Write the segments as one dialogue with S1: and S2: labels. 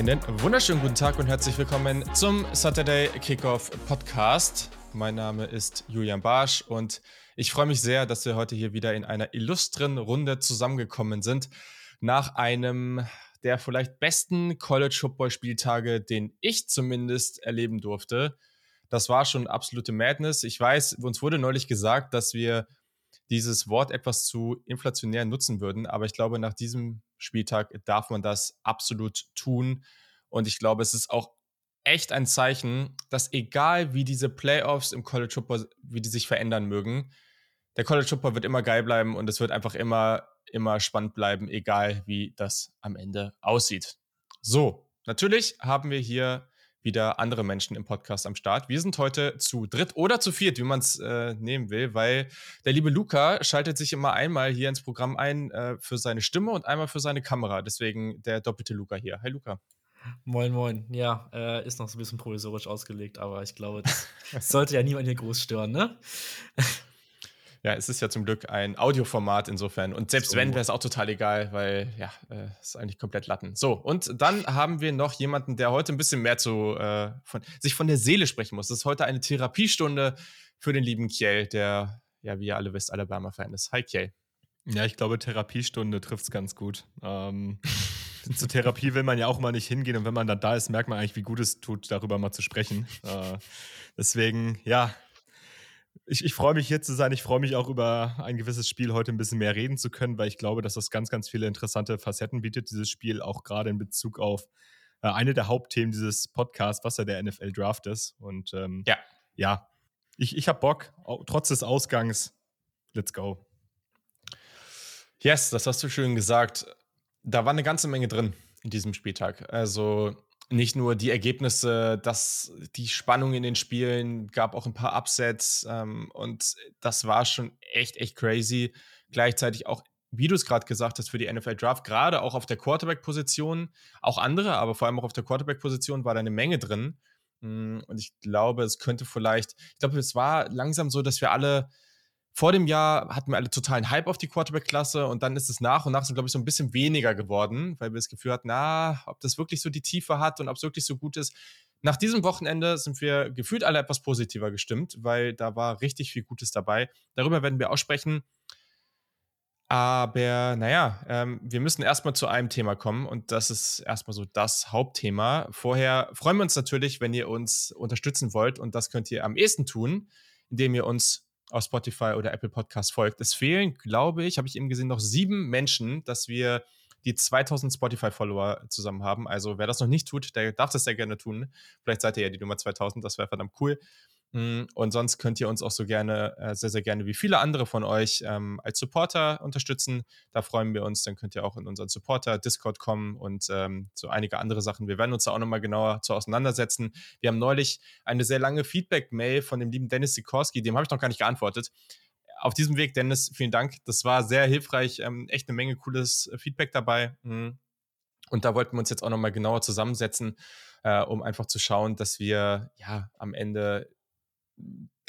S1: Einen wunderschönen guten Tag und herzlich willkommen zum Saturday Kickoff Podcast. Mein Name ist Julian Barsch und ich freue mich sehr, dass wir heute hier wieder in einer illustren Runde zusammengekommen sind. Nach einem der vielleicht besten College Football Spieltage, den ich zumindest erleben durfte. Das war schon absolute Madness. Ich weiß, uns wurde neulich gesagt, dass wir dieses Wort etwas zu inflationär nutzen würden, aber ich glaube, nach diesem Spieltag darf man das absolut tun. Und ich glaube, es ist auch echt ein Zeichen, dass egal wie diese Playoffs im College Football, wie die sich verändern mögen, der College Football wird immer geil bleiben und es wird einfach immer, immer spannend bleiben, egal wie das am Ende aussieht. So, natürlich haben wir hier wieder andere Menschen im Podcast am Start. Wir sind heute zu dritt oder zu viert, wie man es äh, nehmen will, weil der liebe Luca schaltet sich immer einmal hier ins Programm ein äh, für seine Stimme und einmal für seine Kamera. Deswegen der doppelte Luca hier. Hi Luca.
S2: Moin, moin. Ja, äh, ist noch so ein bisschen provisorisch ausgelegt, aber ich glaube, das sollte ja niemand hier groß stören, ne?
S1: Ja, es ist ja zum Glück ein Audioformat insofern. Und selbst so. wenn, wäre es auch total egal, weil ja, äh, ist eigentlich komplett Latten. So, und dann haben wir noch jemanden, der heute ein bisschen mehr zu äh, von, sich von der Seele sprechen muss. Das ist heute eine Therapiestunde für den lieben Kiel, der, ja, wie ihr alle wisst, Alabama-Fan ist. Hi Kiel.
S3: Ja, ich glaube, Therapiestunde trifft es ganz gut. Ähm, zur Therapie will man ja auch mal nicht hingehen und wenn man dann da ist, merkt man eigentlich, wie gut es tut, darüber mal zu sprechen. Äh, deswegen, ja, ich, ich freue mich hier zu sein. Ich freue mich auch über ein gewisses Spiel heute ein bisschen mehr reden zu können, weil ich glaube, dass das ganz, ganz viele interessante Facetten bietet, dieses Spiel, auch gerade in Bezug auf äh, eine der Hauptthemen dieses Podcasts, was ja der NFL Draft ist. Und ähm, ja. ja, ich, ich habe Bock, trotz des Ausgangs. Let's go.
S1: Yes, das hast du schön gesagt. Da war eine ganze Menge drin in diesem Spieltag. Also nicht nur die Ergebnisse, dass die Spannung in den Spielen gab auch ein paar Upsets ähm, und das war schon echt, echt crazy. Gleichzeitig auch, wie du es gerade gesagt hast, für die NFL Draft, gerade auch auf der Quarterback-Position, auch andere, aber vor allem auch auf der Quarterback-Position war da eine Menge drin. Mm, und ich glaube, es könnte vielleicht, ich glaube, es war langsam so, dass wir alle vor dem Jahr hatten wir alle totalen Hype auf die Quarterback-Klasse und dann ist es nach und nach so, glaube ich, so ein bisschen weniger geworden, weil wir das Gefühl hatten, na, ob das wirklich so die Tiefe hat und ob es wirklich so gut ist. Nach diesem Wochenende sind wir gefühlt alle etwas positiver gestimmt, weil da war richtig viel Gutes dabei. Darüber werden wir auch sprechen. Aber naja, ähm, wir müssen erstmal zu einem Thema kommen und das ist erstmal so das Hauptthema. Vorher freuen wir uns natürlich, wenn ihr uns unterstützen wollt und das könnt ihr am ehesten tun, indem ihr uns auf Spotify oder Apple Podcast folgt. Es fehlen, glaube ich, habe ich eben gesehen, noch sieben Menschen, dass wir die 2000 Spotify-Follower zusammen haben. Also wer das noch nicht tut, der darf das sehr gerne tun. Vielleicht seid ihr ja die Nummer 2000, das wäre verdammt cool. Mm, und sonst könnt ihr uns auch so gerne, äh, sehr, sehr gerne wie viele andere von euch ähm, als Supporter unterstützen. Da freuen wir uns. Dann könnt ihr auch in unseren Supporter-Discord kommen und ähm, so einige andere Sachen. Wir werden uns da auch nochmal genauer zu auseinandersetzen. Wir haben neulich eine sehr lange Feedback-Mail von dem lieben Dennis Sikorski, dem habe ich noch gar nicht geantwortet. Auf diesem Weg, Dennis, vielen Dank. Das war sehr hilfreich. Ähm, echt eine Menge cooles Feedback dabei. Mhm. Und da wollten wir uns jetzt auch nochmal genauer zusammensetzen, äh, um einfach zu schauen, dass wir ja am Ende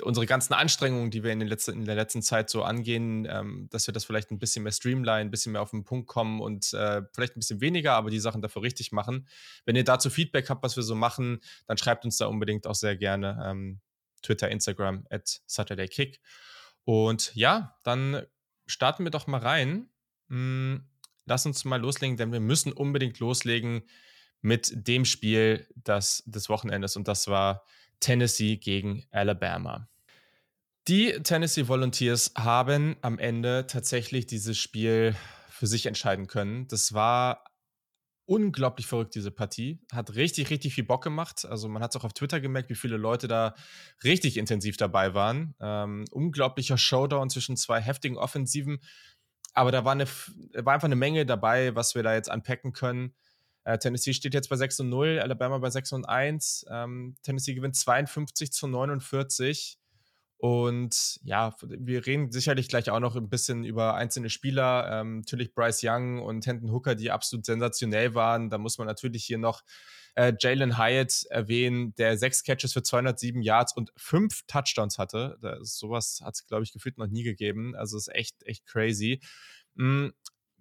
S1: unsere ganzen Anstrengungen, die wir in, den letzten, in der letzten Zeit so angehen, ähm, dass wir das vielleicht ein bisschen mehr streamline, ein bisschen mehr auf den Punkt kommen und äh, vielleicht ein bisschen weniger, aber die Sachen dafür richtig machen. Wenn ihr dazu Feedback habt, was wir so machen, dann schreibt uns da unbedingt auch sehr gerne ähm, Twitter, Instagram at Saturday Kick. Und ja, dann starten wir doch mal rein. Hm, lass uns mal loslegen, denn wir müssen unbedingt loslegen mit dem Spiel das, des Wochenendes und das war Tennessee gegen Alabama. Die Tennessee Volunteers haben am Ende tatsächlich dieses Spiel für sich entscheiden können. Das war unglaublich verrückt, diese Partie. Hat richtig, richtig viel Bock gemacht. Also man hat es auch auf Twitter gemerkt, wie viele Leute da richtig intensiv dabei waren. Ähm, unglaublicher Showdown zwischen zwei heftigen Offensiven. Aber da war, eine, war einfach eine Menge dabei, was wir da jetzt anpacken können. Äh, Tennessee steht jetzt bei 6 und 0, Alabama bei 6 und 1. Ähm, Tennessee gewinnt 52 zu 49. Und ja, wir reden sicherlich gleich auch noch ein bisschen über einzelne Spieler. Ähm, natürlich Bryce Young und Hendon Hooker, die absolut sensationell waren. Da muss man natürlich hier noch äh, Jalen Hyatt erwähnen, der sechs Catches für 207 Yards und fünf Touchdowns hatte. Das, sowas hat es, glaube ich, gefühlt noch nie gegeben. Also ist echt, echt crazy.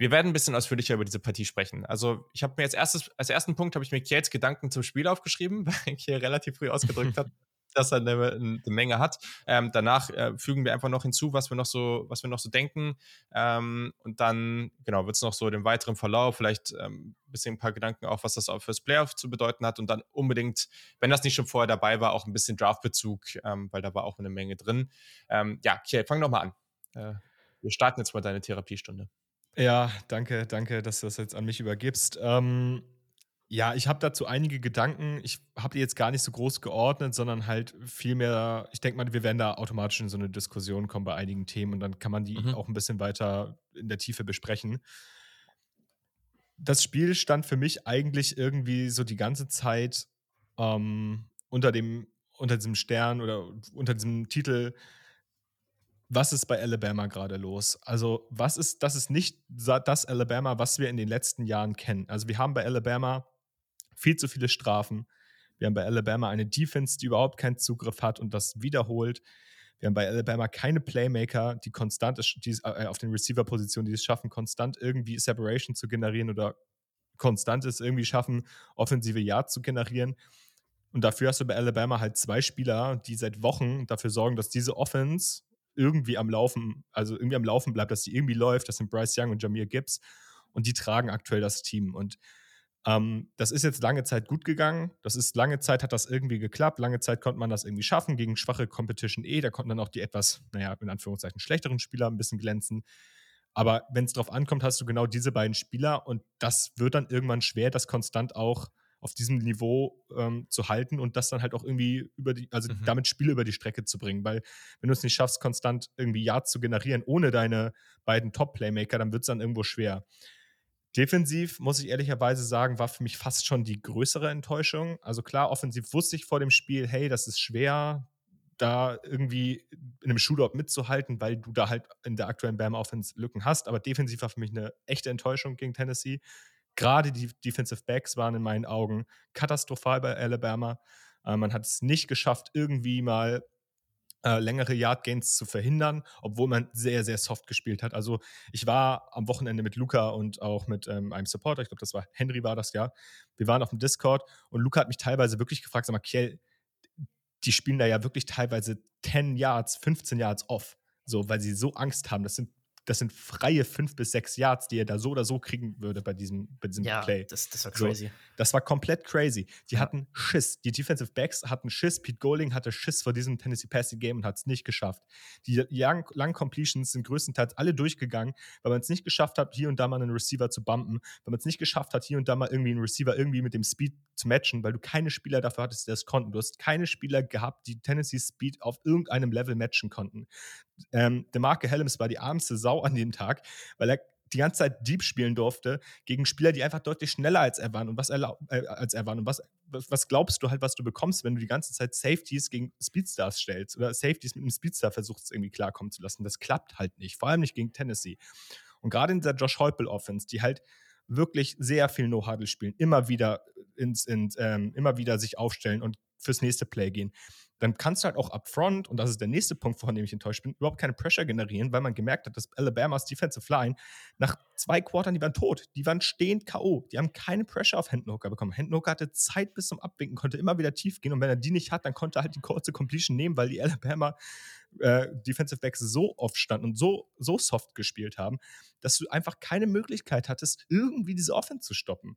S1: Wir werden ein bisschen ausführlicher über diese Partie sprechen. Also, ich habe mir als erstes, als ersten Punkt habe ich mir Kiels Gedanken zum Spiel aufgeschrieben, weil Kiel relativ früh ausgedrückt hat, dass er eine, eine Menge hat. Ähm, danach äh, fügen wir einfach noch hinzu, was wir noch so, was wir noch so denken. Ähm, und dann, genau, wird es noch so den weiteren Verlauf, vielleicht ein ähm, bisschen ein paar Gedanken auch, was das auch fürs Playoff zu bedeuten hat. Und dann unbedingt, wenn das nicht schon vorher dabei war, auch ein bisschen Draftbezug, ähm, weil da war auch eine Menge drin. Ähm, ja, Kiel, fang doch mal an. Äh, wir starten jetzt mal deine Therapiestunde.
S3: Ja, danke, danke, dass du das jetzt an mich übergibst. Ähm, ja, ich habe dazu einige Gedanken. Ich habe die jetzt gar nicht so groß geordnet, sondern halt vielmehr, ich denke mal, wir werden da automatisch in so eine Diskussion kommen bei einigen Themen und dann kann man die mhm. auch ein bisschen weiter in der Tiefe besprechen. Das Spiel stand für mich eigentlich irgendwie so die ganze Zeit ähm, unter dem, unter diesem Stern oder unter diesem Titel was ist bei Alabama gerade los? Also, was ist, das ist nicht das Alabama, was wir in den letzten Jahren kennen. Also, wir haben bei Alabama viel zu viele Strafen. Wir haben bei Alabama eine Defense, die überhaupt keinen Zugriff hat und das wiederholt. Wir haben bei Alabama keine Playmaker, die konstant ist, die, äh, auf den Receiver-Positionen, die es schaffen, konstant irgendwie Separation zu generieren oder konstant es irgendwie schaffen, offensive Yards zu generieren. Und dafür hast du bei Alabama halt zwei Spieler, die seit Wochen dafür sorgen, dass diese Offense irgendwie am Laufen, also irgendwie am Laufen bleibt, dass sie irgendwie läuft. Das sind Bryce Young und Jameer Gibbs und die tragen aktuell das Team. Und ähm, das ist jetzt lange Zeit gut gegangen. Das ist lange Zeit hat das irgendwie geklappt. Lange Zeit konnte man das irgendwie schaffen gegen schwache Competition eh. Da konnten dann auch die etwas, naja, in Anführungszeichen schlechteren Spieler ein bisschen glänzen. Aber wenn es drauf ankommt, hast du genau diese beiden Spieler und das wird dann irgendwann schwer, das konstant auch auf diesem Niveau ähm, zu halten und das dann halt auch irgendwie über die, also mhm. damit Spiele über die Strecke zu bringen. Weil wenn du es nicht schaffst, konstant irgendwie Yards zu generieren ohne deine beiden Top-Playmaker, dann wird es dann irgendwo schwer. Defensiv, muss ich ehrlicherweise sagen, war für mich fast schon die größere Enttäuschung. Also klar, offensiv wusste ich vor dem Spiel, hey, das ist schwer, da irgendwie in einem Shootout mitzuhalten, weil du da halt in der aktuellen Bam Offense Lücken hast. Aber defensiv war für mich eine echte Enttäuschung gegen Tennessee. Gerade die Defensive Backs waren in meinen Augen katastrophal bei Alabama. Äh, man hat es nicht geschafft, irgendwie mal äh, längere Yard Gains zu verhindern, obwohl man sehr, sehr soft gespielt hat. Also ich war am Wochenende mit Luca und auch mit ähm, einem Supporter, ich glaube, das war Henry war das ja. Wir waren auf dem Discord und Luca hat mich teilweise wirklich gefragt, sag mal, Kiel, die spielen da ja wirklich teilweise 10 Yards, 15 Yards off, so, weil sie so Angst haben. Das sind das sind freie fünf bis sechs Yards, die er da so oder so kriegen würde bei diesem, bei diesem
S2: ja,
S3: Play.
S2: Das, das war crazy.
S3: So, das war komplett crazy. Die ja. hatten Schiss. Die Defensive Backs hatten Schiss. Pete Golding hatte Schiss vor diesem Tennessee Passing Game und hat es nicht geschafft. Die langen Completions sind größtenteils alle durchgegangen, weil man es nicht geschafft hat, hier und da mal einen Receiver zu bumpen, weil man es nicht geschafft hat, hier und da mal irgendwie einen Receiver irgendwie mit dem Speed zu matchen, weil du keine Spieler dafür hattest, die das konnten. Du hast keine Spieler gehabt, die Tennessee Speed auf irgendeinem Level matchen konnten. Ähm, DeMarco Helms war die armste Sau an dem Tag, weil er die ganze Zeit Deep spielen durfte gegen Spieler, die einfach deutlich schneller als er waren und was äh, als er waren. Und was, was glaubst du halt, was du bekommst, wenn du die ganze Zeit Safeties gegen Speedstars stellst oder Safeties mit einem Speedstar versuchst, irgendwie klarkommen zu lassen? Das klappt halt nicht, vor allem nicht gegen Tennessee. Und gerade in dieser Josh Heupel Offense, die halt wirklich sehr viel No-Huddle spielen, immer wieder ins, ins ähm, immer wieder sich aufstellen und fürs nächste Play gehen dann kannst du halt auch upfront, und das ist der nächste Punkt, von dem ich enttäuscht bin, überhaupt keine Pressure generieren, weil man gemerkt hat, dass Alabamas Defensive Line nach zwei Quartern, die waren tot. Die waren stehend K.O. Die haben keine Pressure auf Hendon bekommen. Hendon hatte Zeit bis zum Abwinken, konnte immer wieder tief gehen und wenn er die nicht hat, dann konnte er halt die kurze Completion nehmen, weil die Alabama äh, Defensive Backs so oft standen und so, so soft gespielt haben, dass du einfach keine Möglichkeit hattest, irgendwie diese Offense zu stoppen.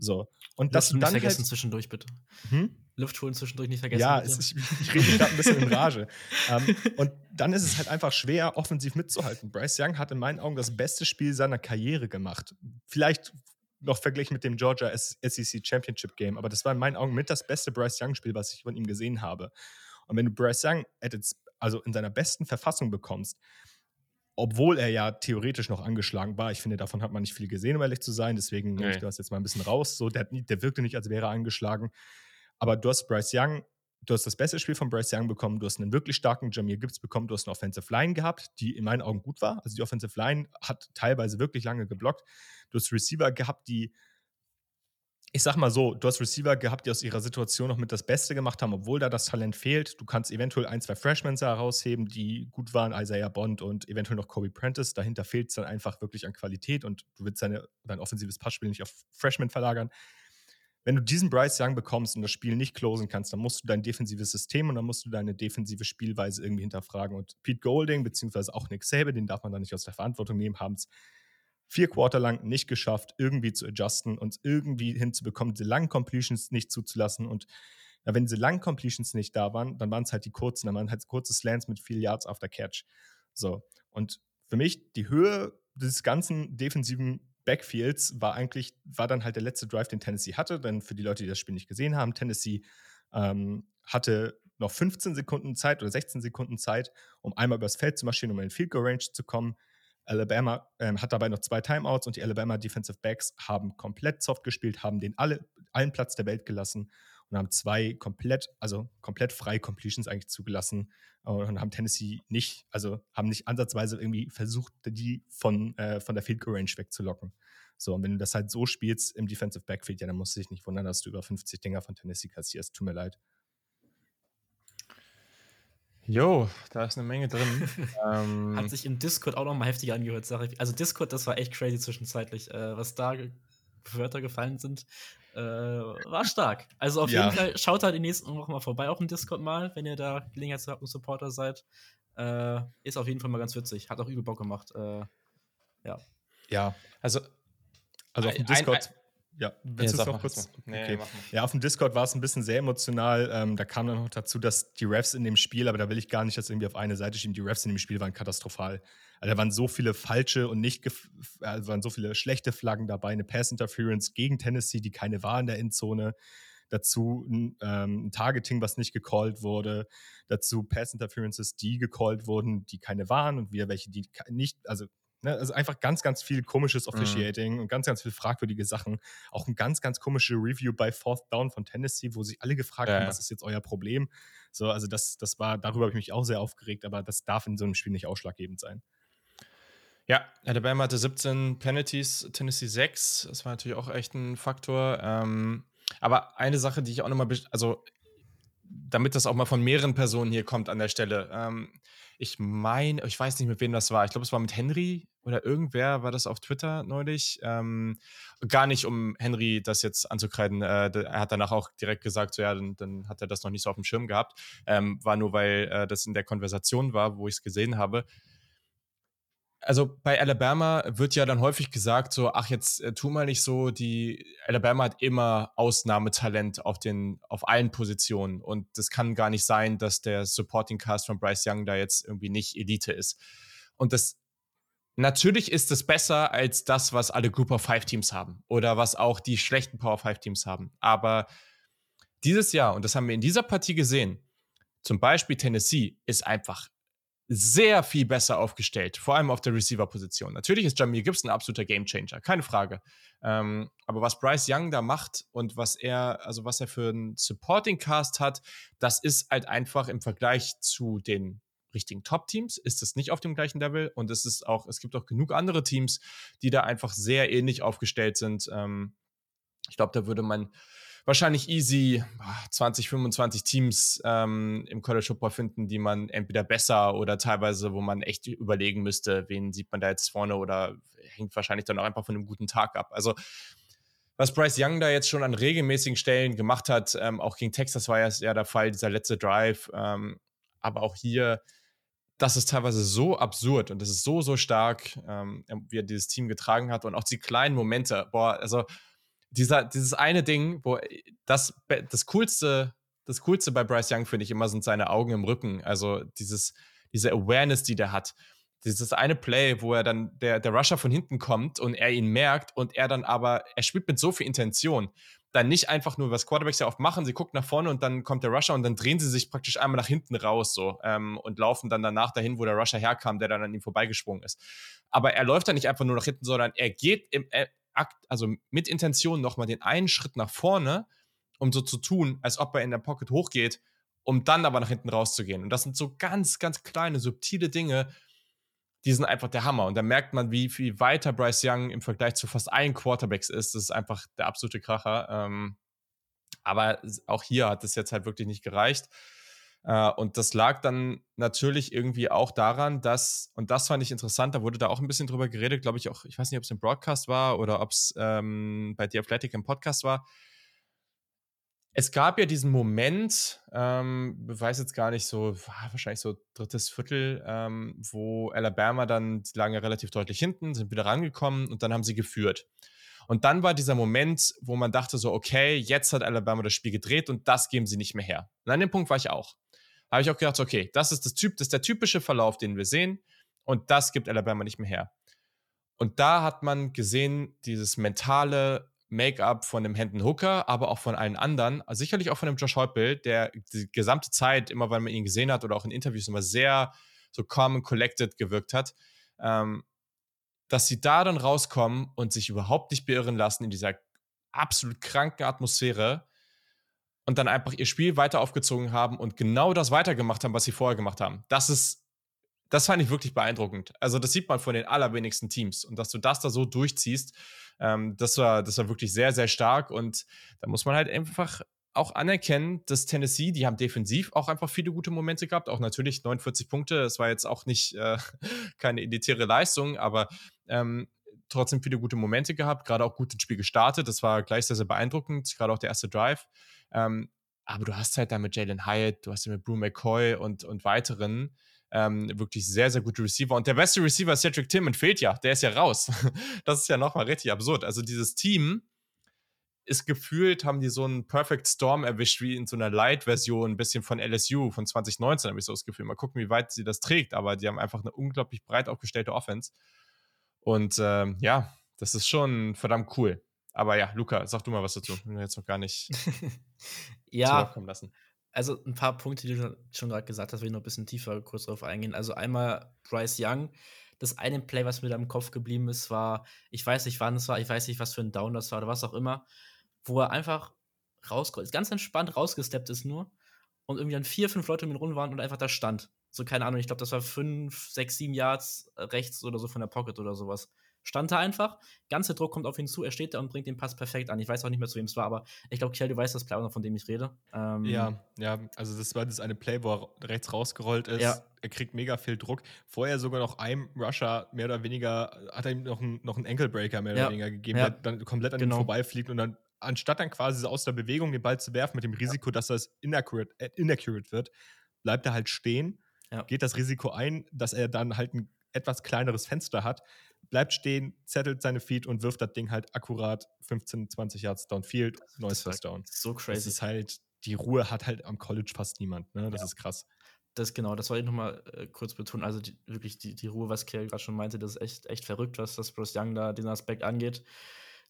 S3: So. Und das
S2: dann
S3: nicht
S2: vergessen halt, zwischendurch, bitte. Hm? Luft holen zwischendurch nicht vergessen.
S3: Ja, es, ich, ich rede gerade ein bisschen in Rage. um, ähm, und dann ist es halt einfach schwer, offensiv mitzuhalten. Bryce Young hat in meinen Augen das beste Spiel seiner Karriere gemacht. Vielleicht noch verglichen mit dem Georgia SEC Championship Game, aber das war in meinen Augen mit das beste Bryce Young-Spiel, was ich von ihm gesehen habe. Und wenn du Bryce Young also in seiner besten Verfassung bekommst, obwohl er ja theoretisch noch angeschlagen war. Ich finde, davon hat man nicht viel gesehen, um ehrlich zu sein. Deswegen nehme ich das jetzt mal ein bisschen raus. So, der, der wirkte nicht, als wäre er angeschlagen. Aber du hast Bryce Young, du hast das beste Spiel von Bryce Young bekommen, du hast einen wirklich starken Jamir Gibbs bekommen, du hast eine Offensive Line gehabt, die in meinen Augen gut war. Also die Offensive Line hat teilweise wirklich lange geblockt. Du hast Receiver gehabt, die ich sag mal so, du hast Receiver gehabt, die aus ihrer Situation noch mit das Beste gemacht haben, obwohl da das Talent fehlt. Du kannst eventuell ein, zwei Freshmen herausheben, die gut waren, Isaiah Bond und eventuell noch Kobe Prentice. Dahinter fehlt es dann einfach wirklich an Qualität und du willst deine, dein offensives Passspiel nicht auf Freshmen verlagern. Wenn du diesen Bryce Young bekommst und das Spiel nicht closen kannst, dann musst du dein defensives System und dann musst du deine defensive Spielweise irgendwie hinterfragen. Und Pete Golding, beziehungsweise auch Nick Sabe, den darf man da nicht aus der Verantwortung nehmen, haben es vier Quarter lang nicht geschafft, irgendwie zu adjusten und irgendwie hinzubekommen, diese langen Completions nicht zuzulassen. Und ja, wenn diese langen Completions nicht da waren, dann waren es halt die kurzen, dann waren halt kurze Slants mit viel Yards after Catch. So. Und für mich die Höhe des ganzen defensiven Backfields war eigentlich, war dann halt der letzte Drive, den Tennessee hatte. Denn für die Leute, die das Spiel nicht gesehen haben, Tennessee ähm, hatte noch 15 Sekunden Zeit oder 16 Sekunden Zeit, um einmal übers Feld zu marschieren, um in den Field Goal Range zu kommen. Alabama ähm, hat dabei noch zwei Timeouts und die Alabama Defensive Backs haben komplett soft gespielt, haben den alle, allen Platz der Welt gelassen und haben zwei komplett, also komplett frei Completions eigentlich zugelassen und haben Tennessee nicht, also haben nicht ansatzweise irgendwie versucht, die von, äh, von der Field Goal Range wegzulocken. So, und wenn du das halt so spielst im Defensive Backfield, ja, dann musst du dich nicht wundern, dass du über 50 Dinger von Tennessee kassierst. Tut mir leid.
S1: Jo, da ist eine Menge drin.
S2: ähm, Hat sich im Discord auch noch mal heftig angehört, sage ich. Also Discord, das war echt crazy zwischenzeitlich. Äh, was da Wörter gefallen sind, äh, war stark. Also auf ja. jeden Fall schaut da die nächsten Wochen mal vorbei auf dem Discord mal, wenn ihr da Gelegenheit habt und Supporter seid. Äh, ist auf jeden Fall mal ganz witzig. Hat auch übel Bock gemacht. Äh, ja.
S3: Ja, also, also auf dem Discord. Ein, ein, ja, willst ja, du es noch kurz? Nee, okay. Ja, auf dem Discord war es ein bisschen sehr emotional. Ähm, da kam dann noch dazu, dass die Refs in dem Spiel, aber da will ich gar nicht das irgendwie auf eine Seite schieben, die Refs in dem Spiel waren katastrophal. Also da waren so viele falsche und nicht, also waren so viele schlechte Flaggen dabei, eine Pass Interference gegen Tennessee, die keine war in der Endzone. Dazu ein, ähm, ein Targeting, was nicht gecallt wurde. Dazu Pass Interferences, die gecallt wurden, die keine waren und wieder welche, die nicht, also Ne, also einfach ganz, ganz viel komisches mhm. Officiating mhm. und ganz, ganz viel fragwürdige Sachen. Auch ein ganz, ganz komische Review bei Fourth Down von Tennessee, wo sich alle gefragt ja. haben, was ist jetzt euer Problem? So, also das, das war, darüber habe ich mich auch sehr aufgeregt, aber das darf in so einem Spiel nicht ausschlaggebend sein.
S1: Ja, Alabama hatte 17 Penalties, Tennessee 6. Das war natürlich auch echt ein Faktor. Ähm, aber eine Sache, die ich auch nochmal, also damit das auch mal von mehreren Personen hier kommt an der Stelle. Ähm, ich meine, ich weiß nicht, mit wem das war. Ich glaube, es war mit Henry oder irgendwer war das auf Twitter neulich. Ähm, gar nicht, um Henry das jetzt anzukreiden. Äh, er hat danach auch direkt gesagt, so ja, dann, dann, hat er das noch nicht so auf dem Schirm gehabt. Ähm, war nur, weil äh, das in der Konversation war, wo ich es gesehen habe also bei Alabama wird ja dann häufig gesagt, so, ach, jetzt äh, tu mal nicht so, die Alabama hat immer Ausnahmetalent auf den, auf allen Positionen. Und das kann gar nicht sein, dass der Supporting Cast von Bryce Young da jetzt irgendwie nicht Elite ist. Und das natürlich ist es besser als das, was alle Group of Five Teams haben oder was auch die schlechten Power Five Teams haben. Aber dieses Jahr, und das haben wir in dieser Partie gesehen, zum Beispiel Tennessee ist einfach sehr viel besser aufgestellt, vor allem auf der Receiver-Position. Natürlich ist Jamie Gibson ein absoluter Gamechanger, keine Frage. Ähm, aber was Bryce Young da macht und was er, also was er für einen Supporting Cast hat, das ist halt einfach im Vergleich zu den richtigen Top-Teams ist es nicht auf dem gleichen Level und es ist auch, es gibt auch genug andere Teams, die da einfach sehr ähnlich aufgestellt sind. Ähm, ich glaube, da würde man wahrscheinlich easy 20, 25 Teams ähm, im College Football finden, die man entweder besser oder teilweise, wo man echt überlegen müsste, wen sieht man da jetzt vorne oder hängt wahrscheinlich dann auch einfach von einem guten Tag ab. Also was Bryce Young da jetzt schon an regelmäßigen Stellen gemacht hat, ähm, auch gegen Texas war ja, ja der Fall, dieser letzte Drive, ähm, aber auch hier, das ist teilweise so absurd und das ist so, so stark, ähm, wie er dieses Team getragen hat und auch die kleinen Momente, boah, also dieser, dieses eine Ding, wo äh, das, das coolste, das coolste bei Bryce Young finde ich immer sind seine Augen im Rücken. Also dieses, diese Awareness, die der hat. Dieses eine Play, wo er dann, der, der Rusher von hinten kommt und er ihn merkt und er dann aber, er spielt mit so viel Intention. Dann nicht einfach nur, was Quarterbacks ja oft machen, sie gucken nach vorne und dann kommt der Rusher und dann drehen sie sich praktisch einmal nach hinten raus so ähm, und laufen dann danach dahin, wo der Rusher herkam, der dann an ihm vorbeigesprungen ist. Aber er läuft dann nicht einfach nur nach hinten, sondern er geht im, er, also mit Intention nochmal den einen Schritt nach vorne, um so zu tun, als ob er in der Pocket hochgeht, um dann aber nach hinten rauszugehen. Und das sind so ganz, ganz kleine, subtile Dinge, die sind einfach der Hammer. Und da merkt man, wie viel weiter Bryce Young im Vergleich zu fast allen Quarterbacks ist. Das ist einfach der absolute Kracher. Ähm, aber auch hier hat es jetzt halt wirklich nicht gereicht. Äh, und das lag dann natürlich irgendwie auch daran, dass, und das fand ich interessant, da wurde da auch ein bisschen drüber geredet, glaube ich auch, ich weiß nicht, ob es im Broadcast war oder ob es ähm, bei The Athletic im Podcast war, es gab ja diesen Moment, ähm, weiß jetzt gar nicht so, wahrscheinlich so drittes Viertel, ähm, wo Alabama dann, lagen ja relativ deutlich hinten, sind wieder rangekommen und dann haben sie geführt. Und dann war dieser Moment, wo man dachte so, okay, jetzt hat Alabama das Spiel gedreht und das geben sie nicht mehr her. Und an dem Punkt war ich auch. Habe ich auch gedacht, okay, das ist das Typ, das ist der typische Verlauf, den wir sehen und das gibt Alabama nicht mehr her. Und da hat man gesehen, dieses mentale Make-up von dem Hendon Hooker, aber auch von allen anderen, also sicherlich auch von dem Josh Heupel, der die gesamte Zeit, immer weil man ihn gesehen hat oder auch in Interviews immer sehr so calm and collected gewirkt hat, ähm, dass sie da dann rauskommen und sich überhaupt nicht beirren lassen in dieser absolut kranken Atmosphäre und dann einfach ihr Spiel weiter aufgezogen haben und genau das weitergemacht haben, was sie vorher gemacht haben. Das ist, das fand ich wirklich beeindruckend. Also das sieht man von den allerwenigsten Teams und dass du das da so durchziehst, ähm, das, war, das war wirklich sehr, sehr stark und da muss man halt einfach auch anerkennen, dass Tennessee, die haben defensiv auch einfach viele gute Momente gehabt. Auch natürlich 49 Punkte, das war jetzt auch nicht äh, keine elitäre Leistung, aber ähm, trotzdem viele gute Momente gehabt, gerade auch gut ins Spiel gestartet. Das war gleich sehr, sehr beeindruckend, gerade auch der erste Drive. Ähm, aber du hast halt da mit Jalen Hyatt, du hast ja mit Brew McCoy und, und weiteren ähm, wirklich sehr, sehr gute Receiver. Und der beste Receiver, Cedric Tillman, fehlt ja. Der ist ja raus. das ist ja nochmal richtig absurd. Also dieses Team ist gefühlt, haben die so einen Perfect Storm erwischt, wie in so einer Light-Version, ein bisschen von LSU von 2019, habe ich so das Gefühl. Mal gucken, wie weit sie das trägt. Aber die haben einfach eine unglaublich breit aufgestellte Offense. Und ähm, ja, das ist schon verdammt cool. Aber ja, Luca, sag du mal was dazu. Ich bin jetzt noch gar nicht
S2: ja, kommen lassen also ein paar Punkte, die du schon gerade gesagt hast, will ich noch ein bisschen tiefer kurz drauf eingehen. Also einmal Bryce Young. Das eine Play, was mir da im Kopf geblieben ist, war, ich weiß nicht, wann es war, ich weiß nicht, was für ein Down das war oder was auch immer, wo er einfach rauskommt, ganz entspannt rausgesteppt ist nur und irgendwie dann vier, fünf Leute ihn rum waren und einfach da stand. So, keine Ahnung, ich glaube, das war fünf, sechs, sieben Yards rechts oder so von der Pocket oder sowas stand da einfach. Ganze Druck kommt auf ihn zu, er steht da und bringt den Pass perfekt an. Ich weiß auch nicht mehr, zu wem es war, aber ich glaube, Kiel, du weißt das Play auch noch, von dem ich rede.
S3: Ähm ja, ja, also das war das eine Play, wo er rechts rausgerollt ist. Ja. Er kriegt mega viel Druck. Vorher sogar noch einem Rusher mehr oder weniger, hat er ihm noch einen, noch einen Ankle-Breaker mehr ja. oder weniger gegeben, ja. der dann komplett an genau. ihm vorbeifliegt und dann anstatt dann quasi aus der Bewegung den Ball zu werfen mit dem Risiko, dass das inaccurate, äh, inaccurate wird, bleibt er halt stehen, geht das Risiko ein, dass er dann halt ein etwas kleineres Fenster hat, bleibt stehen, zettelt seine Feet und wirft das Ding halt akkurat 15, 20 Yards downfield, neues First Down.
S2: So crazy.
S3: Das ist halt, die Ruhe hat halt am College fast niemand, ne? Das ja. ist krass.
S2: Das genau, das wollte ich nochmal äh, kurz betonen. Also die, wirklich die, die Ruhe, was Kerl gerade schon meinte, das ist echt, echt verrückt, was das Bruce Young da den Aspekt angeht.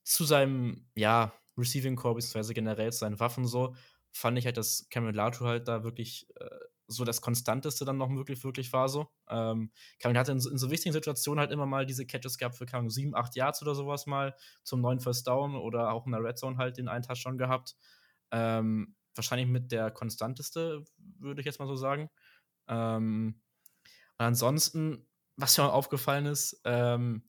S2: Zu seinem, ja, Receiving Core, beziehungsweise generell zu seinen Waffen so, fand ich halt, dass Cameron Latu halt da wirklich äh, so das Konstanteste dann noch wirklich, wirklich war so. Ähm, Kevin hatte in, in, so wichtigen Situationen halt immer mal diese Catches gehabt für keine sieben, acht Yards oder sowas mal zum neuen First Down oder auch in der Red Zone halt den einen Touchdown gehabt. Ähm, wahrscheinlich mit der konstanteste, würde ich jetzt mal so sagen. Ähm, und ansonsten, was mir aufgefallen ist, ähm,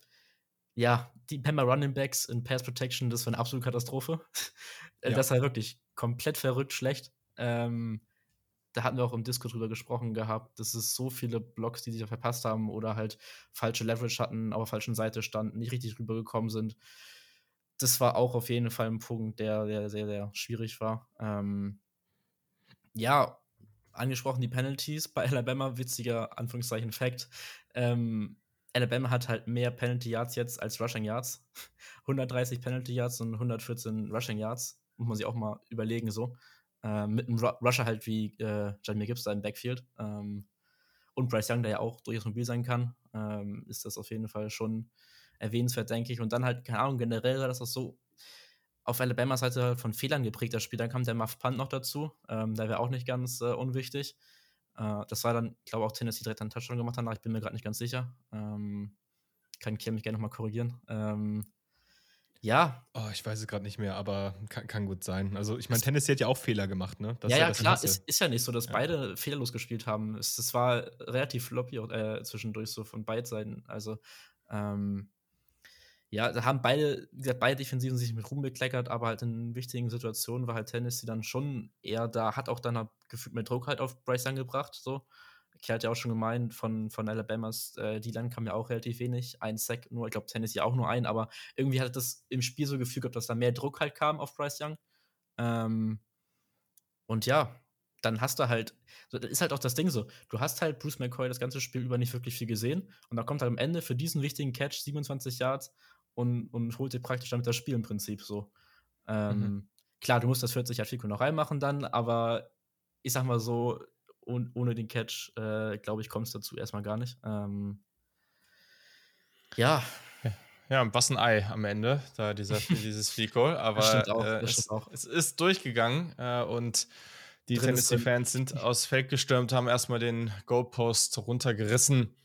S2: ja, die Pemba Running Backs in Pass Protection, das war eine absolute Katastrophe. ja. Das war wirklich komplett verrückt schlecht. Ähm, da hatten wir auch im Disco drüber gesprochen gehabt, dass es so viele Blocks, die sich da verpasst haben oder halt falsche Leverage hatten, auf der falschen Seite standen, nicht richtig rübergekommen sind. Das war auch auf jeden Fall ein Punkt, der, der sehr, sehr schwierig war. Ähm, ja, angesprochen die Penalties bei Alabama, witziger Anführungszeichen Fact. Ähm, Alabama hat halt mehr Penalty Yards jetzt als Rushing Yards. 130 Penalty Yards und 114 Rushing Yards. Muss man sich auch mal überlegen so. Äh, mit einem Rusher halt wie äh, Jamie Gibbs da im Backfield. Ähm, und Bryce Young, der ja auch durchaus mobil sein kann, ähm, ist das auf jeden Fall schon erwähnenswert, denke ich. Und dann halt, keine Ahnung, generell war das auch so auf Alabamas Seite halt von Fehlern geprägt, das Spiel. Dann kam der Muff Punt noch dazu. Ähm, der wäre auch nicht ganz äh, unwichtig. Äh, das war dann, ich glaube, auch Tennessee direkt einen Touchdown gemacht danach. Ich bin mir gerade nicht ganz sicher. Ähm, kann Kier mich gerne nochmal korrigieren. Ja.
S3: Oh, ich weiß es gerade nicht mehr, aber kann, kann, gut sein. Also, ich meine, Tennessee hat ja auch Fehler gemacht, ne?
S2: Das ja, ja, klar, ist, ist, ja nicht so, dass ja. beide fehlerlos gespielt haben. Es, es war relativ floppy äh, zwischendurch so von beiden Seiten. Also, ähm, ja, da haben beide, wie gesagt, beide Defensiven sich mit Ruhm bekleckert, aber halt in wichtigen Situationen war halt Tennessee dann schon eher da, hat auch dann halt gefühlt mehr Druck halt auf Bryce angebracht, so. Kerl hat ja auch schon gemeint, von, von Alabamas, äh, die Land kam ja auch relativ wenig. Ein Sack nur, ich glaube, Tennessee auch nur ein, aber irgendwie hat das im Spiel so gefühlt gehabt, dass da mehr Druck halt kam auf Bryce Young. Ähm, und ja, dann hast du halt, das ist halt auch das Ding so, du hast halt Bruce McCoy das ganze Spiel über nicht wirklich viel gesehen und da kommt halt am Ende für diesen wichtigen Catch 27 Yards und, und holt dir praktisch damit das Spiel im Prinzip so. Ähm, mhm. Klar, du musst das 40 Yard Fico noch reinmachen dann, aber ich sag mal so, und ohne den Catch, äh, glaube ich, kommt es dazu erstmal gar nicht. Ähm, ja.
S1: Ja, was ein Ei am Ende, da dieser, dieses Fico. Aber auch, äh, es, es, ist durchgegangen äh, und die Tennessee-Fans sind aus Feld gestürmt, haben erstmal den Goalpost runtergerissen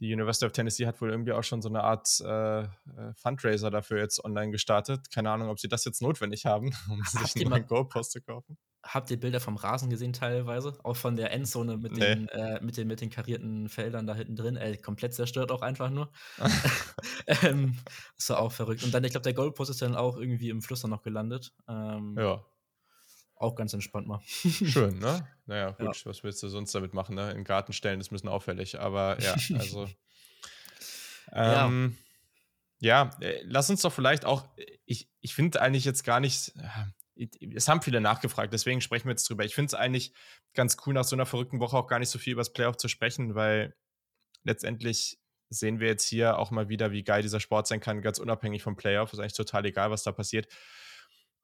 S1: die University of Tennessee hat wohl irgendwie auch schon so eine Art äh, äh, Fundraiser dafür jetzt online gestartet. Keine Ahnung, ob sie das jetzt notwendig haben, um
S2: habt sich einen Goalpost zu kaufen. Habt ihr Bilder vom Rasen gesehen teilweise? Auch von der Endzone mit, nee. den, äh, mit, den, mit den karierten Feldern da hinten drin. Ey, komplett zerstört auch einfach nur. ähm, das war auch verrückt. Und dann, ich glaube, der Goalpost ist dann auch irgendwie im Fluss dann noch gelandet. Ähm,
S1: ja.
S2: Auch ganz entspannt mal.
S1: Schön, ne? Naja, gut, ja. was willst du sonst damit machen, ne? In Garten stellen ist ein bisschen auffällig, aber ja, also. ähm, ja. ja, äh, lass uns doch vielleicht auch, ich, ich finde eigentlich jetzt gar nicht, äh, es haben viele nachgefragt, deswegen sprechen wir jetzt drüber. Ich finde es eigentlich ganz cool, nach so einer verrückten Woche auch gar nicht so viel über das Playoff zu sprechen, weil letztendlich sehen wir jetzt hier auch mal wieder, wie geil dieser Sport sein kann, ganz unabhängig vom Playoff. Ist eigentlich total egal, was da passiert.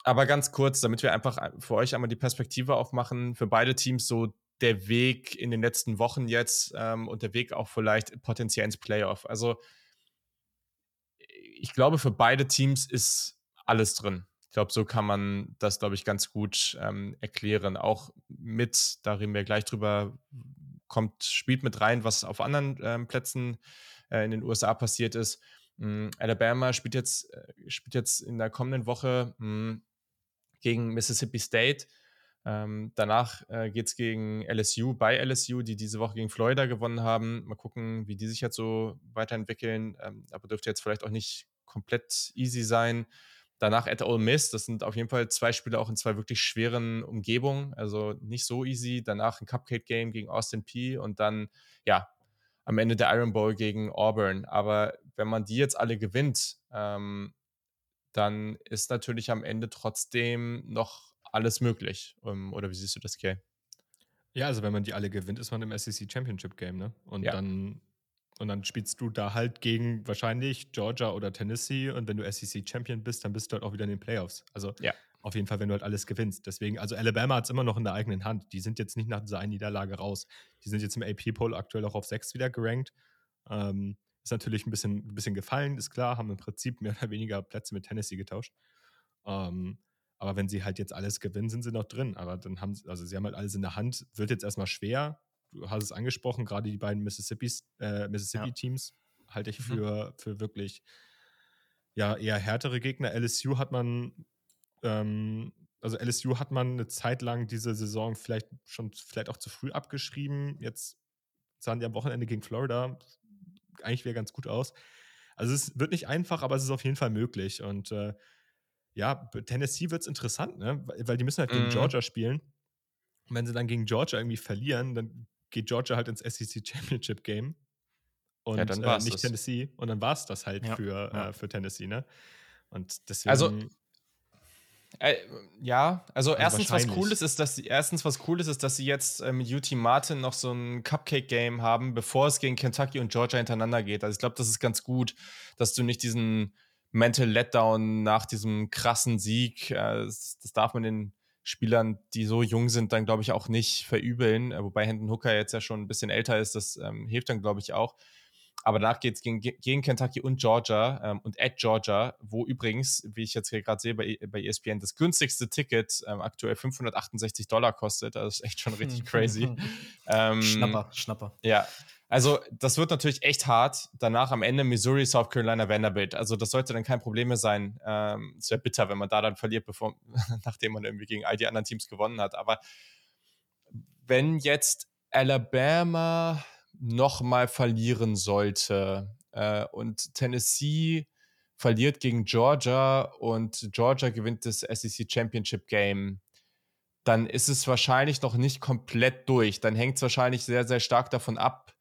S1: Aber ganz kurz, damit wir einfach äh, für euch einmal die Perspektive aufmachen, für beide Teams so der Weg in den letzten Wochen jetzt ähm, und der Weg auch vielleicht potenziell ins Playoff. Also ich glaube, für beide Teams ist alles drin. Ich glaube, so kann man das, glaube ich, ganz gut ähm, erklären. Auch mit, da reden wir gleich drüber, kommt, spielt mit rein, was auf anderen ähm, Plätzen äh, in den USA passiert ist. Ähm, Alabama spielt jetzt, äh, spielt jetzt in der kommenden Woche mh, hm, gegen Mississippi State. Ähm, danach äh, geht es gegen LSU bei LSU, die diese Woche gegen Florida gewonnen haben. Mal gucken, wie die sich jetzt so weiterentwickeln. Ähm, aber dürfte jetzt vielleicht auch nicht komplett easy sein. Danach at Ole Miss, das sind auf jeden Fall zwei Spiele auch in zwei wirklich schweren Umgebungen, also nicht so easy. Danach ein Cupcake-Game gegen Austin P und dann, ja, am Ende der Iron Bowl gegen Auburn. Aber wenn man die jetzt alle gewinnt, ähm, dann ist natürlich am Ende trotzdem noch alles möglich. Ähm, oder wie siehst du das, Kay?
S3: Ja, also wenn man die alle gewinnt, ist man im SEC Championship Game, ne? Und ja. dann und dann spielst du da halt gegen wahrscheinlich Georgia oder Tennessee und wenn du SEC Champion bist, dann bist du halt auch wieder in den Playoffs. Also ja. auf jeden Fall, wenn du halt alles gewinnst. Deswegen, also Alabama hat es immer noch in der eigenen Hand. Die sind jetzt nicht nach dieser einen Niederlage raus. Die sind jetzt im AP-Poll aktuell auch auf 6 wieder gerankt. Ähm, ist natürlich ein bisschen, ein bisschen gefallen, ist klar, haben im Prinzip mehr oder weniger Plätze mit Tennessee getauscht. Ähm, aber wenn sie halt jetzt alles gewinnen, sind sie noch drin. Aber dann haben sie, also sie haben halt alles in der Hand. Wird jetzt erstmal schwer. Du hast es angesprochen, gerade die beiden Mississippi-Teams äh, Mississippi ja. halte ich mhm. für, mhm. für wirklich ja, eher härtere Gegner. LSU hat man, ähm, also LSU hat man eine Zeit lang diese Saison vielleicht schon vielleicht auch zu früh abgeschrieben. Jetzt sahen die am Wochenende gegen Florida eigentlich wieder ganz gut aus. Also es wird nicht einfach, aber es ist auf jeden Fall möglich. Und äh, ja, Tennessee wird es interessant, ne? Weil die müssen halt gegen mhm. Georgia spielen. Und wenn sie dann gegen Georgia irgendwie verlieren, dann geht Georgia halt ins SEC Championship Game. Und ja, äh, nicht das. Tennessee. Und dann war es das halt ja. Für, ja. Äh, für Tennessee, ne? Und deswegen.
S1: Also, äh, ja, also, also erstens was cool ist, ist, dass sie erstens was cool ist, ist, dass sie jetzt äh, mit UT Martin noch so ein Cupcake-Game haben, bevor es gegen Kentucky und Georgia hintereinander geht. Also ich glaube, das ist ganz gut, dass du nicht diesen Mental Letdown nach diesem krassen Sieg, äh, das, das, darf man den Spielern, die so jung sind, dann glaube ich auch nicht verübeln. Äh, wobei Hendon Hooker jetzt ja schon ein bisschen älter ist, das ähm, hilft dann glaube ich auch. Aber danach geht es gegen, gegen, Kentucky und Georgia ähm, und at Georgia, wo übrigens, wie ich jetzt hier gerade sehe bei, bei ESPN, das günstigste Ticket ähm, aktuell 568 Dollar kostet. Das ist echt schon richtig crazy.
S2: ähm, Schnapper, Schnapper.
S1: Ja. Also, das wird natürlich echt hart. Danach am Ende Missouri, South Carolina, Vanderbilt. Also, das sollte dann kein Problem mehr sein. Ähm, es wäre bitter, wenn man da dann verliert, bevor, nachdem man irgendwie gegen all die anderen Teams gewonnen hat. Aber wenn jetzt Alabama nochmal verlieren sollte äh, und Tennessee verliert gegen Georgia und Georgia gewinnt das SEC Championship Game, dann ist es wahrscheinlich noch nicht komplett durch. Dann hängt es wahrscheinlich sehr, sehr stark davon ab,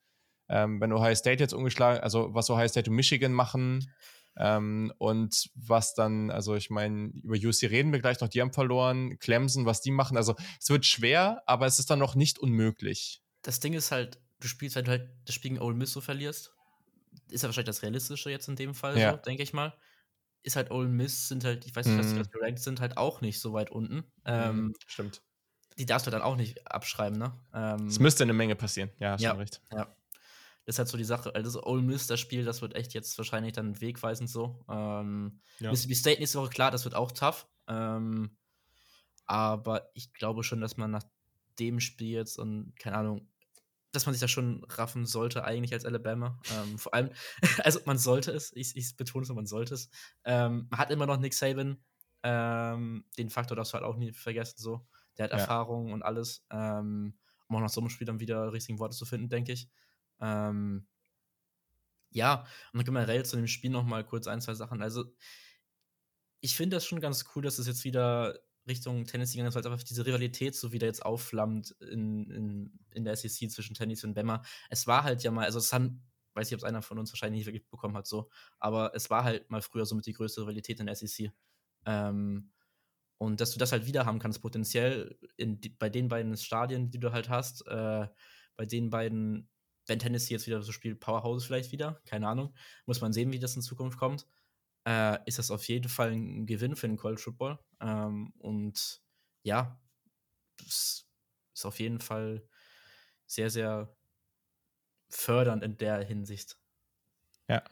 S1: ähm, wenn Ohio State jetzt umgeschlagen, also was Ohio State und Michigan machen ähm, und was dann, also ich meine, über UC reden wir gleich noch, die haben verloren, Clemson, was die machen. Also es wird schwer, aber es ist dann noch nicht unmöglich.
S2: Das Ding ist halt, du spielst, wenn du halt das Spiel gegen Ole Miss so verlierst, ist ja wahrscheinlich das Realistische jetzt in dem Fall, ja. so, denke ich mal. Ist halt Ole Miss, sind halt, ich weiß nicht, was die mhm. gerankt sind, halt auch nicht so weit unten. Mhm,
S1: ähm, Stimmt.
S2: Die darfst du dann auch nicht abschreiben, ne?
S1: Ähm, es müsste eine Menge passieren, ja, hast ja, recht.
S2: Ja. Das ist halt so die Sache. Also, Ole Miss, das Spiel, das wird echt jetzt wahrscheinlich dann wegweisend so. Ähm, ja. Mississippi State nächste Woche, klar, das wird auch tough. Ähm, aber ich glaube schon, dass man nach dem Spiel jetzt und, keine Ahnung, dass man sich da schon raffen sollte, eigentlich als Alabama. Ähm, vor allem, also man sollte es, ich, ich betone es, man sollte es. Ähm, man hat immer noch Nick Saban. Ähm, den Faktor darfst du halt auch nie vergessen, so. Der hat ja. Erfahrung und alles. Ähm, um auch nach so einem Spiel dann wieder richtigen Worte zu finden, denke ich. Ähm, ja, und generell zu dem Spiel noch mal kurz ein, zwei Sachen. Also, ich finde das schon ganz cool, dass es jetzt wieder Richtung Tennessee gegangen ist, weil einfach diese Rivalität so wieder jetzt aufflammt in, in, in der SEC zwischen Tennessee und Bama. Es war halt ja mal, also es haben, weiß ich, ob es einer von uns wahrscheinlich nicht wirklich bekommen hat, so, aber es war halt mal früher so mit die größte Rivalität in der SEC. Ähm, und dass du das halt wieder haben kannst, potenziell in, bei den beiden Stadien, die du halt hast, äh, bei den beiden, wenn Tennessee jetzt wieder so spielt, Powerhouses vielleicht wieder, keine Ahnung, muss man sehen, wie das in Zukunft kommt äh, ist das auf jeden Fall ein Gewinn für den College Football. Ähm, und ja, das ist auf jeden Fall sehr, sehr fördernd in der Hinsicht.
S3: Ja.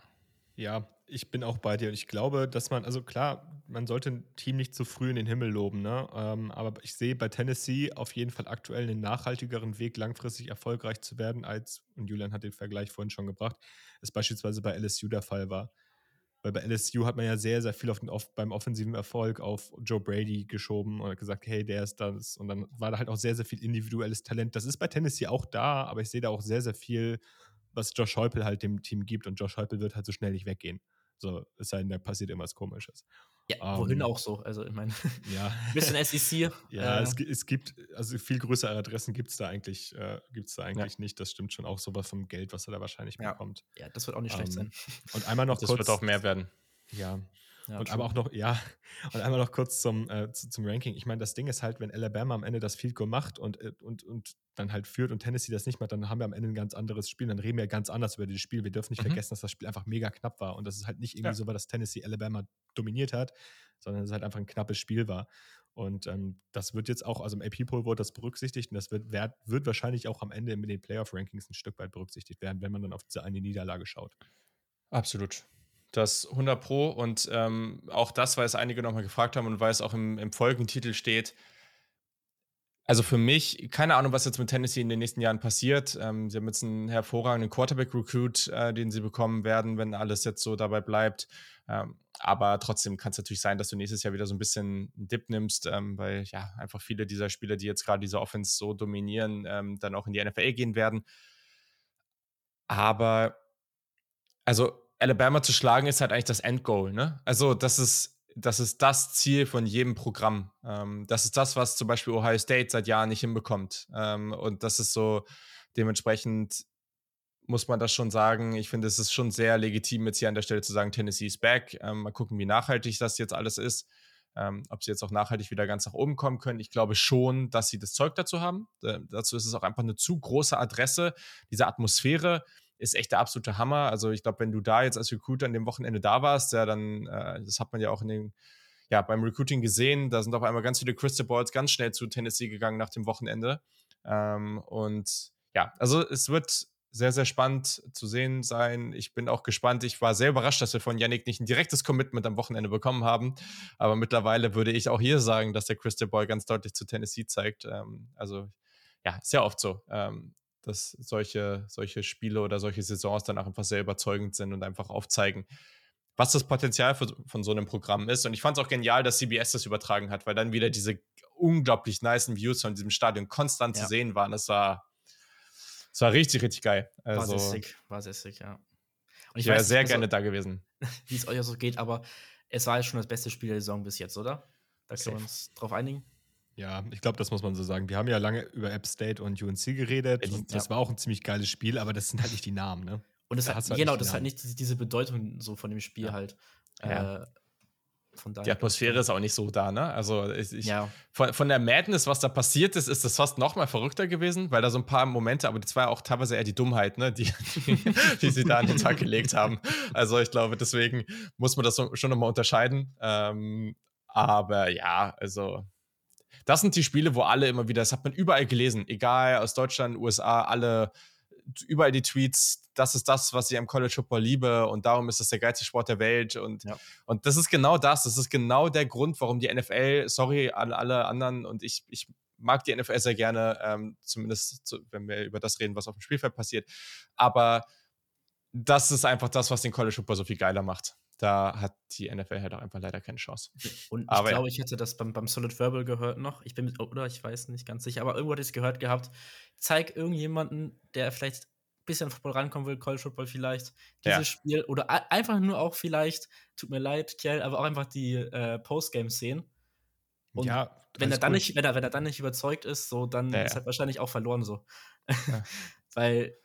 S3: Ja, ich bin auch bei dir und ich glaube, dass man, also klar, man sollte ein Team nicht zu früh in den Himmel loben, ne? Ähm, aber ich sehe bei Tennessee auf jeden Fall aktuell einen nachhaltigeren Weg, langfristig erfolgreich zu werden, als, und Julian hat den Vergleich vorhin schon gebracht, es beispielsweise bei LSU der Fall war. Weil bei LSU hat man ja sehr, sehr viel auf den, auf, beim offensiven Erfolg auf Joe Brady geschoben und hat gesagt, hey, der ist das. Und dann war da halt auch sehr, sehr viel individuelles Talent. Das ist bei Tennessee auch da, aber ich sehe da auch sehr, sehr viel, was Josh Heupel halt dem Team gibt. Und Josh Heupel wird halt so schnell nicht weggehen. So, es sei denn, da passiert irgendwas Komisches.
S2: Ja, wohin um, ähm, auch so. Also, ich meine,
S3: ja.
S2: bisschen SEC.
S3: Ja, äh, es, es, gibt, also viel größere Adressen gibt es da eigentlich, äh, gibt's da eigentlich ja. nicht. Das stimmt schon auch sowas vom Geld, was er da wahrscheinlich
S2: ja.
S3: bekommt.
S2: Ja, das wird auch nicht um, schlecht ähm, sein.
S3: Und einmal noch
S1: das
S3: kurz.
S1: Das wird auch mehr werden.
S3: Ja. Ja, und aber auch noch, ja, und einmal noch kurz zum, äh, zum Ranking. Ich meine, das Ding ist halt, wenn Alabama am Ende das Field Goal macht und, äh, und, und dann halt führt und Tennessee das nicht macht, dann haben wir am Ende ein ganz anderes Spiel. Dann reden wir ganz anders über dieses Spiel. Wir dürfen nicht mhm. vergessen, dass das Spiel einfach mega knapp war und dass es halt nicht irgendwie ja. so war, dass Tennessee Alabama dominiert hat, sondern es halt einfach ein knappes Spiel war. Und ähm, das wird jetzt auch, also im AP-Poll wurde das berücksichtigt und das wird, wird, wird wahrscheinlich auch am Ende mit den Playoff-Rankings ein Stück weit berücksichtigt werden, wenn man dann auf diese eine Niederlage schaut.
S1: Absolut. Das 100 Pro und ähm, auch das, weil es einige nochmal gefragt haben und weil es auch im, im Folgentitel steht. Also für mich, keine Ahnung, was jetzt mit Tennessee in den nächsten Jahren passiert. Ähm, sie haben jetzt einen hervorragenden Quarterback-Recruit, äh, den sie bekommen werden, wenn alles jetzt so dabei bleibt. Ähm, aber trotzdem kann es natürlich sein, dass du nächstes Jahr wieder so ein bisschen einen Dip nimmst, ähm, weil ja einfach viele dieser Spieler, die jetzt gerade diese Offense so dominieren, ähm, dann auch in die NFL gehen werden. Aber also Alabama zu schlagen ist halt eigentlich das Endgoal, ne? Also, das ist, das ist das Ziel von jedem Programm. Ähm, das ist das, was zum Beispiel Ohio State seit Jahren nicht hinbekommt. Ähm, und das ist so, dementsprechend muss man das schon sagen. Ich finde, es ist schon sehr legitim, jetzt hier an der Stelle zu sagen, Tennessee ist back. Ähm, mal gucken, wie nachhaltig das jetzt alles ist. Ähm, ob sie jetzt auch nachhaltig wieder ganz nach oben kommen können. Ich glaube schon, dass sie das Zeug dazu haben. Äh, dazu ist es auch einfach eine zu große Adresse, diese Atmosphäre ist echt der absolute Hammer. Also ich glaube, wenn du da jetzt als Recruiter an dem Wochenende da warst, ja, dann, äh, das hat man ja auch in den, ja, beim Recruiting gesehen, da sind auf einmal ganz viele Crystal Balls ganz schnell zu Tennessee gegangen nach dem Wochenende. Ähm, und ja, also es wird sehr, sehr spannend zu sehen sein. Ich bin auch gespannt. Ich war sehr überrascht, dass wir von Yannick nicht ein direktes Commitment am Wochenende bekommen haben. Aber mittlerweile würde ich auch hier sagen, dass der Crystal Ball ganz deutlich zu Tennessee zeigt. Ähm, also ja, sehr oft so. Ähm, dass solche, solche Spiele oder solche Saisons dann auch einfach sehr überzeugend sind und einfach aufzeigen, was das Potenzial für, von so einem Programm ist. Und ich fand es auch genial, dass CBS das übertragen hat, weil dann wieder diese unglaublich nice Views von diesem Stadion konstant ja. zu sehen waren. Das war, das war richtig, richtig geil. Also,
S2: war sehr sick, war sehr sick, ja.
S1: Und ich wäre sehr gerne so, da gewesen.
S2: Wie es euch so geht, aber es war ja schon das beste Spiel der Saison bis jetzt, oder? Da können wir uns drauf einigen.
S3: Ja, ich glaube, das muss man so sagen. Wir haben ja lange über App State und UNC geredet. Und das ja. war auch ein ziemlich geiles Spiel, aber das sind halt nicht die Namen, ne?
S2: Und es da hat, halt genau, das hat nicht diese Bedeutung so von dem Spiel ja. halt. Ja. Äh,
S1: die Atmosphäre ist auch nicht so da, ne? Also ich, ja. von, von der Madness, was da passiert ist, ist das fast noch mal verrückter gewesen, weil da so ein paar Momente, aber das war auch teilweise eher die Dummheit, ne, die, die, die sie da an den Tag gelegt haben. Also ich glaube, deswegen muss man das so, schon nochmal unterscheiden. Ähm, aber ja, also das sind die Spiele, wo alle immer wieder, das hat man überall gelesen, egal aus Deutschland, USA, alle überall die Tweets, das ist das, was ich am College Football liebe und darum ist das der geilste Sport der Welt und, ja. und das ist genau das, das ist genau der Grund, warum die NFL, sorry an alle anderen und ich, ich mag die NFL sehr gerne, ähm, zumindest zu, wenn wir über das reden, was auf dem Spielfeld passiert, aber das ist einfach das, was den College Football so viel geiler macht da hat die NFL halt auch einfach leider keine Chance.
S2: Und aber ich glaube, ja. ich hätte das beim, beim Solid Verbal gehört noch. Ich bin mit, oder ich weiß nicht ganz sicher, aber irgendwo hatte ich es gehört gehabt. Zeig irgendjemanden, der vielleicht ein bisschen an Football rankommen will, College Football vielleicht, dieses ja. Spiel oder einfach nur auch vielleicht, tut mir leid, Kiel, aber auch einfach die äh, Postgames sehen. Und ja, wenn er dann nicht, wenn er, wenn er dann nicht überzeugt ist, so dann ja, ist er wahrscheinlich auch verloren so. Weil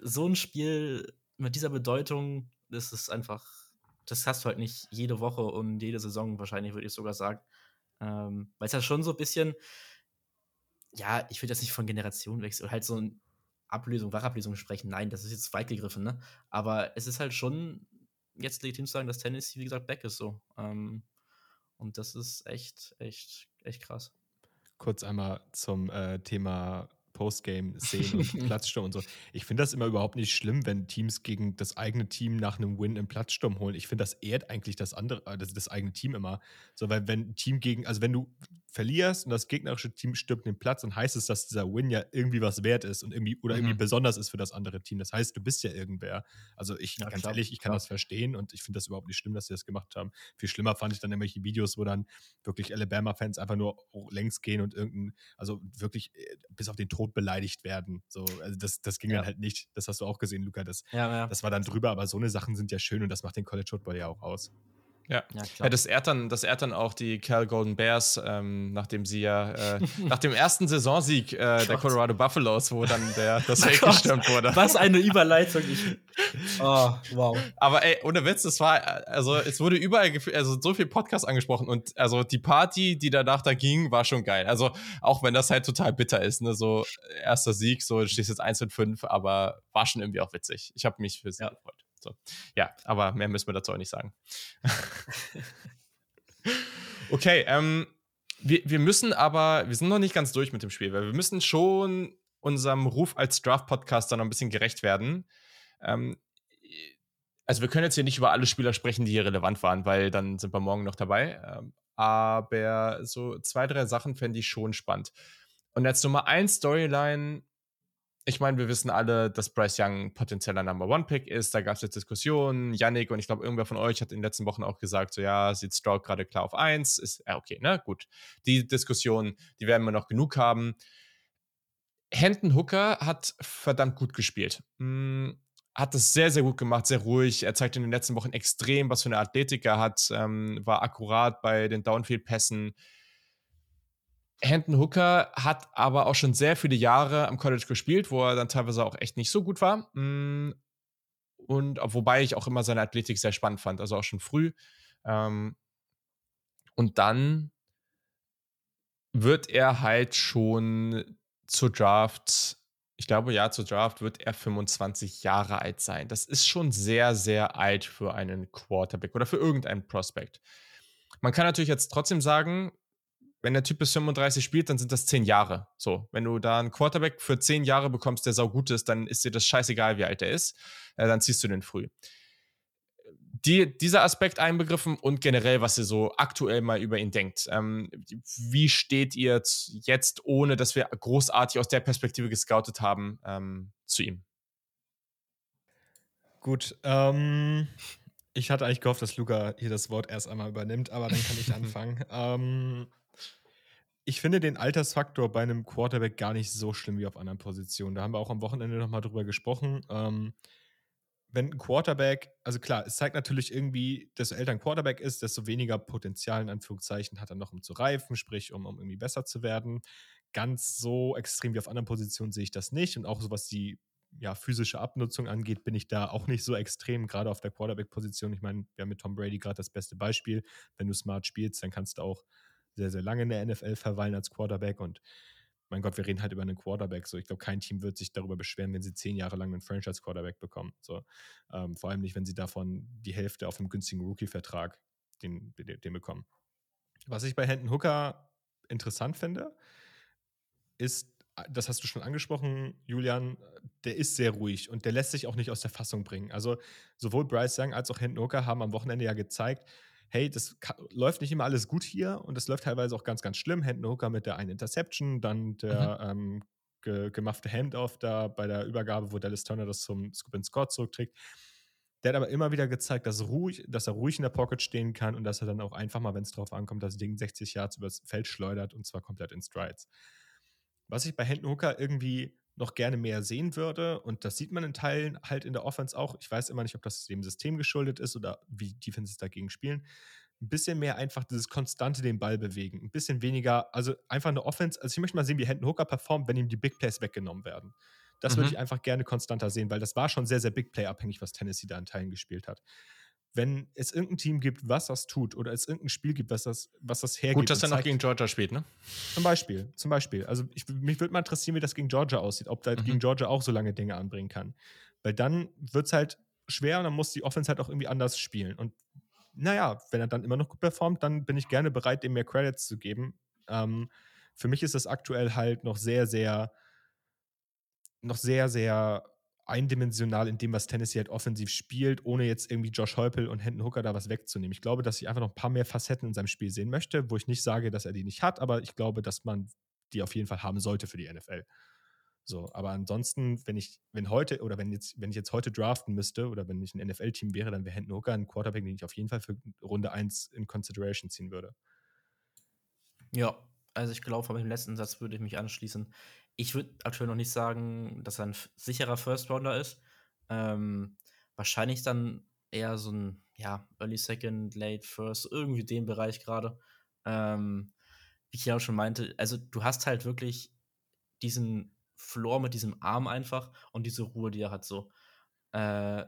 S2: so ein Spiel mit dieser Bedeutung, das ist einfach das hast du halt nicht jede Woche und jede Saison wahrscheinlich, würde ich sogar sagen. Ähm, weil es ja schon so ein bisschen, ja, ich will jetzt nicht von Generationenwechsel, halt so ein Ablösung, Wachablösung sprechen. Nein, das ist jetzt weit gegriffen, ne? Aber es ist halt schon jetzt legitim zu sagen, dass Tennessee, wie gesagt, back ist so. Ähm, und das ist echt, echt, echt krass.
S3: Kurz einmal zum äh, Thema Postgame-Szenen und Platzsturm und so. Ich finde das immer überhaupt nicht schlimm, wenn Teams gegen das eigene Team nach einem Win im Platzsturm holen. Ich finde, das ehrt eigentlich das andere, äh, das, das eigene Team immer. So, weil wenn ein Team gegen, also wenn du verlierst und das gegnerische Team stirbt den Platz, dann heißt es, dass dieser Win ja irgendwie was wert ist und irgendwie oder mhm. irgendwie besonders ist für das andere Team. Das heißt, du bist ja irgendwer. Also ich, ja, ganz klar, ehrlich, ich kann klar. das verstehen und ich finde das überhaupt nicht schlimm, dass sie das gemacht haben. Viel schlimmer fand ich dann irgendwelche Videos, wo dann wirklich Alabama-Fans einfach nur längs gehen und irgendein, also wirklich äh, bis auf den Tod beleidigt werden. So, also das, das ging ja. dann halt nicht. Das hast du auch gesehen, Luca. Das, ja, das war dann drüber, aber so eine Sachen sind ja schön und das macht den College Football ja auch aus.
S1: Ja, ja, das, ehrt dann, das ehrt dann auch die Cal Golden Bears, ähm, nachdem sie ja äh, nach dem ersten Saisonsieg äh, der Colorado Buffaloes, wo dann der, das Fake gestürmt wurde.
S2: Was eine Überleitung.
S1: Oh, wow. Aber ey, ohne Witz, es war, also es wurde überall, also so viel Podcast angesprochen und also die Party, die danach da ging, war schon geil. Also auch wenn das halt total bitter ist, ne, so erster Sieg, so du stehst jetzt 1 und 5, aber war schon irgendwie auch witzig. Ich habe mich für sie ja. gefreut. So. Ja, aber mehr müssen wir dazu auch nicht sagen. okay, ähm, wir, wir müssen aber, wir sind noch nicht ganz durch mit dem Spiel, weil wir müssen schon unserem Ruf als Draft-Podcaster noch ein bisschen gerecht werden. Ähm, also wir können jetzt hier nicht über alle Spieler sprechen, die hier relevant waren, weil dann sind wir morgen noch dabei. Ähm, aber so zwei, drei Sachen fände ich schon spannend. Und als Nummer eins Storyline ich meine, wir wissen alle, dass Bryce Young potenzieller Number One Pick ist. Da gab es jetzt Diskussionen. Yannick und ich glaube, irgendwer von euch hat in den letzten Wochen auch gesagt, so ja, sieht Stroud gerade klar auf eins. Ist, ja, okay, ne, gut. Die Diskussion, die werden wir noch genug haben. Hendon Hooker hat verdammt gut gespielt. Hm, hat es sehr, sehr gut gemacht, sehr ruhig. Er zeigt in den letzten Wochen extrem, was für eine Athletik er hat. Ähm, war akkurat bei den Downfield-Pässen Hendon Hooker hat aber auch schon sehr viele Jahre am College gespielt, wo er dann teilweise auch echt nicht so gut war. Mm, und wobei ich auch immer seine Athletik sehr spannend fand, also auch schon früh. Ähm, und dann wird er halt schon zur Draft, ich glaube ja, zur Draft wird er 25 Jahre alt sein. Das ist schon sehr, sehr alt für einen Quarterback oder für irgendeinen Prospect. Man kann natürlich jetzt trotzdem sagen, wenn der Typ bis 35 spielt, dann sind das 10 Jahre. So, wenn du da einen Quarterback für 10 Jahre bekommst, der saugut ist, dann ist dir das scheißegal, wie alt er ist. Äh, dann ziehst du den früh. die, dieser Aspekt einbegriffen und generell, was ihr so aktuell mal über ihn denkt. Ähm, wie steht ihr jetzt, ohne dass wir großartig aus der Perspektive gescoutet haben, ähm, zu ihm?
S3: Gut, ähm, ich hatte eigentlich gehofft, dass Luca hier das Wort erst einmal übernimmt, aber dann kann ich anfangen. Ich finde den Altersfaktor bei einem Quarterback gar nicht so schlimm wie auf anderen Positionen. Da haben wir auch am Wochenende nochmal drüber gesprochen. Ähm, wenn ein Quarterback, also klar, es zeigt natürlich irgendwie, desto älter ein Quarterback ist, desto weniger Potenzial in Anführungszeichen hat er noch, um zu reifen, sprich, um, um irgendwie besser zu werden. Ganz so extrem wie auf anderen Positionen sehe ich das nicht. Und auch so was die ja, physische Abnutzung angeht, bin ich da auch nicht so extrem, gerade auf der Quarterback-Position. Ich meine, wir haben mit Tom Brady gerade das beste Beispiel. Wenn du smart spielst, dann kannst du auch sehr, sehr lange in der NFL verweilen als Quarterback. Und mein Gott, wir reden halt über einen Quarterback. So, ich glaube, kein Team wird sich darüber beschweren, wenn sie zehn Jahre lang einen Franchise-Quarterback bekommen. So, ähm, vor allem nicht, wenn sie davon die Hälfte auf einem günstigen Rookie-Vertrag den, den, den bekommen. Was ich bei Hendon Hooker interessant finde, ist das hast du schon angesprochen, Julian, der ist sehr ruhig und der lässt sich auch nicht aus der Fassung bringen. Also sowohl Bryce Young als auch Hendon Hooker haben am Wochenende ja gezeigt, hey, das läuft nicht immer alles gut hier und es läuft teilweise auch ganz, ganz schlimm. Hendon Hooker mit der einen Interception, dann der mhm. ähm, ge gemachte Handoff da bei der Übergabe, wo Dallas Turner das zum Scoop and Scott zurückträgt. Der hat aber immer wieder gezeigt, dass, ruhig, dass er ruhig in der Pocket stehen kann und dass er dann auch einfach mal, wenn es drauf ankommt, das Ding 60 Yards übers Feld schleudert und zwar komplett in Strides. Was ich bei Hendon Hooker irgendwie noch gerne mehr sehen würde, und das sieht man in Teilen halt in der Offense auch, ich weiß immer nicht, ob das dem System geschuldet ist oder wie Defenses dagegen spielen, ein bisschen mehr einfach dieses konstante den Ball bewegen, ein bisschen weniger, also einfach eine Offense, also ich möchte mal sehen, wie Hendon Hooker performt, wenn ihm die Big Plays weggenommen werden. Das mhm. würde ich einfach gerne konstanter sehen, weil das war schon sehr, sehr Big Play abhängig, was Tennessee da in Teilen gespielt hat wenn es irgendein Team gibt, was das tut, oder es irgendein Spiel gibt, was das, was das hergibt.
S1: Gut, dass er noch gegen Georgia spielt, ne?
S3: Zum Beispiel, zum Beispiel. Also ich, mich würde mal interessieren, wie das gegen Georgia aussieht, ob da mhm. gegen Georgia auch so lange Dinge anbringen kann. Weil dann wird es halt schwer und dann muss die Offense halt auch irgendwie anders spielen. Und naja, wenn er dann immer noch gut performt, dann bin ich gerne bereit, dem mehr Credits zu geben. Ähm, für mich ist das aktuell halt noch sehr, sehr, noch sehr, sehr eindimensional in dem, was Tennessee halt offensiv spielt, ohne jetzt irgendwie Josh Heupel und Hendon Hooker da was wegzunehmen. Ich glaube, dass ich einfach noch ein paar mehr Facetten in seinem Spiel sehen möchte, wo ich nicht sage, dass er die nicht hat, aber ich glaube, dass man die auf jeden Fall haben sollte für die NFL. So, aber ansonsten, wenn ich, wenn heute oder wenn jetzt, wenn ich jetzt heute draften müsste oder wenn ich ein NFL-Team wäre, dann wäre Hendon Hooker ein Quarterback, den ich auf jeden Fall für Runde 1 in Consideration ziehen würde.
S2: Ja, also ich glaube, mit dem letzten Satz würde ich mich anschließen ich würde aktuell noch nicht sagen, dass er ein sicherer First Rounder ist. Ähm, wahrscheinlich dann eher so ein, ja, Early Second, Late First, irgendwie den Bereich gerade. Ähm, wie ich ja auch schon meinte, also du hast halt wirklich diesen Floor mit diesem Arm einfach und diese Ruhe, die er hat, so. Äh,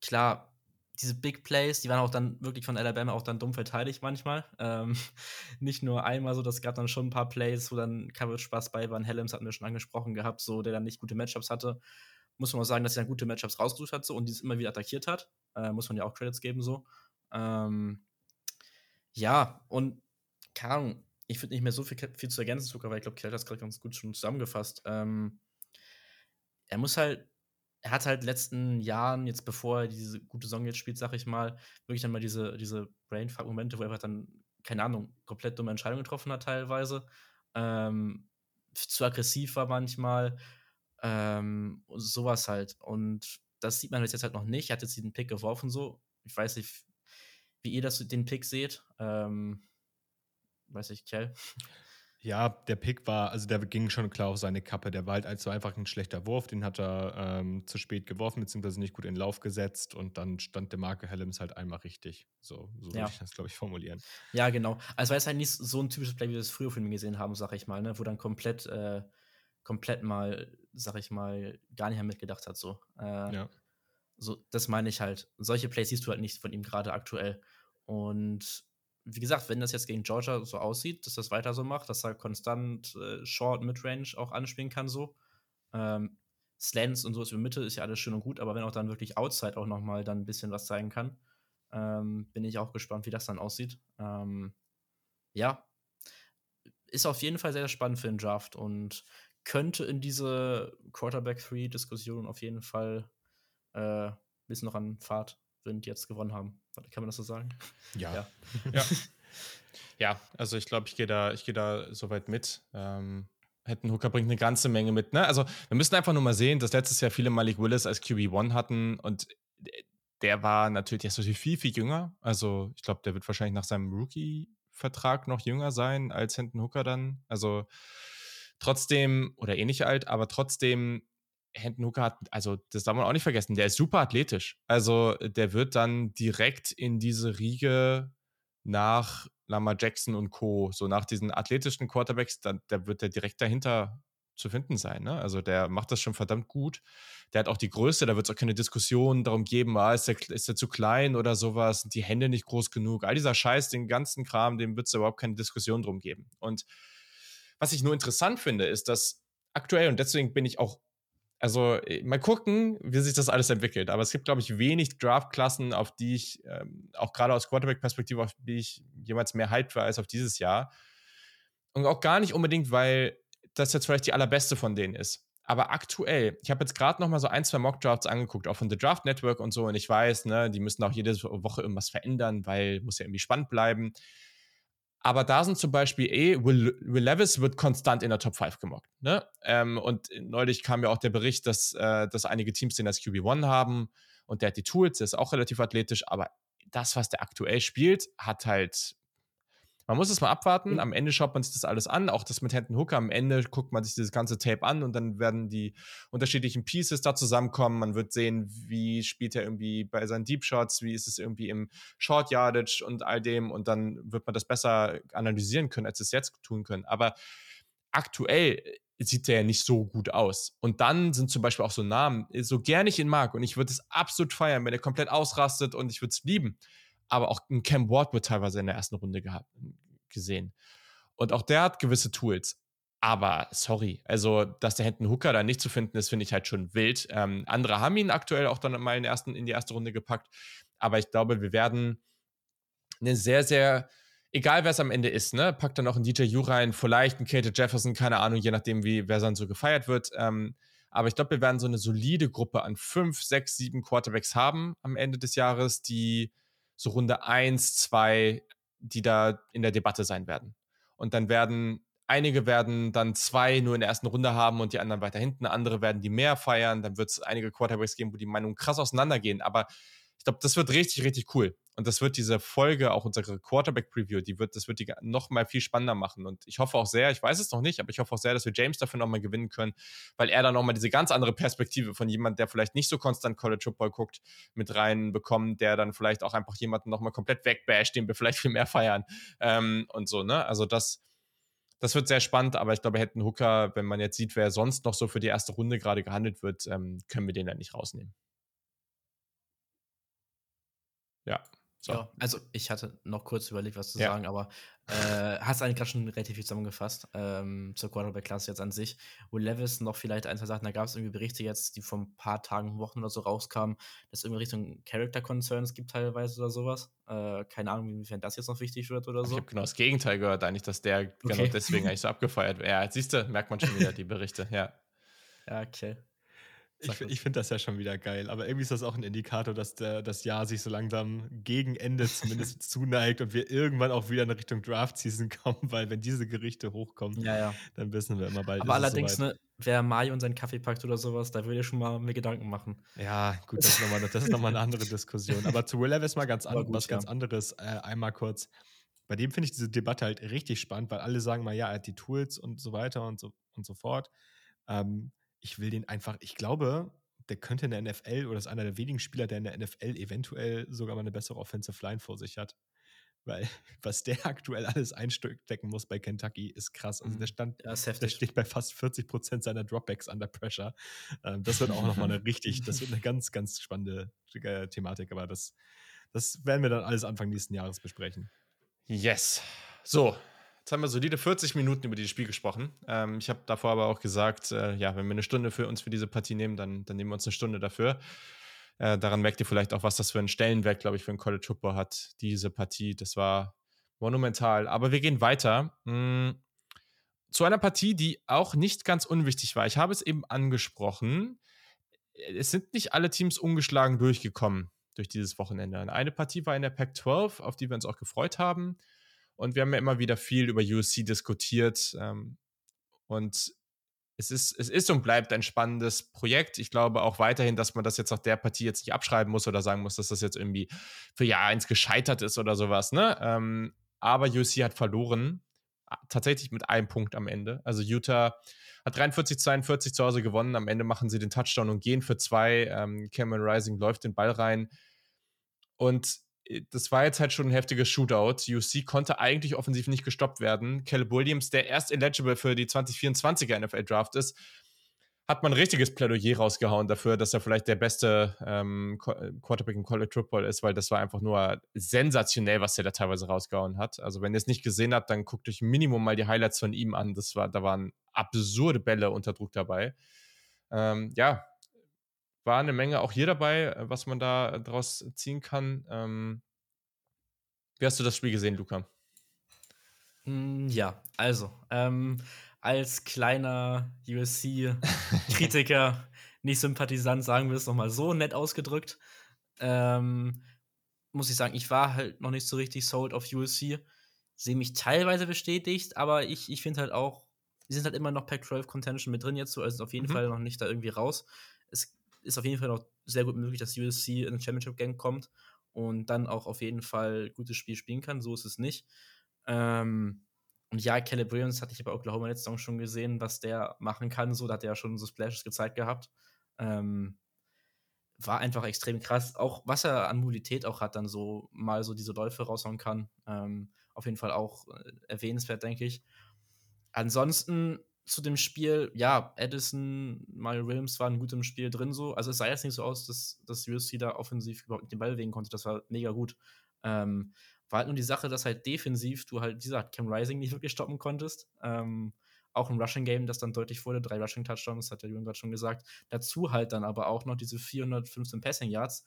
S2: klar, diese Big Plays, die waren auch dann wirklich von Alabama auch dann dumm verteidigt manchmal. Ähm, nicht nur einmal so, das gab dann schon ein paar Plays, wo dann Coverage Spaß bei waren. Helms hatten wir schon angesprochen gehabt, so der dann nicht gute Matchups hatte. Muss man auch sagen, dass er dann gute Matchups rausgesucht hat so und die es immer wieder attackiert hat. Äh, muss man ja auch Credits geben so. Ähm, ja, und keine Ahnung, ich finde nicht mehr so viel, viel zu ergänzen, sogar, weil ich glaube, Kjell hat das gerade ganz gut schon zusammengefasst. Ähm, er muss halt er hat halt letzten Jahren, jetzt bevor er diese gute Saison jetzt spielt, sag ich mal, wirklich dann mal diese, diese Brainfuck-Momente, wo er dann, keine Ahnung, komplett dumme Entscheidungen getroffen hat teilweise. Ähm, zu aggressiv war manchmal. Ähm, sowas halt. Und das sieht man jetzt halt noch nicht. Er hat jetzt den Pick geworfen so. Ich weiß nicht, wie ihr das den Pick seht. Ähm, weiß ich, Kell.
S3: Ja, der Pick war, also der ging schon klar auf seine Kappe. Der war halt also einfach ein schlechter Wurf, den hat er ähm, zu spät geworfen, beziehungsweise nicht gut in Lauf gesetzt und dann stand der Marke Helms halt einmal richtig. So, so würde ich das, glaube ich, formulieren.
S2: Ja, genau. Also war es halt nicht so ein typisches Play, wie wir es früher von ihm gesehen haben, sag ich mal, ne? wo dann komplett, äh, komplett mal, sag ich mal, gar nicht mehr mitgedacht hat. So. Äh, ja. so. Das meine ich halt. Solche Plays siehst du halt nicht von ihm gerade aktuell. Und wie gesagt, wenn das jetzt gegen Georgia so aussieht, dass das weiter so macht, dass er konstant äh, Short, Midrange auch anspielen kann, so. Ähm, Slants und so ist über Mitte ist ja alles schön und gut, aber wenn auch dann wirklich Outside auch nochmal dann ein bisschen was zeigen kann, ähm, bin ich auch gespannt, wie das dann aussieht. Ähm, ja, ist auf jeden Fall sehr spannend für den Draft und könnte in diese Quarterback-3-Diskussion auf jeden Fall äh, ein bisschen noch an Fahrt sind, jetzt gewonnen haben. Kann man das so sagen?
S1: Ja. Ja, ja. ja also ich glaube, ich gehe da, geh da soweit mit. Ähm, Hätten Hooker bringt eine ganze Menge mit. Ne? Also wir müssen einfach nur mal sehen, dass letztes Jahr viele Malik Willis als QB1 hatten und der war natürlich erst viel, viel jünger. Also ich glaube, der wird wahrscheinlich nach seinem Rookie-Vertrag noch jünger sein als Hinton Hooker dann. Also trotzdem, oder ähnlich alt, aber trotzdem, Hinton Hooker hat, also das darf man auch nicht vergessen, der ist super athletisch. Also der wird dann direkt in diese Riege nach Lama Jackson und Co., so nach diesen athletischen Quarterbacks, da, da wird er direkt dahinter zu finden sein. Ne? Also der macht das schon verdammt gut. Der hat auch die Größe, da wird es auch keine Diskussion darum geben, ah, ist, der, ist der zu klein oder sowas, sind die Hände nicht groß genug. All dieser Scheiß, den ganzen Kram, dem wird es überhaupt keine Diskussion drum geben. Und was ich nur interessant finde, ist, dass aktuell, und deswegen bin ich auch also äh, mal gucken, wie sich das alles entwickelt. Aber es gibt, glaube ich, wenig Draft-Klassen, auf die ich, ähm, auch gerade aus Quarterback-Perspektive, auf die ich jemals mehr hyped war als auf dieses Jahr. Und auch gar nicht unbedingt, weil das jetzt vielleicht die allerbeste von denen ist. Aber aktuell, ich habe jetzt gerade noch mal so ein, zwei Mock-Drafts angeguckt, auch von The Draft Network und so. Und ich weiß, ne, die müssen auch jede Woche irgendwas verändern, weil muss ja irgendwie spannend bleiben. Aber da sind zum Beispiel eh, Will, Will Levis wird konstant in der Top 5 gemockt. Ne? Ähm, und neulich kam ja auch der Bericht, dass, äh, dass einige Teams den als QB1 haben und der hat die Tools, der ist auch relativ athletisch, aber das, was der aktuell spielt, hat halt man muss es mal abwarten. Am Ende schaut man sich das alles an. Auch das mit Händen Hooker. Am Ende guckt man sich dieses ganze Tape an und dann werden die unterschiedlichen Pieces da zusammenkommen. Man wird sehen, wie spielt er irgendwie bei seinen Deep Shots, wie ist es irgendwie im Short Yardage und all dem. Und dann wird man das besser analysieren können, als es jetzt tun können. Aber aktuell sieht der ja nicht so gut aus. Und dann sind zum Beispiel auch so Namen, so gern ich ihn mag und ich würde es absolut feiern, wenn er komplett ausrastet und ich würde es lieben aber auch ein Cam Ward wird teilweise in der ersten Runde gehabt, gesehen. Und auch der hat gewisse Tools. Aber sorry, also dass der Hinton Hooker da nicht zu finden ist, finde ich halt schon wild. Ähm, andere haben ihn aktuell auch dann mal in, ersten, in die erste Runde gepackt. Aber ich glaube, wir werden eine sehr, sehr, egal wer es am Ende ist, ne, packt dann auch einen DJ U rein, vielleicht einen Kate Jefferson, keine Ahnung, je nachdem, wie wer dann so gefeiert wird. Ähm, aber ich glaube, wir werden so eine solide Gruppe an fünf, sechs, sieben Quarterbacks haben am Ende des Jahres, die so Runde 1, 2, die da in der Debatte sein werden. Und dann werden einige werden dann zwei nur in der ersten Runde haben und die anderen weiter hinten. Andere werden die mehr feiern. Dann wird es einige Quarterbacks geben, wo die Meinungen krass auseinandergehen. Aber ich glaube, das wird richtig, richtig cool. Und das wird diese Folge, auch unsere Quarterback-Preview, die wird, das wird die noch mal viel spannender machen. Und ich hoffe auch sehr, ich weiß es noch nicht, aber ich hoffe auch sehr, dass wir James dafür noch mal gewinnen können, weil er dann noch mal diese ganz andere Perspektive von jemand, der vielleicht nicht so konstant College Football guckt, mit reinbekommt, der dann vielleicht auch einfach jemanden noch mal komplett wegbasht, den wir vielleicht viel mehr feiern ähm, und so, ne? Also das, das wird sehr spannend, aber ich glaube, hätten Hooker, wenn man jetzt sieht, wer sonst noch so für die erste Runde gerade gehandelt wird, ähm, können wir den dann nicht rausnehmen. Ja.
S2: So. Ja, also ich hatte noch kurz überlegt, was zu ja. sagen, aber äh, hast eigentlich gerade schon relativ viel zusammengefasst ähm, zur Quarterback-Klasse jetzt an sich. Will Levis noch vielleicht ein, zwei Sachen, da gab es irgendwie Berichte jetzt, die vor ein paar Tagen, Wochen oder so rauskamen, dass es irgendwie Richtung Character Concerns gibt teilweise oder sowas. Äh, keine Ahnung, inwiefern das jetzt noch wichtig wird oder so.
S1: Ich habe genau das Gegenteil gehört, eigentlich, dass der genau okay. genau deswegen eigentlich so abgefeiert wird. Ja, siehst du, merkt man schon wieder die Berichte, ja.
S2: Ja, okay.
S3: Ich, ich finde das ja schon wieder geil, aber irgendwie ist das auch ein Indikator, dass der, das Jahr sich so langsam gegen Ende zumindest zuneigt und wir irgendwann auch wieder in Richtung Draft-Season kommen, weil wenn diese Gerichte hochkommen,
S2: ja, ja.
S3: dann wissen wir immer bald.
S2: Aber allerdings, ne, wer Mario und seinen Kaffee packt oder sowas, da würde ich schon mal mir Gedanken machen.
S3: Ja, gut, das ist nochmal noch eine andere Diskussion. Aber zu Will Levis mal ganz an, gut, was ja. ganz anderes, äh, einmal kurz. Bei dem finde ich diese Debatte halt richtig spannend, weil alle sagen mal, ja, er hat die Tools und so weiter und so, und so fort. Ähm, ich will den einfach, ich glaube, der könnte in der NFL oder ist einer der wenigen Spieler, der in der NFL eventuell sogar mal eine bessere Offensive Line vor sich hat. Weil was der aktuell alles einstecken muss bei Kentucky, ist krass. Also der, mhm. stand, der steht bei fast 40 Prozent seiner Dropbacks under Pressure. Ähm, das wird auch nochmal eine richtig, das wird eine ganz, ganz spannende äh, Thematik. Aber das, das werden wir dann alles Anfang nächsten Jahres besprechen.
S1: Yes. So, Jetzt haben wir solide 40 Minuten über dieses Spiel gesprochen. Ähm, ich habe davor aber auch gesagt, äh, ja, wenn wir eine Stunde für uns für diese Partie nehmen, dann, dann nehmen wir uns eine Stunde dafür. Äh, daran merkt ihr vielleicht auch, was das für einen Stellenwert, glaube ich, für einen College Football hat, diese Partie. Das war monumental. Aber wir gehen weiter hm, zu einer Partie, die auch nicht ganz unwichtig war. Ich habe es eben angesprochen. Es sind nicht alle Teams ungeschlagen durchgekommen durch dieses Wochenende. Eine Partie war in der Pac 12, auf die wir uns auch gefreut haben. Und wir haben ja immer wieder viel über USC diskutiert. Ähm, und es ist, es ist und bleibt ein spannendes Projekt. Ich glaube auch weiterhin, dass man das jetzt nach der Partie jetzt nicht abschreiben muss oder sagen muss, dass das jetzt irgendwie für Jahr eins gescheitert ist oder sowas. Ne? Ähm, aber USC hat verloren. Tatsächlich mit einem Punkt am Ende. Also Utah hat 43, 42 zu Hause gewonnen. Am Ende machen sie den Touchdown und gehen für zwei. Ähm, Cameron Rising läuft den Ball rein. Und das war jetzt halt schon ein heftiges Shootout. UC konnte eigentlich offensiv nicht gestoppt werden. Caleb Williams, der erst eligible für die 2024er NFL Draft ist, hat man ein richtiges Plädoyer rausgehauen dafür, dass er vielleicht der beste ähm, äh, Quarterback im College Football ist, weil das war einfach nur sensationell, was er da teilweise rausgehauen hat. Also wenn ihr es nicht gesehen habt, dann guckt euch Minimum mal die Highlights von ihm an. Das war, da waren absurde Bälle unter Druck dabei. Ähm, ja, war eine Menge auch hier dabei, äh, was man da draus ziehen kann. Ähm, wie hast du das Spiel gesehen, Luca?
S2: Hm, ja, also, ähm, als kleiner USC-Kritiker, nicht Sympathisant, sagen wir es nochmal so nett ausgedrückt, ähm, muss ich sagen, ich war halt noch nicht so richtig sold auf USC. Sehe mich teilweise bestätigt, aber ich, ich finde halt auch, die sind halt immer noch Pac-12 Contention mit drin jetzt so, also auf jeden mhm. Fall noch nicht da irgendwie raus. Es ist auf jeden Fall noch sehr gut möglich, dass USC in den Championship Game kommt und dann auch auf jeden Fall gutes Spiel spielen kann. So ist es nicht. Ähm, und ja, Caleb Williams hatte ich bei Oklahoma letzte Saison schon gesehen, was der machen kann. So, da hat er ja schon so Splashes gezeigt gehabt. Ähm, war einfach extrem krass. Auch was er an Mobilität auch hat, dann so mal so diese Läufe raushauen kann. Ähm, auf jeden Fall auch äh, erwähnenswert, denke ich. Ansonsten zu dem Spiel, ja, Edison, Mario Williams waren gut im Spiel drin so. Also es sah jetzt nicht so aus, dass, dass USC da offensiv überhaupt den Ball bewegen konnte. Das war mega gut. Ähm, war halt nur die Sache, dass halt defensiv du halt, wie gesagt, Cam Rising nicht wirklich stoppen konntest. Ähm, auch im Rushing Game, das dann deutlich wurde, drei Rushing Touchdowns, hat der Jürgen gerade schon gesagt. Dazu halt dann aber auch noch diese 415 Passing Yards.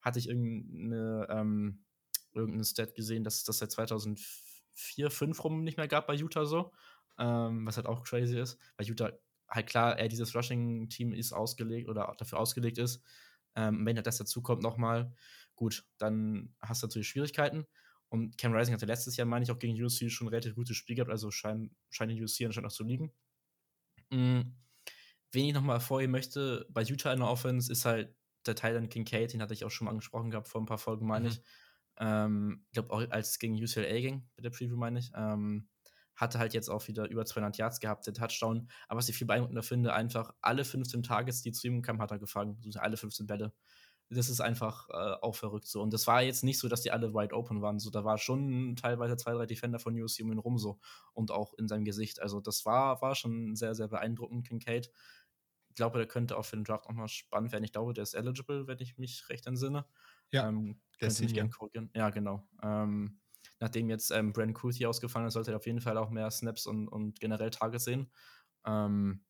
S2: Hatte ich irgendeine, ähm, irgendeine Stat gesehen, dass das seit 2004, 2005 rum nicht mehr gab bei Utah so. Ähm, was halt auch crazy ist, weil Utah halt klar, er dieses Rushing-Team ist ausgelegt oder dafür ausgelegt ist. Ähm, wenn halt das dazu kommt nochmal, gut, dann hast du natürlich Schwierigkeiten. Und Cam Rising hatte letztes Jahr, meine ich, auch gegen UC schon ein relativ gutes Spiel gehabt, also scheint, scheint in UC anscheinend noch zu liegen. Mhm. Wen ich nochmal vorheben möchte, bei Utah in der Offense ist halt der Thailand Kincaid, den hatte ich auch schon mal angesprochen gehabt vor ein paar Folgen, meine mhm. ich. Ähm, ich glaube, auch als es gegen UCLA ging, bei der Preview, meine ich. Ähm, hatte halt jetzt auch wieder über 200 Yards gehabt, der Touchdown. Aber was ich viel beeindruckender finde, einfach alle 15 Targets, die zu ihm kamen, hat er gefangen. Also alle 15 Bälle das ist einfach äh, auch verrückt so. Und das war jetzt nicht so, dass die alle wide open waren. So, da war schon teilweise zwei, drei Defender von USC um ihn rum so und auch in seinem Gesicht. Also das war, war schon sehr, sehr beeindruckend, Kincaid. Ich glaube, der könnte auch für den Draft auch mal spannend werden. Ich glaube, der ist eligible, wenn ich mich recht entsinne.
S3: Ja, ähm,
S2: der ist gerne korrigieren. Ja, genau. Ähm, nachdem jetzt ähm, Brandon Kuthi ausgefallen ist, sollte er auf jeden Fall auch mehr Snaps und, und generell Targets sehen. Ähm,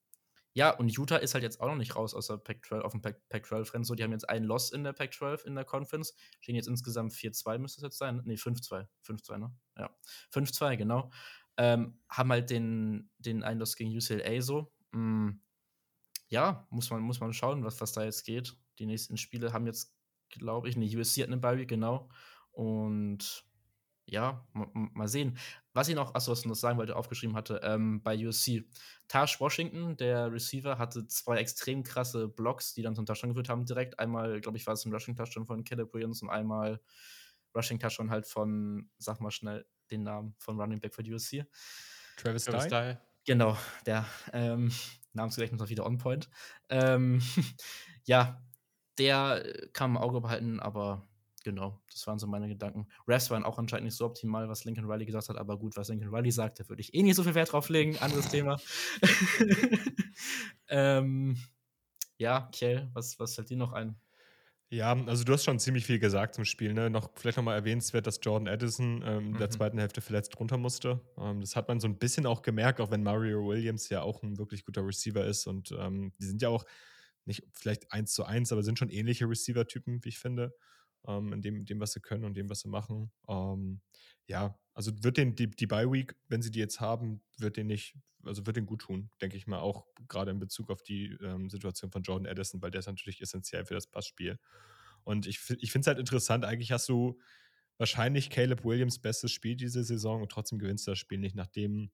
S2: ja, und Utah ist halt jetzt auch noch nicht raus aus der Pac-12, auf dem Pac-12-Rennen. So, die haben jetzt einen Loss in der Pac-12 in der Conference. Stehen jetzt insgesamt 4-2, müsste es jetzt sein. Nee, 5-2. 5-2, ne? Ja. 5-2, genau. Ähm, haben halt den, den einen Loss gegen UCLA so. Mm, ja, muss man, muss man schauen, was, was da jetzt geht. Die nächsten Spiele haben jetzt, glaube ich, eine USC hat eine Bye genau. Und ja, mal sehen. Was ich noch, achso, was ich noch sagen wollte, aufgeschrieben hatte, ähm, bei USC. Tash Washington, der Receiver, hatte zwei extrem krasse Blocks, die dann zum Touchdown geführt haben direkt. Einmal, glaube ich, war es ein Rushing Touchdown von Caleb Williams und einmal Rushing Touchdown halt von, sag mal schnell den Namen von Running Back für USC.
S3: Travis, Travis Dye.
S2: Genau, der ähm, Namensgedächtnis noch wieder on point. Ähm, ja, der kann im Auge behalten, aber Genau, das waren so meine Gedanken. Refs waren auch anscheinend nicht so optimal, was Lincoln Riley gesagt hat, aber gut, was Lincoln Riley sagt, da würde ich eh nicht so viel Wert drauf legen. Anderes Thema. ähm, ja, Kjell, was, was fällt dir noch ein?
S3: Ja, also du hast schon ziemlich viel gesagt zum Spiel. Ne? Noch, vielleicht nochmal erwähnenswert, dass Jordan Addison ähm, in der mhm. zweiten Hälfte verletzt runter musste. Ähm, das hat man so ein bisschen auch gemerkt, auch wenn Mario Williams ja auch ein wirklich guter Receiver ist. Und ähm, die sind ja auch nicht vielleicht eins zu eins, aber sind schon ähnliche Receiver-Typen, wie ich finde ähm, in dem, dem, was sie können und dem, was sie machen. Ähm, ja, also wird den die, die Bye Week, wenn sie die jetzt haben, wird den nicht, also wird den gut tun, denke ich mal, auch gerade in Bezug auf die ähm, Situation von Jordan Addison, weil der ist natürlich essentiell für das Passspiel. Und ich, ich finde es halt interessant, eigentlich hast du wahrscheinlich Caleb Williams bestes Spiel diese Saison und trotzdem gewinnst du das Spiel nicht, nachdem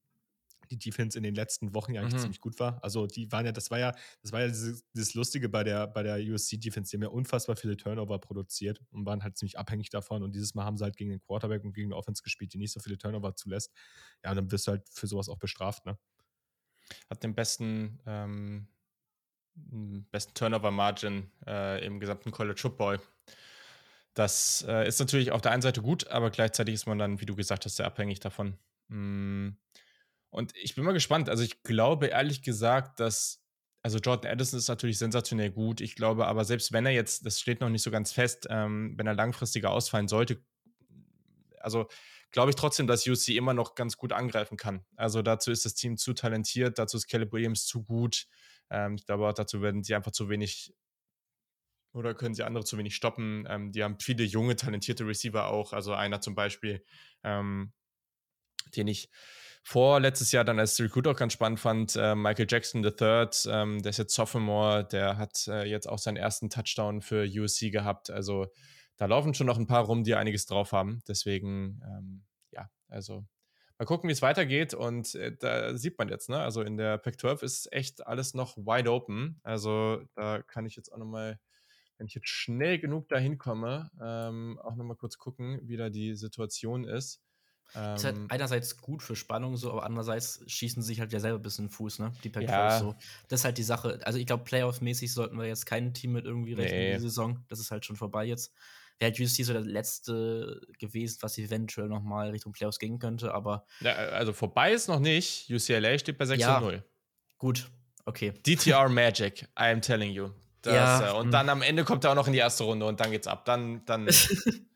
S3: die Defense in den letzten Wochen ja eigentlich mhm. ziemlich gut war. Also die waren ja, das war ja, das war ja dieses, dieses Lustige bei der, bei der USC-Defense, die haben ja unfassbar viele Turnover produziert und waren halt ziemlich abhängig davon. Und dieses Mal haben sie halt gegen den Quarterback und gegen eine Offense gespielt, die nicht so viele Turnover zulässt. Ja, und dann wirst du halt für sowas auch bestraft, ne?
S1: Hat den besten, ähm, besten Turnover-Margin äh, im gesamten College Football. Das äh, ist natürlich auf der einen Seite gut, aber gleichzeitig ist man dann, wie du gesagt hast, sehr abhängig davon. Mm. Und ich bin mal gespannt. Also ich glaube ehrlich gesagt, dass, also Jordan Addison ist natürlich sensationell gut. Ich glaube aber, selbst wenn er jetzt, das steht noch nicht so ganz fest, ähm, wenn er langfristiger ausfallen sollte, also glaube ich trotzdem, dass UC immer noch ganz gut angreifen kann. Also dazu ist das Team zu talentiert, dazu ist Caleb Williams zu gut. Ähm, ich glaube dazu werden sie einfach zu wenig oder können sie andere zu wenig stoppen. Ähm, die haben viele junge, talentierte Receiver auch. Also einer zum Beispiel, ähm, den ich vor letztes Jahr dann als Recruit auch ganz spannend fand, äh, Michael Jackson III, ähm, der ist jetzt Sophomore, der hat äh, jetzt auch seinen ersten Touchdown für USC gehabt. Also da laufen schon noch ein paar rum, die einiges drauf haben. Deswegen, ähm, ja, also mal gucken, wie es weitergeht. Und äh, da sieht man jetzt, ne? Also in der Pac-12 ist echt alles noch wide open. Also da kann ich jetzt auch nochmal, wenn ich jetzt schnell genug dahin komme, ähm, auch nochmal kurz gucken, wie da die Situation ist.
S2: Ähm, ist halt ähm. einerseits gut für Spannung so, aber andererseits schießen sie sich halt ja selber ein bisschen Fuß, ne? Die Pack
S1: ja.
S2: so. Das ist halt die Sache. Also ich glaube, Playoff-mäßig sollten wir jetzt kein Team mit irgendwie rechnen nee. in die Saison. Das ist halt schon vorbei jetzt. Wäre halt USC so der letzte gewesen, was eventuell nochmal Richtung Playoffs gehen könnte, aber.
S1: Ja, also vorbei ist noch nicht. UCLA steht bei 6 ja, 0.
S2: Gut, okay.
S1: DTR Magic, I am telling you. Das, ja, äh, und hm. dann am Ende kommt er auch noch in die erste Runde und dann geht's ab. Dann, dann,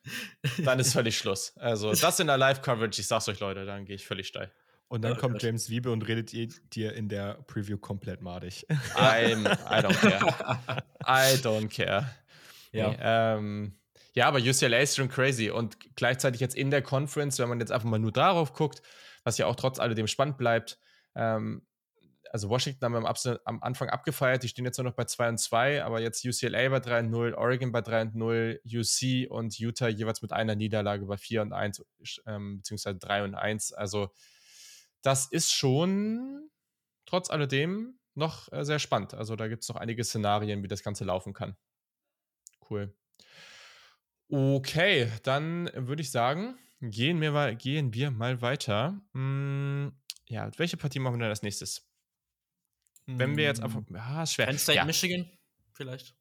S1: dann ist völlig Schluss. Also, das in der Live-Coverage, ich sag's euch, Leute, dann gehe ich völlig steil.
S3: Und dann oh, kommt James Wiebe und redet dir in der Preview komplett madig.
S1: I'm, I don't care. I don't care. Ja. Nee, ähm, ja, aber UCLA ist schon crazy. Und gleichzeitig jetzt in der Conference, wenn man jetzt einfach mal nur darauf guckt, was ja auch trotz alledem spannend bleibt, ähm, also Washington haben wir am, am, Anfang abgefeiert, die stehen jetzt nur noch bei 2 und 2, aber jetzt UCLA bei 3 und 0, Oregon bei 3 und 0, UC und Utah jeweils mit einer Niederlage bei 4 und 1, ähm, beziehungsweise 3 und 1. Also das ist schon trotz alledem noch äh, sehr spannend. Also da gibt es noch einige Szenarien, wie das Ganze laufen kann. Cool. Okay, dann würde ich sagen, gehen wir mal, gehen wir mal weiter. Hm, ja, welche Partie machen wir denn als nächstes? Wenn wir jetzt einfach. Hm. Ja, ist schwer.
S2: Penn State, ja. Michigan, vielleicht.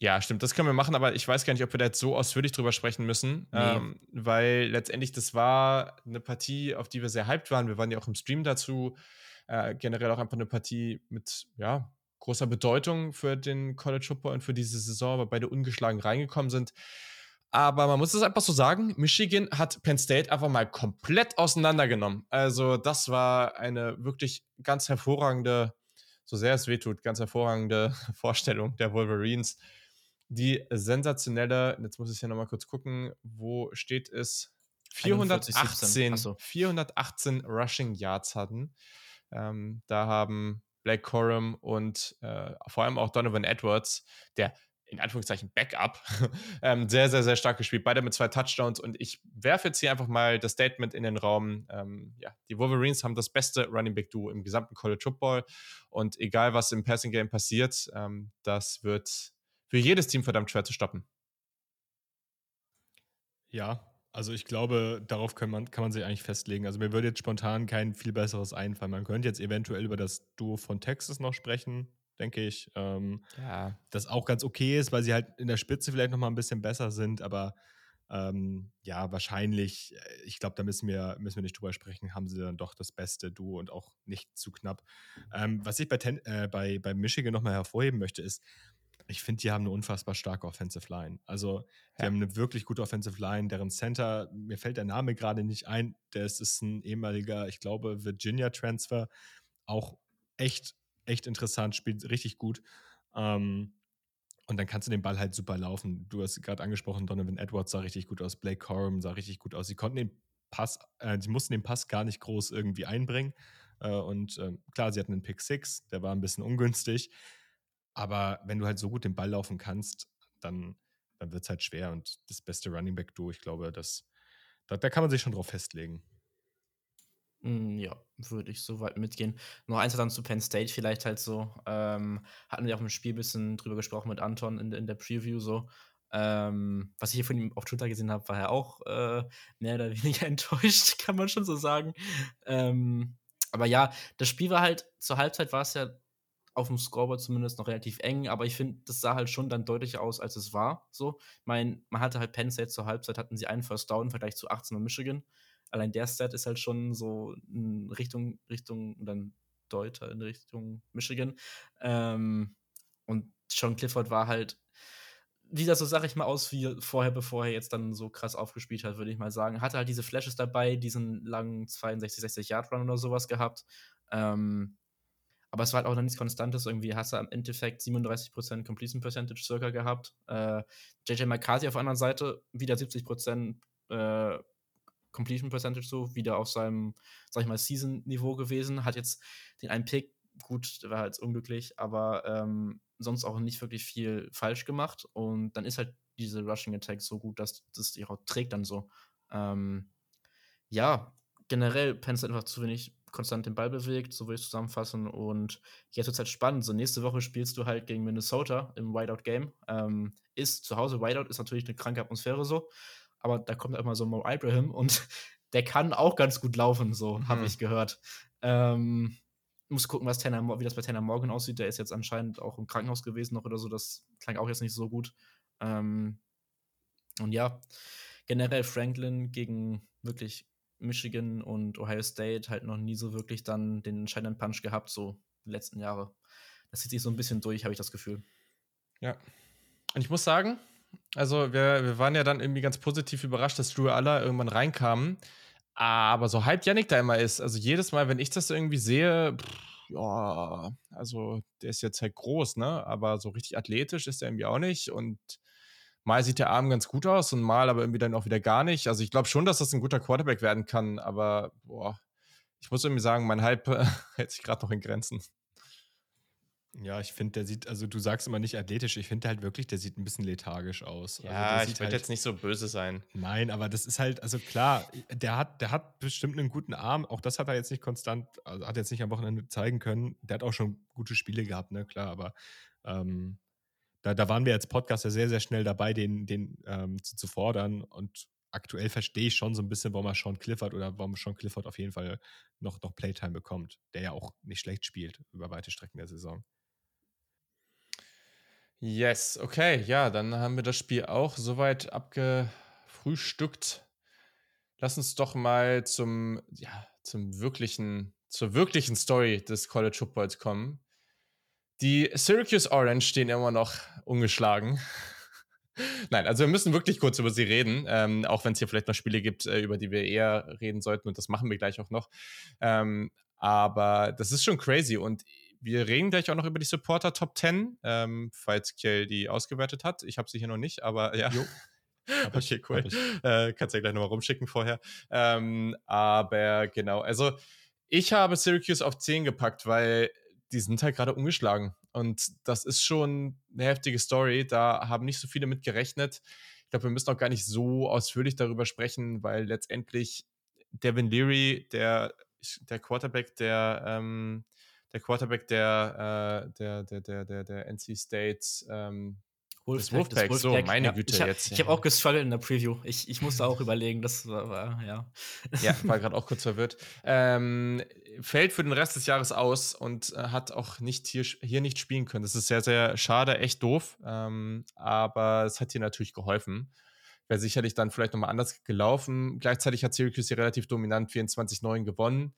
S1: Ja, stimmt, das können wir machen, aber ich weiß gar nicht, ob wir da jetzt so ausführlich drüber sprechen müssen, nee. ähm, weil letztendlich das war eine Partie, auf die wir sehr hyped waren. Wir waren ja auch im Stream dazu. Äh, generell auch einfach eine Partie mit, ja, großer Bedeutung für den College Football und für diese Saison, weil beide ungeschlagen reingekommen sind. Aber man muss es einfach so sagen, Michigan hat Penn State einfach mal komplett auseinandergenommen. Also das war eine wirklich ganz hervorragende so sehr es wehtut, ganz hervorragende Vorstellung der Wolverines. Die sensationelle, jetzt muss ich hier nochmal kurz gucken, wo steht es? 418, so. 418 Rushing Yards hatten. Ähm, da haben Blake Corum und äh, vor allem auch Donovan Edwards, der in Anführungszeichen Backup, ähm, sehr, sehr, sehr stark gespielt. Beide mit zwei Touchdowns. Und ich werfe jetzt hier einfach mal das Statement in den Raum. Ähm, ja, die Wolverines haben das beste Running Back Duo im gesamten College Football. Und egal, was im Passing Game passiert, ähm, das wird für jedes Team verdammt schwer zu stoppen.
S3: Ja, also ich glaube, darauf kann man, kann man sich eigentlich festlegen. Also mir würde jetzt spontan kein viel besseres einfallen. Man könnte jetzt eventuell über das Duo von Texas noch sprechen denke ich. Ähm, ja. Das auch ganz okay ist, weil sie halt in der Spitze vielleicht noch mal ein bisschen besser sind, aber ähm, ja, wahrscheinlich, äh, ich glaube, da müssen wir, müssen wir nicht drüber sprechen, haben sie dann doch das beste Duo und auch nicht zu knapp. Ähm, was ich bei, Ten, äh, bei, bei Michigan nochmal hervorheben möchte, ist, ich finde, die haben eine unfassbar starke Offensive Line. Also, die ja. haben eine wirklich gute Offensive Line. Deren Center, mir fällt der Name gerade nicht ein, der ist, ist ein ehemaliger, ich glaube, Virginia-Transfer. Auch echt echt interessant, spielt richtig gut. Ähm, und dann kannst du den Ball halt super laufen. Du hast gerade angesprochen, Donovan Edwards sah richtig gut aus, Blake Corum sah richtig gut aus. Sie konnten den Pass, äh, sie mussten den Pass gar nicht groß irgendwie einbringen. Äh, und äh, klar, sie hatten einen Pick 6, der war ein bisschen ungünstig. Aber wenn du halt so gut den Ball laufen kannst, dann dann wird es halt schwer. Und das beste Running Back-Duo, ich glaube, das, da, da kann man sich schon drauf festlegen.
S2: Hm, ja, würde ich so weit mitgehen. Noch eins dann zu Penn State vielleicht halt so. Ähm, hatten wir auch im Spiel ein bisschen drüber gesprochen mit Anton in, in der Preview so. Ähm, was ich hier von ihm auf Twitter gesehen habe, war er auch äh, mehr oder weniger enttäuscht, kann man schon so sagen. Ähm, aber ja, das Spiel war halt, zur Halbzeit war es ja auf dem Scoreboard zumindest noch relativ eng, aber ich finde, das sah halt schon dann deutlicher aus, als es war. So, ich meine, man hatte halt Penn State zur Halbzeit, hatten sie einen First Down im Vergleich zu 18 und Michigan allein der Stat ist halt schon so in Richtung, Richtung, dann Deuter in Richtung Michigan. Ähm, und Sean Clifford war halt wieder so, sag ich mal, aus wie vorher, bevor er jetzt dann so krass aufgespielt hat, würde ich mal sagen. Hatte halt diese Flashes dabei, diesen langen 62, 60 Yard Run oder sowas gehabt. Ähm, aber es war halt auch noch nichts Konstantes. Irgendwie hast du am Endeffekt 37% Completion Percentage circa gehabt. Äh, JJ McCarthy auf der anderen Seite wieder 70% äh, Completion Percentage so wieder auf seinem, sag ich mal, Season-Niveau gewesen. Hat jetzt den einen Pick, gut, war jetzt unglücklich, aber ähm, sonst auch nicht wirklich viel falsch gemacht. Und dann ist halt diese Rushing Attack so gut, dass das auch trägt dann so. Ähm, ja, generell State einfach zu wenig konstant den Ball bewegt, so würde ich zusammenfassen. Und jetzt wird es halt spannend. So, nächste Woche spielst du halt gegen Minnesota im Whiteout-Game. Ähm, ist zu Hause, Whiteout ist natürlich eine kranke Atmosphäre so aber da kommt mal so Mo Ibrahim und der kann auch ganz gut laufen, so mhm. habe ich gehört. Ähm, muss gucken, was Tanner, wie das bei Tanner Morgan aussieht. Der ist jetzt anscheinend auch im Krankenhaus gewesen noch oder so. Das klang auch jetzt nicht so gut. Ähm, und ja, generell Franklin gegen wirklich Michigan und Ohio State halt noch nie so wirklich dann den entscheidenden Punch gehabt, so die letzten Jahre. Das zieht sich so ein bisschen durch, habe ich das Gefühl.
S1: Ja. Und ich muss sagen, also wir, wir waren ja dann irgendwie ganz positiv überrascht, dass Drew Aller irgendwann reinkam. Aber so halb Yannick da immer ist, also jedes Mal, wenn ich das irgendwie sehe, pff, ja, also der ist jetzt halt groß, ne? Aber so richtig athletisch ist er irgendwie auch nicht. Und mal sieht der Arm ganz gut aus und mal aber irgendwie dann auch wieder gar nicht. Also ich glaube schon, dass das ein guter Quarterback werden kann, aber boah, ich muss irgendwie sagen, mein Hype hält sich gerade noch in Grenzen.
S3: Ja, ich finde, der sieht, also du sagst immer nicht athletisch, ich finde halt wirklich, der sieht ein bisschen lethargisch aus.
S1: Ja,
S3: also
S1: ich will halt, jetzt nicht so böse sein.
S3: Nein, aber das ist halt, also klar, der hat, der hat bestimmt einen guten Arm, auch das hat er jetzt nicht konstant, also hat jetzt nicht am Wochenende zeigen können. Der hat auch schon gute Spiele gehabt, ne, klar, aber ähm, da, da waren wir als Podcaster sehr, sehr schnell dabei, den, den ähm, zu, zu fordern und aktuell verstehe ich schon so ein bisschen, warum er Sean Clifford oder warum Sean Clifford auf jeden Fall noch, noch Playtime bekommt, der ja auch nicht schlecht spielt über weite Strecken der Saison.
S1: Yes, okay, ja, dann haben wir das Spiel auch soweit abgefrühstückt. Lass uns doch mal zum, ja, zum wirklichen, zur wirklichen Story des College Footballs kommen. Die Syracuse Orange stehen immer noch ungeschlagen. Nein, also wir müssen wirklich kurz über sie reden, ähm, auch wenn es hier vielleicht noch Spiele gibt, äh, über die wir eher reden sollten und das machen wir gleich auch noch. Ähm, aber das ist schon crazy und wir reden gleich auch noch über die Supporter Top 10, ähm, falls Kjell die ausgewertet hat. Ich habe sie hier noch nicht, aber ja. Jo. okay, cool. Äh, kannst ja gleich nochmal rumschicken vorher. Ähm, aber genau, also ich habe Syracuse auf 10 gepackt, weil die sind halt gerade umgeschlagen. Und das ist schon eine heftige Story. Da haben nicht so viele mit gerechnet. Ich glaube, wir müssen auch gar nicht so ausführlich darüber sprechen, weil letztendlich Devin Leary, der, der Quarterback der ähm, der Quarterback der, äh, der, der, der, der, der NC State ähm,
S2: Wolfpack, Wolfpack, Wolfpack, so, meine ja. Güte ich hab, jetzt. Ich habe auch gestruggelt in der Preview. Ich, ich musste auch überlegen, das war, war ja.
S1: Ja, war gerade auch kurz verwirrt. Ähm, fällt für den Rest des Jahres aus und äh, hat auch nicht hier, hier nicht spielen können. Das ist sehr, sehr schade, echt doof. Ähm, aber es hat hier natürlich geholfen. Wäre sicherlich dann vielleicht nochmal anders gelaufen. Gleichzeitig hat Syracuse hier relativ dominant 24-9 gewonnen.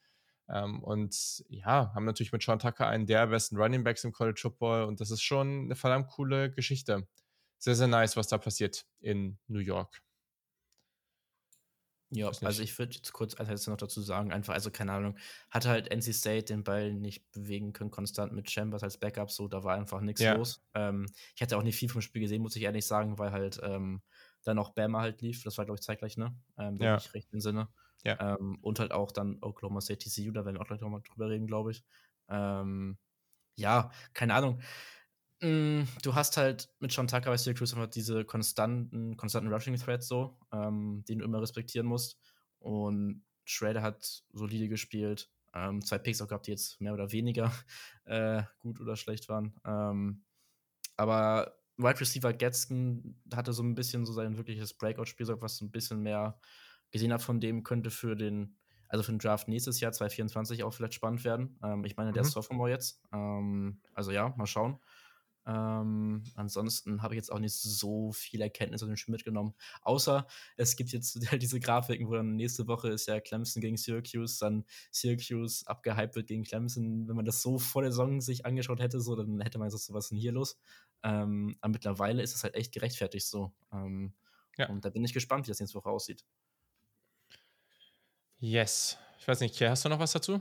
S1: Ähm, und ja, haben natürlich mit Sean Tucker einen der besten Running Backs im College Football und das ist schon eine verdammt coole Geschichte. Sehr, sehr nice, was da passiert in New York.
S2: Ja, also ich würde jetzt kurz eins noch dazu sagen, einfach, also keine Ahnung, hatte halt NC State den Ball nicht bewegen können, konstant mit Chambers als Backup, so, da war einfach nichts ja. los. Ähm, ich hatte auch nicht viel vom Spiel gesehen, muss ich ehrlich sagen, weil halt ähm, dann auch Bama halt lief, das war, glaube ich, zeitgleich, ne? Ähm, ja. ich recht im Sinne. Ja. Ähm, und halt auch dann Oklahoma State TCU, da werden wir auch gleich nochmal drüber reden, glaube ich. Ähm, ja, keine Ahnung. Mm, du hast halt mit Sean Tucker bei Syracuse einfach diese konstanten, konstanten Rushing-Threads so, ähm, den du immer respektieren musst. Und Schrader hat solide gespielt. Ähm, zwei Picks auch gehabt, die jetzt mehr oder weniger äh, gut oder schlecht waren. Ähm, aber Wide Receiver Gadsden hatte so ein bisschen so sein wirkliches Breakout-Spiel, was ein bisschen mehr gesehen hat von dem, könnte für den, also für den Draft nächstes Jahr 2024 auch vielleicht spannend werden. Ähm, ich meine, der mhm. ist Sophomore jetzt. Ähm, also ja, mal schauen. Ähm, ansonsten habe ich jetzt auch nicht so viel Erkenntnis aus dem Spiel mitgenommen. Außer es gibt jetzt halt diese Grafiken, wo dann nächste Woche ist ja Clemson gegen Syracuse, dann Syracuse abgehypt wird gegen Clemson. Wenn man das so vor der Saison sich angeschaut hätte, so, dann hätte man gesagt, so was ist denn hier los? Ähm, aber mittlerweile ist es halt echt gerechtfertigt so. Ähm, ja. Und da bin ich gespannt, wie das nächste Woche aussieht.
S1: Yes. Ich weiß nicht, Kier, hast du noch was dazu?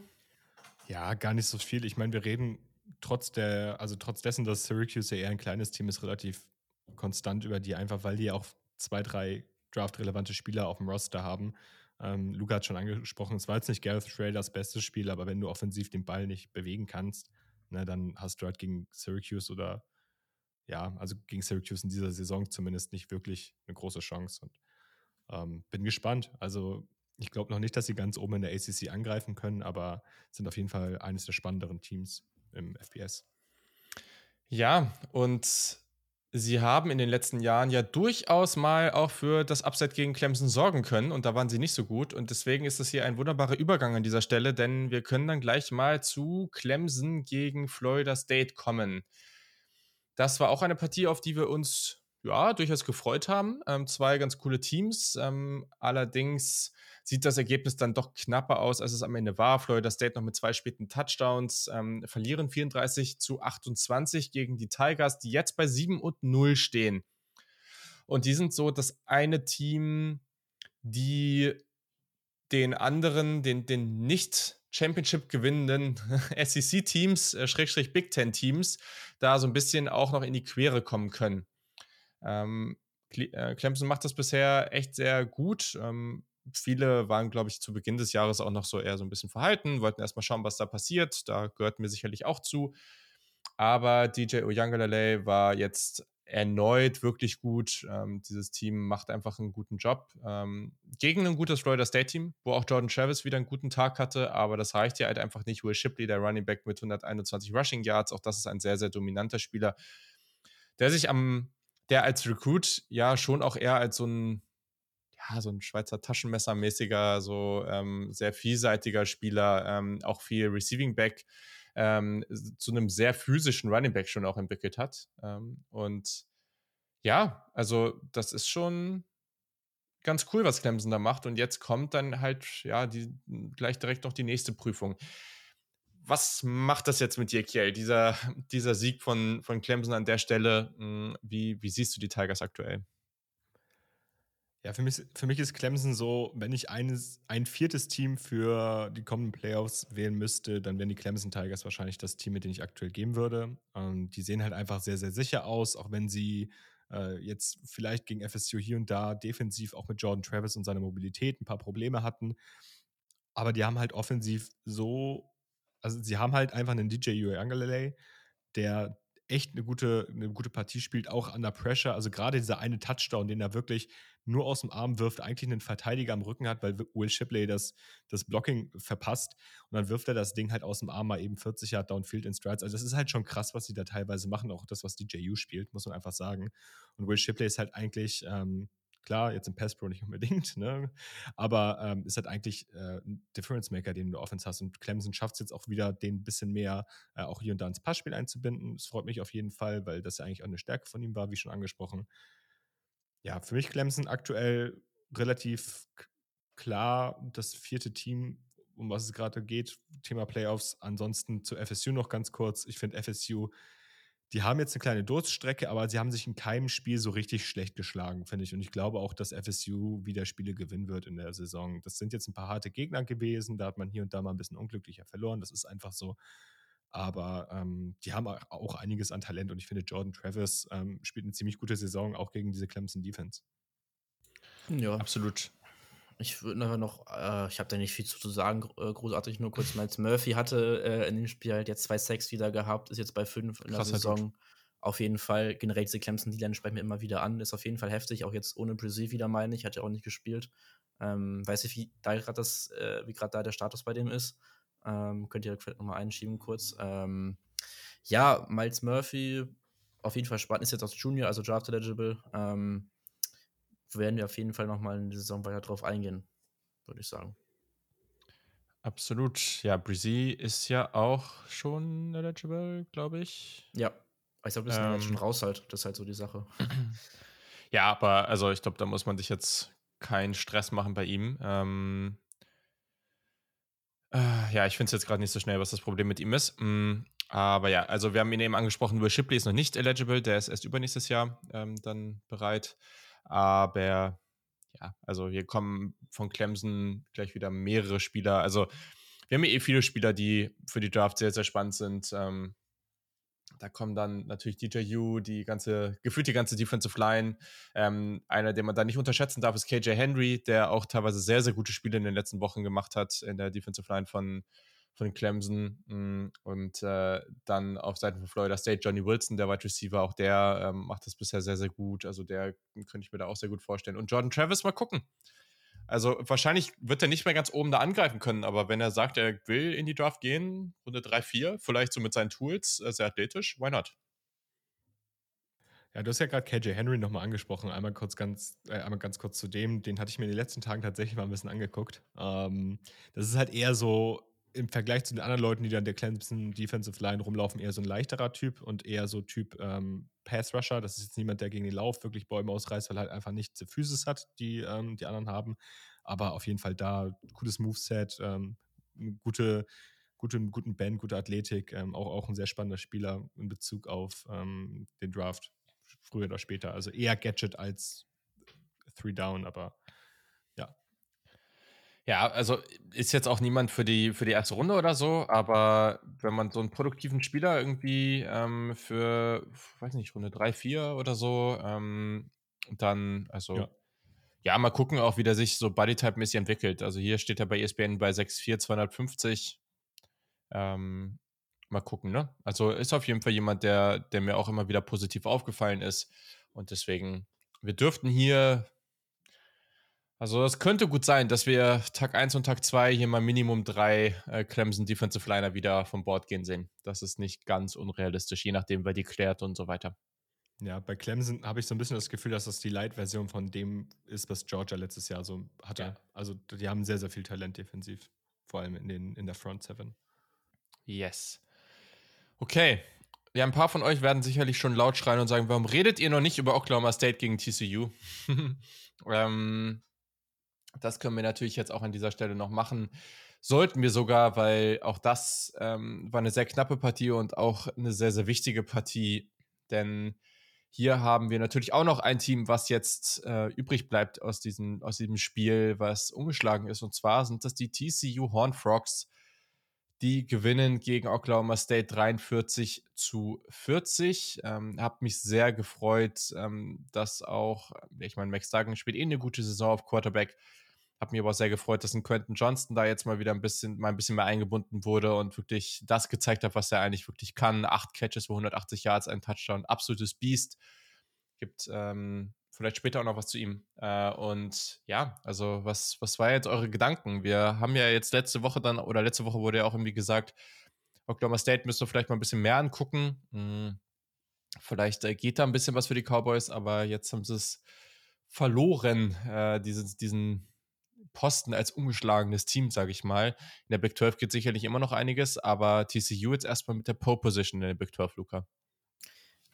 S3: Ja, gar nicht so viel. Ich meine, wir reden trotz der, also trotz dessen, dass Syracuse ja eher ein kleines Team ist, relativ konstant über die, einfach weil die auch zwei, drei draft-relevante Spieler auf dem Roster haben. Ähm, Luca hat schon angesprochen, es war jetzt nicht Gareth Trail das beste Spiel, aber wenn du offensiv den Ball nicht bewegen kannst, ne, dann hast du halt gegen Syracuse oder ja, also gegen Syracuse in dieser Saison zumindest nicht wirklich eine große Chance. Und ähm, bin gespannt. Also ich glaube noch nicht, dass sie ganz oben in der ACC angreifen können, aber sind auf jeden Fall eines der spannenderen Teams im FPS.
S1: Ja, und sie haben in den letzten Jahren ja durchaus mal auch für das Upset gegen Clemson sorgen können und da waren sie nicht so gut und deswegen ist das hier ein wunderbarer Übergang an dieser Stelle, denn wir können dann gleich mal zu Clemson gegen Florida State kommen. Das war auch eine Partie, auf die wir uns ja durchaus gefreut haben. Ähm, zwei ganz coole Teams, ähm, allerdings sieht das Ergebnis dann doch knapper aus, als es am Ende war. Florida State noch mit zwei späten Touchdowns, ähm, verlieren 34 zu 28 gegen die Tigers, die jetzt bei 7 und 0 stehen. Und die sind so das eine Team, die den anderen, den, den nicht Championship gewinnenden SEC-Teams, äh, Schrägstrich Big Ten-Teams, da so ein bisschen auch noch in die Quere kommen können. Ähm, äh, Clemson macht das bisher echt sehr gut. Ähm, viele waren, glaube ich, zu Beginn des Jahres auch noch so eher so ein bisschen verhalten, wollten erstmal schauen, was da passiert. Da gehört mir sicherlich auch zu. Aber DJ Oyangalale war jetzt erneut wirklich gut. Ähm, dieses Team macht einfach einen guten Job. Ähm, gegen ein gutes Florida State-Team, wo auch Jordan Travis wieder einen guten Tag hatte, aber das reicht ja halt einfach nicht. Will Shipley, der Running Back mit 121 Rushing Yards, auch das ist ein sehr, sehr dominanter Spieler, der sich am, der als Recruit ja schon auch eher als so ein ja, so ein Schweizer Taschenmesser-mäßiger, so ähm, sehr vielseitiger Spieler, ähm, auch viel Receiving Back, ähm, zu einem sehr physischen Running Back schon auch entwickelt hat. Ähm, und ja, also das ist schon ganz cool, was Clemson da macht. Und jetzt kommt dann halt, ja, die, gleich direkt noch die nächste Prüfung. Was macht das jetzt mit dir, Kiel, dieser, dieser Sieg von, von Clemson an der Stelle? Hm, wie, wie siehst du die Tigers aktuell?
S3: Ja, für mich, für mich ist Clemson so, wenn ich eines, ein viertes Team für die kommenden Playoffs wählen müsste, dann wären die Clemson Tigers wahrscheinlich das Team, mit dem ich aktuell gehen würde. Ähm, die sehen halt einfach sehr, sehr sicher aus, auch wenn sie äh, jetzt vielleicht gegen FSU hier und da defensiv auch mit Jordan Travis und seiner Mobilität ein paar Probleme hatten. Aber die haben halt offensiv so, also sie haben halt einfach einen DJ Uyangalele, der echt eine gute, eine gute Partie spielt, auch under pressure. Also gerade dieser eine Touchdown, den er wirklich nur aus dem Arm wirft, eigentlich einen Verteidiger am Rücken hat, weil Will Shipley das, das Blocking verpasst. Und dann wirft er das Ding halt aus dem Arm mal eben 40 Jahre Downfield in Strides. Also das ist halt schon krass, was sie da teilweise machen. Auch das, was DJU spielt, muss man einfach sagen. Und Will Shipley ist halt eigentlich, ähm, klar, jetzt im Pass Pro nicht unbedingt, ne? aber ähm, ist halt eigentlich äh, ein Difference Maker, den du Offense hast. Und Clemson schafft es jetzt auch wieder, den ein bisschen mehr äh, auch hier und da ins Passspiel einzubinden. Das freut mich auf jeden Fall, weil das ja eigentlich auch eine Stärke von ihm war, wie schon angesprochen ja, für mich Clemson aktuell relativ klar das vierte Team, um was es gerade geht, Thema Playoffs. Ansonsten zu FSU noch ganz kurz. Ich finde FSU, die haben jetzt eine kleine Durststrecke, aber sie haben sich in keinem Spiel so richtig schlecht geschlagen, finde ich. Und ich glaube auch, dass FSU wieder Spiele gewinnen wird in der Saison. Das sind jetzt ein paar harte Gegner gewesen. Da hat man hier und da mal ein bisschen unglücklicher verloren. Das ist einfach so. Aber ähm, die haben auch einiges an Talent und ich finde, Jordan Travis ähm, spielt eine ziemlich gute Saison, auch gegen diese Clemson Defense.
S2: Ja, absolut. Ich würde aber noch, äh, ich habe da nicht viel zu sagen, äh, großartig, nur kurz Miles Murphy hatte äh, in dem Spiel halt jetzt zwei Sacks wieder gehabt, ist jetzt bei fünf in der Krasser Saison. auf jeden Fall, generell diese Clemson, die sprechen wir immer wieder an, ist auf jeden Fall heftig, auch jetzt ohne Brazil wieder, meine ich, hat ja auch nicht gespielt. Ähm, weiß ich, wie da gerade das, äh, wie gerade da der Status bei dem ist. Ähm, könnt ihr vielleicht nochmal einschieben kurz. Ähm, ja, Miles Murphy, auf jeden Fall spannend, ist jetzt als Junior, also Draft eligible. Ähm, werden wir auf jeden Fall nochmal in der Saison weiter drauf eingehen, würde ich sagen.
S1: Absolut. Ja, Breezy ist ja auch schon eligible, glaube ich.
S2: Ja, ich glaube, das ist ähm, schon raus halt. Das ist halt so die Sache.
S1: Ja, aber also ich glaube, da muss man sich jetzt keinen Stress machen bei ihm. Ähm, äh, ja, ich finde es jetzt gerade nicht so schnell, was das Problem mit ihm ist. Mm, aber ja, also wir haben ihn eben angesprochen, Will Shipley ist noch nicht eligible, der ist erst übernächstes Jahr ähm, dann bereit. Aber ja, also hier kommen von Clemson gleich wieder mehrere Spieler. Also wir haben eh viele Spieler, die für die Draft sehr, sehr spannend sind. Ähm, da kommen dann natürlich DJ U, die ganze, gefühlt die ganze Defensive Line. Ähm, einer, den man da nicht unterschätzen darf, ist KJ Henry, der auch teilweise sehr, sehr gute Spiele in den letzten Wochen gemacht hat in der Defensive Line von, von Clemson. Mm, und äh, dann auf Seiten von Florida State Johnny Wilson, der Wide Receiver, auch der ähm, macht das bisher sehr, sehr gut. Also der könnte ich mir da auch sehr gut vorstellen. Und Jordan Travis, mal gucken. Also wahrscheinlich wird er nicht mehr ganz oben da angreifen können, aber wenn er sagt, er will in die Draft gehen, Runde 3, 4, vielleicht so mit seinen Tools, äh, sehr athletisch, why not?
S3: Ja, du hast ja gerade KJ Henry nochmal angesprochen. Einmal kurz ganz, äh, einmal ganz kurz zu dem, den hatte ich mir in den letzten Tagen tatsächlich mal ein bisschen angeguckt. Ähm, das ist halt eher so im Vergleich zu den anderen Leuten, die dann der Clemson Defensive Line rumlaufen, eher so ein leichterer Typ und eher so Typ ähm, Pass Rusher. Das ist jetzt niemand, der gegen den Lauf wirklich Bäume ausreißt, weil er halt einfach nicht die Physis hat, die ähm, die anderen haben. Aber auf jeden Fall da gutes Moveset, ähm, gute, gute, guten Band, gute Athletik, ähm, auch, auch ein sehr spannender Spieler in Bezug auf ähm, den Draft, früher oder später. Also eher Gadget als Three Down, aber
S1: ja, also ist jetzt auch niemand für die, für die erste Runde oder so, aber wenn man so einen produktiven Spieler irgendwie ähm, für, weiß nicht, Runde 3, 4 oder so, ähm, dann, also ja. ja. mal gucken auch, wie der sich so Bodytype-mäßig entwickelt. Also hier steht er bei ESPN bei 6'4, 250. Ähm, mal gucken, ne? Also ist auf jeden Fall jemand, der, der mir auch immer wieder positiv aufgefallen ist. Und deswegen, wir dürften hier also es könnte gut sein, dass wir Tag 1 und Tag 2 hier mal Minimum drei äh, Clemson Defensive Liner wieder vom Board gehen sehen. Das ist nicht ganz unrealistisch, je nachdem, wer die klärt und so weiter.
S3: Ja, bei Clemson habe ich so ein bisschen das Gefühl, dass das die Light-Version von dem ist, was Georgia letztes Jahr so hatte. Ja. Also die haben sehr, sehr viel Talent defensiv, vor allem in, den, in der Front Seven.
S1: Yes. Okay. Ja, ein paar von euch werden sicherlich schon laut schreien und sagen, warum redet ihr noch nicht über Oklahoma State gegen TCU? ähm, das können wir natürlich jetzt auch an dieser Stelle noch machen. Sollten wir sogar, weil auch das ähm, war eine sehr knappe Partie und auch eine sehr, sehr wichtige Partie. Denn hier haben wir natürlich auch noch ein Team, was jetzt äh, übrig bleibt aus, diesen, aus diesem Spiel, was umgeschlagen ist. Und zwar sind das die TCU Horn Frogs. Die gewinnen gegen Oklahoma State 43 zu 40. Ähm, hab mich sehr gefreut, ähm, dass auch, ich meine, Max Duggan spielt eh eine gute Saison auf Quarterback habe mich aber auch sehr gefreut, dass ein Quentin Johnston da jetzt mal wieder ein bisschen, mal ein bisschen mehr eingebunden wurde und wirklich das gezeigt hat, was er eigentlich wirklich kann. Acht Catches für 180 Yards, ein Touchdown, absolutes Biest. Gibt ähm, vielleicht später auch noch was zu ihm. Äh, und ja, also was, was war jetzt eure Gedanken? Wir haben ja jetzt letzte Woche dann, oder letzte Woche wurde ja auch irgendwie gesagt, Oklahoma State müsste vielleicht mal ein bisschen mehr angucken. Hm, vielleicht äh, geht da ein bisschen was für die Cowboys, aber jetzt haben sie es verloren, äh, diesen, diesen Posten als ungeschlagenes Team, sage ich mal. In der Big 12 geht sicherlich immer noch einiges, aber TCU jetzt erstmal mit der Pole Position in der Big 12, Luca.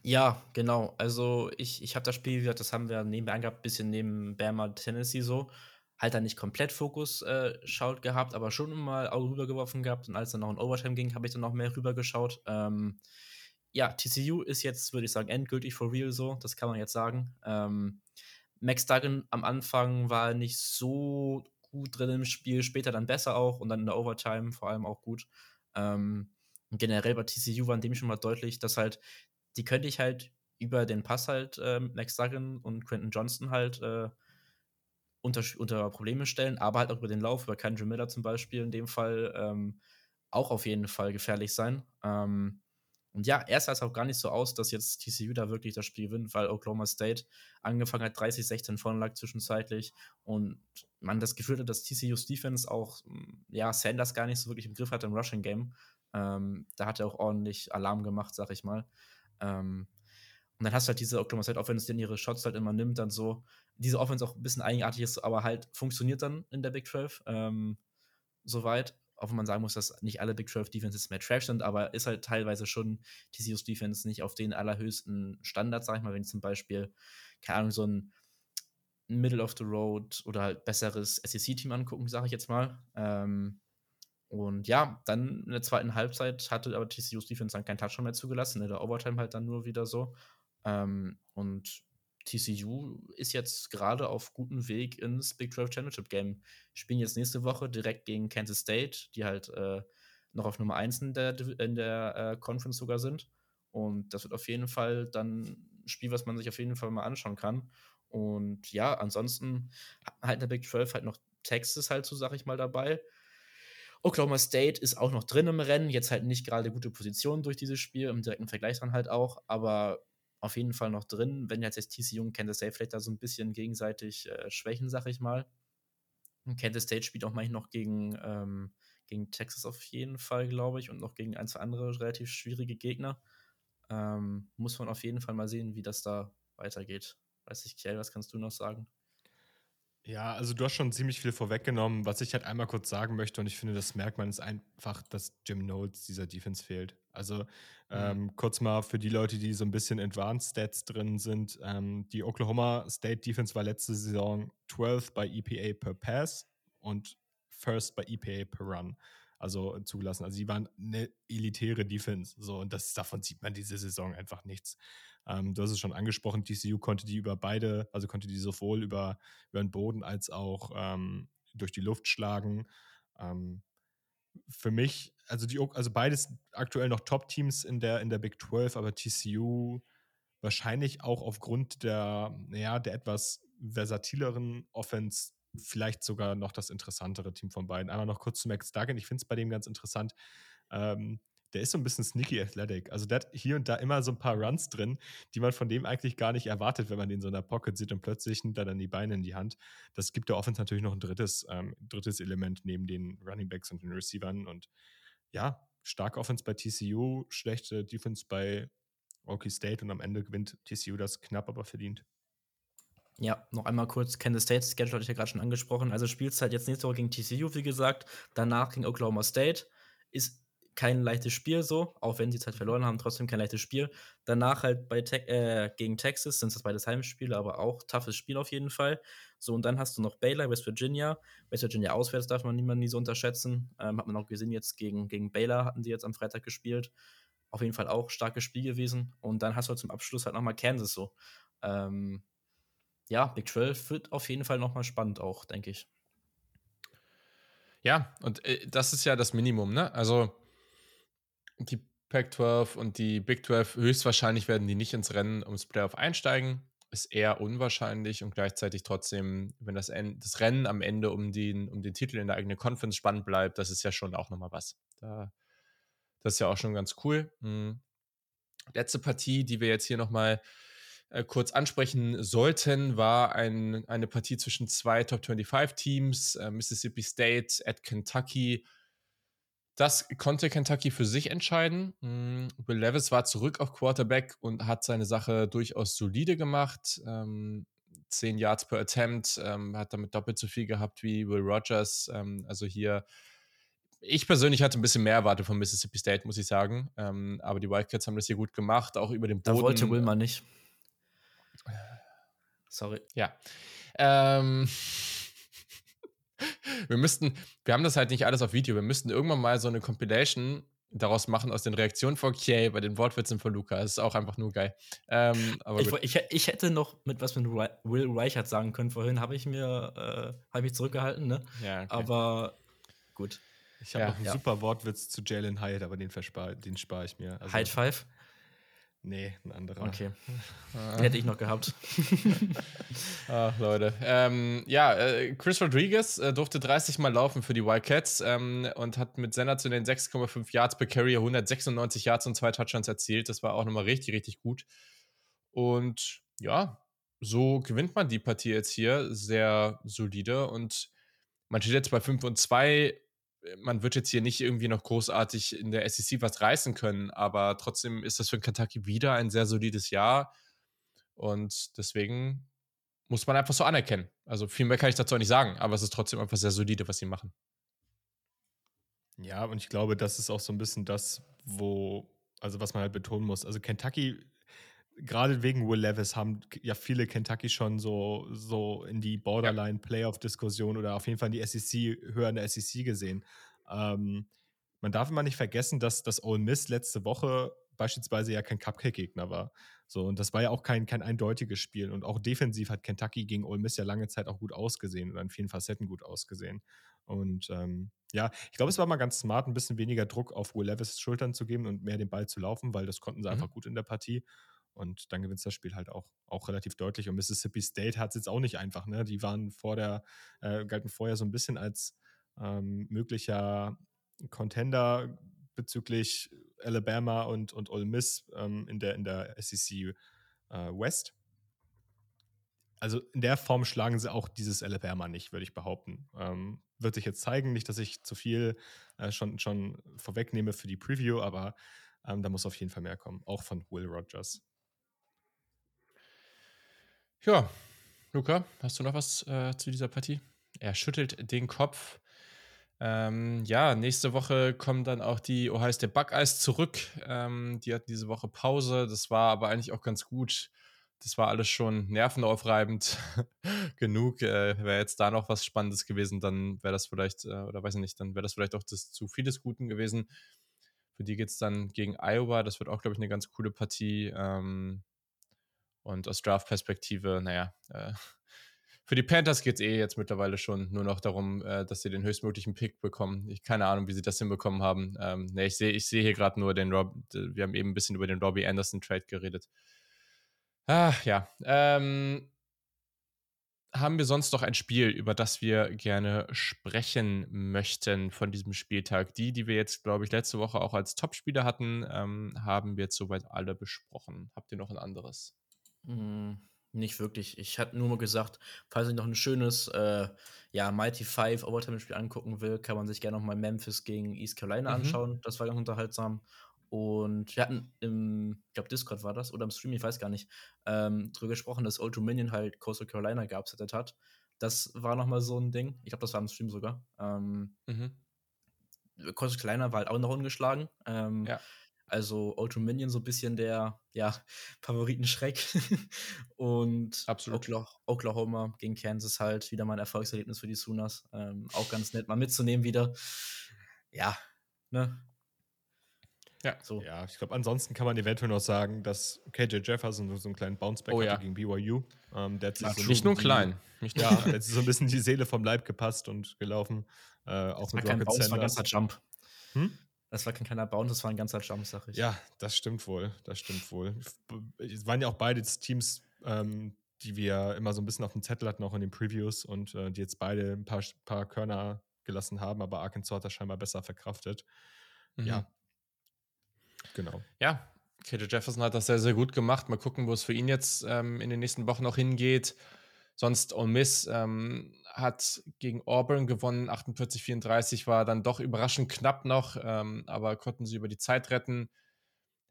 S2: Ja, genau. Also ich, ich habe das Spiel, das haben wir nebenbei angehabt, ein bisschen neben Bama, Tennessee so. Halt da nicht komplett Fokus äh, schaut gehabt, aber schon mal Auge rübergeworfen gehabt. Und als dann noch ein Overtime ging, habe ich dann noch mehr rübergeschaut. Ähm, ja, TCU ist jetzt, würde ich sagen, endgültig for real so. Das kann man jetzt sagen. Ähm, Max Duggan am Anfang war nicht so gut drin im Spiel, später dann besser auch und dann in der Overtime vor allem auch gut. Ähm, generell bei TCU war in dem schon mal deutlich, dass halt, die könnte ich halt über den Pass halt äh, Max Duggan und Quentin Johnston halt äh, unter, unter Probleme stellen, aber halt auch über den Lauf, über Kendra Miller zum Beispiel in dem Fall ähm, auch auf jeden Fall gefährlich sein. Ähm, Und ja, erst sah es auch gar nicht so aus, dass jetzt TCU da wirklich das Spiel gewinnt, weil Oklahoma State angefangen hat, 30-16 vorne lag zwischenzeitlich und man das Gefühl hat, dass TCU's Defense auch, ja, Sanders gar nicht so wirklich im Griff hat im Rushing Game. Ähm, da hat er auch ordentlich Alarm gemacht, sag ich mal. Ähm, und dann hast du halt diese Oklahoma State Offense, die ihre Shots halt immer nimmt, dann so. Diese Offense auch ein bisschen eigenartig ist, aber halt funktioniert dann in der Big 12 ähm, soweit auch wenn man sagen muss, dass nicht alle Big 12 Defenses mehr Trash sind, aber ist halt teilweise schon TCU's Defense nicht auf den allerhöchsten Standard, sag ich mal, wenn ich zum Beispiel, keine Ahnung, so ein Middle of the Road oder halt besseres SEC-Team angucken, sage ich jetzt mal. Ähm, und ja, dann in der zweiten Halbzeit hatte aber TCU's Defense dann keinen Touchdown mehr zugelassen, in der Overtime halt dann nur wieder so. Ähm, und TCU ist jetzt gerade auf gutem Weg ins Big 12 Championship Game. Spielen jetzt nächste Woche direkt gegen Kansas State, die halt äh, noch auf Nummer 1 in der, in der äh, Conference sogar sind. Und das wird auf jeden Fall dann ein Spiel, was man sich auf jeden Fall mal anschauen kann. Und ja, ansonsten halt in der Big 12 halt noch Texas halt so, sag ich mal, dabei. Oklahoma State ist auch noch drin im Rennen, jetzt halt nicht gerade gute Position durch dieses Spiel, im direkten Vergleich dann halt auch, aber auf jeden Fall noch drin, wenn jetzt TCU und Kansas State vielleicht da so ein bisschen gegenseitig äh, schwächen, sag ich mal. Und Kansas State spielt auch manchmal noch gegen, ähm, gegen Texas auf jeden Fall, glaube ich, und noch gegen ein, zwei andere relativ schwierige Gegner. Ähm, muss man auf jeden Fall mal sehen, wie das da weitergeht. Weiß ich, Kiel, was kannst du noch sagen?
S3: Ja, also du hast schon ziemlich viel vorweggenommen. Was ich halt einmal kurz sagen möchte, und ich finde, das merkt man, ist einfach, dass Jim Notes dieser Defense fehlt. Also mhm. ähm, kurz mal für die Leute, die so ein bisschen Advanced Stats drin sind. Ähm, die Oklahoma State Defense war letzte Saison 12 bei EPA per Pass und First bei EPA per Run. Also zugelassen. Also sie waren eine elitäre Defense. So, und das, davon sieht man diese Saison einfach nichts. Ähm, du hast es schon angesprochen, TCU konnte die über beide, also konnte die sowohl über, über den Boden als auch ähm, durch die Luft schlagen. Ähm, für mich, also die, also beides aktuell noch Top-Teams in der, in der Big 12, aber TCU wahrscheinlich auch aufgrund der, ja, der etwas versatileren Offense vielleicht sogar noch das interessantere Team von beiden. Einmal noch kurz zu Max Duggan. Ich finde es bei dem ganz interessant. Ähm, der ist so ein bisschen sneaky athletic. Also der hat hier und da immer so ein paar Runs drin, die man von dem eigentlich gar nicht erwartet, wenn man den so in der Pocket sieht und plötzlich nimmt er dann die Beine in die Hand. Das gibt der Offense natürlich noch ein drittes, ähm, drittes Element neben den Running Backs und den Receivern. Und ja, starke Offense bei TCU, schlechte Defense bei Rocky State und am Ende gewinnt TCU das knapp, aber verdient.
S2: Ja, noch einmal kurz, Kansas State Schedule hatte ich ja gerade schon angesprochen. Also Spielzeit jetzt nächste Woche gegen TCU, wie gesagt, danach gegen Oklahoma State. Ist kein leichtes Spiel so, auch wenn sie jetzt halt verloren haben, trotzdem kein leichtes Spiel. Danach halt bei Te äh, gegen Texas sind das beides Heimspiele, aber auch toughes Spiel auf jeden Fall. So, und dann hast du noch Baylor, West Virginia. West Virginia auswärts darf man niemand nie so unterschätzen. Ähm, hat man auch gesehen, jetzt gegen, gegen Baylor hatten die jetzt am Freitag gespielt. Auf jeden Fall auch starkes Spiel gewesen. Und dann hast du halt zum Abschluss halt nochmal Kansas so. Ähm, ja, Big 12 wird auf jeden Fall nochmal spannend auch, denke ich.
S1: Ja, und äh, das ist ja das Minimum, ne? Also die Pac-12 und die Big 12 höchstwahrscheinlich werden die nicht ins Rennen ums Playoff einsteigen. Ist eher unwahrscheinlich und gleichzeitig trotzdem, wenn das, das Rennen am Ende um den, um den Titel in der eigenen Conference spannend bleibt, das ist ja schon auch nochmal was. Da, das ist ja auch schon ganz cool. Hm. Letzte Partie, die wir jetzt hier nochmal äh, kurz ansprechen sollten, war ein, eine Partie zwischen zwei Top 25 Teams, äh, Mississippi State at Kentucky das konnte Kentucky für sich entscheiden. Mm, Will Levis war zurück auf Quarterback und hat seine Sache durchaus solide gemacht. Ähm, 10 Yards per Attempt, ähm, hat damit doppelt so viel gehabt wie Will Rogers. Ähm, also hier, ich persönlich hatte ein bisschen mehr erwartet von Mississippi State, muss ich sagen. Ähm, aber die Wildcats haben das hier gut gemacht, auch über den
S2: Boden. Da wollte Will mal nicht.
S1: Sorry. Ja. Ähm wir müssten, wir haben das halt nicht alles auf Video, wir müssten irgendwann mal so eine Compilation daraus machen aus den Reaktionen von Kay bei den Wortwitzen von Luca. Das ist auch einfach nur geil. Ähm,
S2: ich, ich, ich, hätte noch mit was mit Will Reichert sagen können vorhin, habe ich mir äh, hab mich zurückgehalten, ne? Ja, okay. Aber gut.
S3: Ich habe ja, noch einen ja. super Wortwitz zu Jalen Hyatt, aber den, den spare ich mir.
S2: Also, Hyatt Five?
S3: Nee, ein anderer.
S2: Okay. Den hätte ich noch gehabt.
S1: Ach, Leute. Ähm, ja, äh, Chris Rodriguez äh, durfte 30 Mal laufen für die Wildcats ähm, und hat mit sensationellen 6,5 Yards per Carrier 196 Yards und zwei Touchdowns erzielt. Das war auch nochmal richtig, richtig gut. Und ja, so gewinnt man die Partie jetzt hier sehr solide und man steht jetzt bei 5 und 2 man wird jetzt hier nicht irgendwie noch großartig in der SEC was reißen können, aber trotzdem ist das für Kentucky wieder ein sehr solides Jahr. Und deswegen muss man einfach so anerkennen. Also viel mehr kann ich dazu auch nicht sagen, aber es ist trotzdem einfach sehr solide, was sie machen.
S3: Ja, und ich glaube, das ist auch so ein bisschen das, wo, also was man halt betonen muss. Also Kentucky gerade wegen Will Levis haben ja viele Kentucky schon so, so in die Borderline-Playoff-Diskussion oder auf jeden Fall in die SEC, höher in der SEC gesehen. Ähm, man darf immer nicht vergessen, dass das Ole Miss letzte Woche beispielsweise ja kein Cupcake-Gegner war. So, und das war ja auch kein, kein eindeutiges Spiel. Und auch defensiv hat Kentucky gegen Ole Miss ja lange Zeit auch gut ausgesehen oder in vielen Facetten gut ausgesehen. Und ähm, ja, ich glaube, es war mal ganz smart, ein bisschen weniger Druck auf Will Levis Schultern zu geben und mehr den Ball zu laufen, weil das konnten sie mhm. einfach gut in der Partie. Und dann gewinnt das Spiel halt auch, auch relativ deutlich. Und Mississippi State hat es jetzt auch nicht einfach. Ne? Die waren vor der, äh, galten vorher so ein bisschen als ähm, möglicher Contender bezüglich Alabama und, und Ole Miss ähm, in, der, in der SEC äh, West. Also in der Form schlagen sie auch dieses Alabama nicht, würde ich behaupten. Ähm, wird sich jetzt zeigen, nicht, dass ich zu viel äh, schon, schon vorwegnehme für die Preview, aber ähm, da muss auf jeden Fall mehr kommen, auch von Will Rogers.
S1: Ja, Luca, hast du noch was äh, zu dieser Partie? Er schüttelt den Kopf. Ähm, ja, nächste Woche kommen dann auch die Ohio State Buckeyes zurück. Ähm, die hatten diese Woche Pause. Das war aber eigentlich auch ganz gut. Das war alles schon nervenaufreibend genug. Äh, wäre jetzt da noch was Spannendes gewesen, dann wäre das vielleicht, äh, oder weiß ich nicht, dann wäre das vielleicht auch das zu vieles Guten gewesen. Für die geht es dann gegen Iowa. Das wird auch, glaube ich, eine ganz coole Partie. Ähm, und aus Draft-Perspektive, naja, äh, für die Panthers geht es eh jetzt mittlerweile schon nur noch darum, äh, dass sie den höchstmöglichen Pick bekommen. Ich keine Ahnung, wie sie das hinbekommen haben. Ähm, ne, ich sehe ich seh hier gerade nur den Rob, wir haben eben ein bisschen über den Robbie Anderson Trade geredet. Ah, ja. Ähm, haben wir sonst noch ein Spiel, über das wir gerne sprechen möchten von diesem Spieltag? Die, die wir jetzt, glaube ich, letzte Woche auch als Topspieler hatten, ähm, haben wir jetzt soweit alle besprochen. Habt ihr noch ein anderes?
S2: Hm, nicht wirklich. Ich hatte nur mal gesagt, falls ich noch ein schönes, äh, ja, Mighty Five Overtime-Spiel angucken will, kann man sich gerne noch mal Memphis gegen East Carolina Mhm. anschauen. Das war ganz unterhaltsam. Und wir hatten im, ich glaube, Discord war das oder im Stream, ich weiß gar nicht, ähm, drüber gesprochen, dass Old Dominion halt Coastal Carolina geupsettet hat. Das war noch mal so ein Ding. Ich glaube, das war im Stream sogar. Ähm, Mhm. Coastal Carolina war halt auch noch ungeschlagen. Ähm, Ja. Also Old Dominion so ein bisschen der ja, Favoritenschreck. und
S1: Absolut.
S2: Oklahoma gegen Kansas halt wieder mal ein Erfolgserlebnis für die Sooners. Ähm, auch ganz nett mal mitzunehmen wieder. Ja, ne?
S3: Ja, so. ja ich glaube, ansonsten kann man eventuell noch sagen, dass KJ Jefferson so einen kleinen Bounceback oh, hatte ja. gegen BYU.
S1: Ähm, der hat sich so nicht nur klein.
S3: Nicht ja, der hat sich so ein bisschen die Seele vom Leib gepasst und gelaufen. Äh, auch das mit
S2: Rocket Bounce, war ganzer Jump. Hm? Das war kein kleiner Bounce, das war ein ganzer Jump, sag ich.
S3: Ja, das stimmt wohl. Das stimmt wohl. Es waren ja auch beide Teams, ähm, die wir immer so ein bisschen auf dem Zettel hatten, auch in den Previews und äh, die jetzt beide ein paar, paar Körner gelassen haben, aber Arkansas hat das scheinbar besser verkraftet. Mhm. Ja.
S1: Genau. Ja, KJ Jefferson hat das sehr, sehr gut gemacht. Mal gucken, wo es für ihn jetzt ähm, in den nächsten Wochen noch hingeht. Sonst Ole Miss ähm, hat gegen Auburn gewonnen, 48-34 war dann doch überraschend knapp noch, ähm, aber konnten sie über die Zeit retten.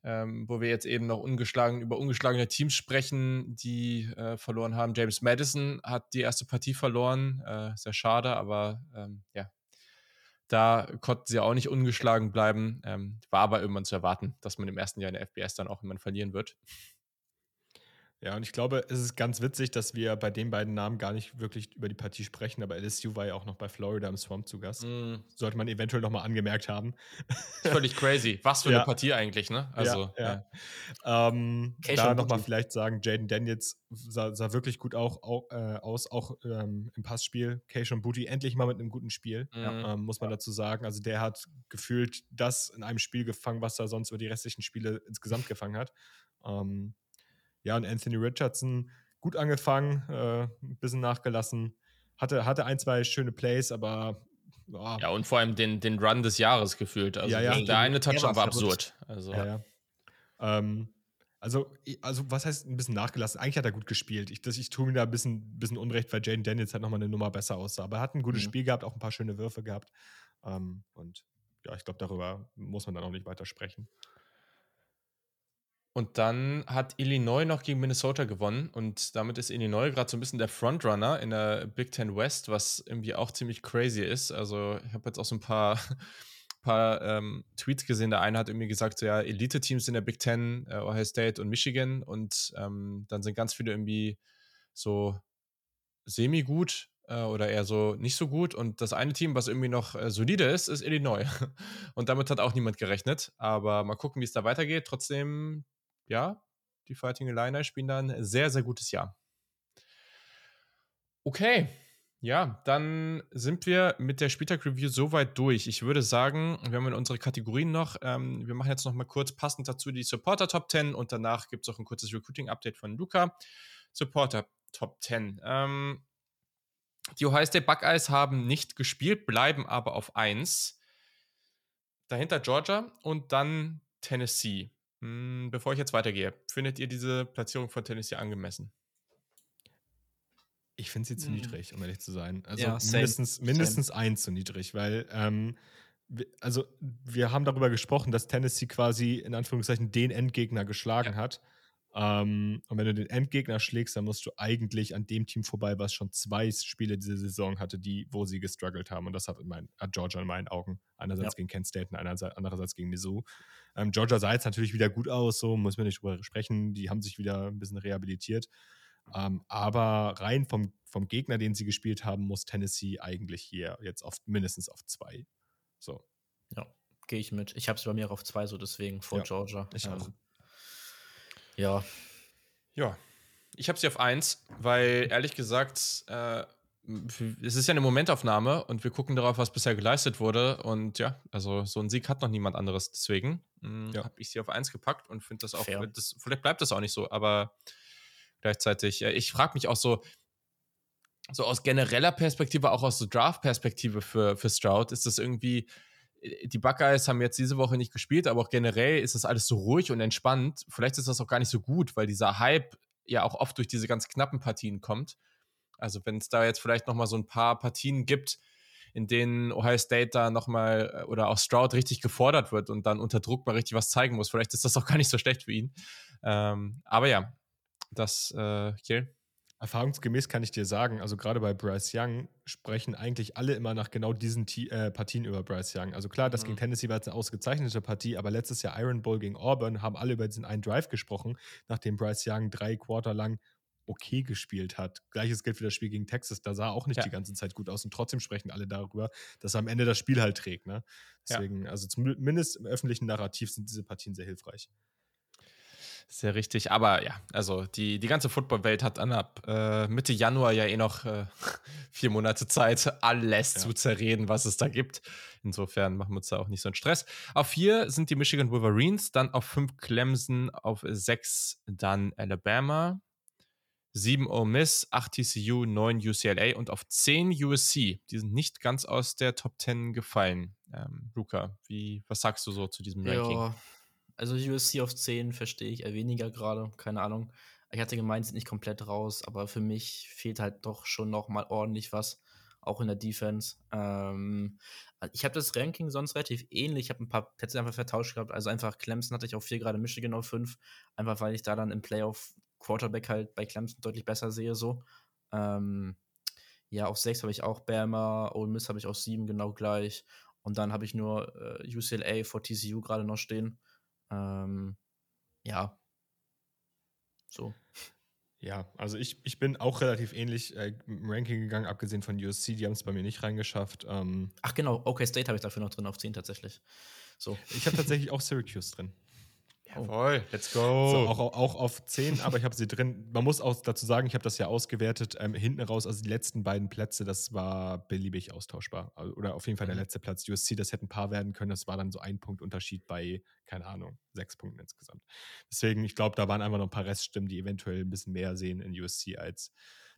S1: Ähm, wo wir jetzt eben noch ungeschlagen, über ungeschlagene Teams sprechen, die äh, verloren haben. James Madison hat die erste Partie verloren, äh, sehr schade, aber ähm, ja, da konnten sie auch nicht ungeschlagen bleiben. Ähm, war aber irgendwann zu erwarten, dass man im ersten Jahr in der FBS dann auch irgendwann verlieren wird.
S3: Ja, und ich glaube, es ist ganz witzig, dass wir bei den beiden Namen gar nicht wirklich über die Partie sprechen, aber LSU war ja auch noch bei Florida im Swamp zu Gast. Mm. Sollte man eventuell nochmal angemerkt haben.
S1: Völlig crazy. Was für ja. eine Partie eigentlich, ne?
S3: Also, ja. ja. Ähm, da nochmal vielleicht sagen, Jaden Daniels sah, sah, wirklich gut auch, auch äh, aus, auch ähm, im Passspiel. Keishon Booty endlich mal mit einem guten Spiel, mm. ähm, muss man dazu sagen. Also der hat gefühlt das in einem Spiel gefangen, was er sonst über die restlichen Spiele insgesamt gefangen hat. Ähm, ja, und Anthony Richardson gut angefangen, äh, ein bisschen nachgelassen. Hatte, hatte ein, zwei schöne Plays, aber.
S1: Oh. Ja, und vor allem den, den Run des Jahres gefühlt. Also
S3: ja, ja.
S1: der eine Touchdown war absurd. Also,
S3: ja, ja. Ähm, also, also, was heißt ein bisschen nachgelassen? Eigentlich hat er gut gespielt. Ich, ich tue mir da ein bisschen, bisschen Unrecht, weil Jaden Daniels halt nochmal eine Nummer besser aussah. Aber er hat ein gutes mhm. Spiel gehabt, auch ein paar schöne Würfe gehabt. Ähm, und ja, ich glaube, darüber muss man dann auch nicht weiter sprechen.
S1: Und dann hat Illinois noch gegen Minnesota gewonnen und damit ist Illinois gerade so ein bisschen der Frontrunner in der Big Ten West, was irgendwie auch ziemlich crazy ist. Also ich habe jetzt auch so ein paar, paar ähm, Tweets gesehen. Der eine hat irgendwie gesagt, so, ja, Elite-Teams in der Big Ten, äh, Ohio State und Michigan und ähm, dann sind ganz viele irgendwie so semi-gut äh, oder eher so nicht so gut. Und das eine Team, was irgendwie noch äh, solide ist, ist Illinois. Und damit hat auch niemand gerechnet. Aber mal gucken, wie es da weitergeht. Trotzdem ja, die Fighting Illini spielen da ein sehr, sehr gutes Jahr. Okay, ja, dann sind wir mit der Spieltag-Review soweit durch. Ich würde sagen, wir haben unsere Kategorien noch. Ähm, wir machen jetzt noch mal kurz passend dazu die Supporter Top 10 und danach gibt es auch ein kurzes Recruiting-Update von Luca. Supporter Top 10. Ähm, die Ohio State Buckeyes haben nicht gespielt, bleiben aber auf 1. Dahinter Georgia und dann Tennessee. Hm, bevor ich jetzt weitergehe, findet ihr diese Platzierung von Tennessee angemessen?
S3: Ich finde sie zu hm. niedrig, um ehrlich zu sein. Also ja, mindestens, mindestens eins zu niedrig, weil ähm, wir, also wir haben darüber gesprochen, dass Tennessee quasi in Anführungszeichen den Endgegner geschlagen ja. hat. Ähm, und wenn du den Endgegner schlägst, dann musst du eigentlich an dem Team vorbei, was schon zwei Spiele diese Saison hatte, die, wo sie gestruggelt haben. Und das hat, mein, hat Georgia in meinen Augen. Einerseits ja. gegen Kent State und andererseits gegen Mizzou. Ähm, Georgia sah jetzt natürlich wieder gut aus, so muss man nicht drüber sprechen. Die haben sich wieder ein bisschen rehabilitiert. Ähm, aber rein vom, vom Gegner, den sie gespielt haben, muss Tennessee eigentlich hier jetzt auf mindestens auf zwei. So.
S2: Ja, gehe ich mit. Ich habe es bei mir auch auf zwei, so deswegen vor ja, Georgia.
S3: Ich auch. Ähm,
S2: ja.
S1: Ja. Ich habe sie auf eins, weil ehrlich gesagt, äh, es ist ja eine Momentaufnahme und wir gucken darauf, was bisher geleistet wurde. Und ja, also so ein Sieg hat noch niemand anderes. Deswegen mm, ja. habe ich sie auf eins gepackt und finde das auch, das, vielleicht bleibt das auch nicht so, aber gleichzeitig, äh, ich frage mich auch so, so aus genereller Perspektive, auch aus so Draft-Perspektive für, für Stroud, ist das irgendwie, die Buckeyes haben jetzt diese Woche nicht gespielt, aber auch generell ist das alles so ruhig und entspannt. Vielleicht ist das auch gar nicht so gut, weil dieser Hype ja auch oft durch diese ganz knappen Partien kommt. Also wenn es da jetzt vielleicht noch mal so ein paar Partien gibt, in denen Ohio State da noch mal äh, oder auch Stroud richtig gefordert wird und dann unter Druck mal richtig was zeigen muss, vielleicht ist das auch gar nicht so schlecht für ihn. Ähm, aber ja, das, äh, Kiel?
S3: Erfahrungsgemäß kann ich dir sagen, also gerade bei Bryce Young sprechen eigentlich alle immer nach genau diesen T äh, Partien über Bryce Young. Also klar, das mhm. gegen Tennessee war jetzt eine ausgezeichnete Partie, aber letztes Jahr Iron Bowl gegen Auburn haben alle über diesen einen Drive gesprochen, nachdem Bryce Young drei Quarter lang okay gespielt hat. Gleiches gilt für das Spiel gegen Texas, da sah auch nicht ja. die ganze Zeit gut aus und trotzdem sprechen alle darüber, dass er am Ende das Spiel halt trägt. Ne? Deswegen, ja. also zumindest im öffentlichen Narrativ sind diese Partien sehr hilfreich.
S1: Sehr richtig. Aber ja, also die, die ganze Footballwelt hat dann ab äh, Mitte Januar ja eh noch äh, vier Monate Zeit, alles ja. zu zerreden, was es da gibt. Insofern machen wir uns da auch nicht so einen Stress. Auf vier sind die Michigan Wolverines, dann auf fünf Clemson, auf sechs dann Alabama, sieben Ole Miss, acht TCU, neun UCLA und auf zehn USC. Die sind nicht ganz aus der Top 10 gefallen. Ähm, Luca, wie, was sagst du so zu diesem Ranking? Ja
S2: also USC auf 10 verstehe ich eher weniger gerade, keine Ahnung. Ich hatte gemeint, sind nicht komplett raus, aber für mich fehlt halt doch schon noch mal ordentlich was, auch in der Defense. Ähm, ich habe das Ranking sonst relativ ähnlich. Ich habe ein paar Plätze einfach vertauscht gehabt. Also einfach Clemson hatte ich auf 4 gerade, Michigan auf 5. Einfach weil ich da dann im Playoff Quarterback halt bei Clemson deutlich besser sehe, so. Ähm, ja, auf 6 habe ich auch Bama, Ole Miss habe ich auf 7 genau gleich. Und dann habe ich nur äh, UCLA vor TCU gerade noch stehen. Ähm, ja. So.
S3: Ja, also ich, ich bin auch relativ ähnlich äh, im Ranking gegangen, abgesehen von USC, die haben es bei mir nicht reingeschafft. Ähm,
S2: Ach genau, OK State habe ich dafür noch drin auf 10 tatsächlich.
S3: So. Ich habe tatsächlich auch Syracuse drin.
S1: Jawohl, let's go.
S3: So, auch, auch auf 10, aber ich habe sie drin. Man muss auch dazu sagen, ich habe das ja ausgewertet. Ähm, hinten raus, also die letzten beiden Plätze, das war beliebig austauschbar. Oder auf jeden Fall der mhm. letzte Platz. USC, das hätte ein paar werden können. Das war dann so ein Punkt Unterschied bei, keine Ahnung, sechs Punkten insgesamt. Deswegen, ich glaube, da waren einfach noch ein paar Reststimmen, die eventuell ein bisschen mehr sehen in USC als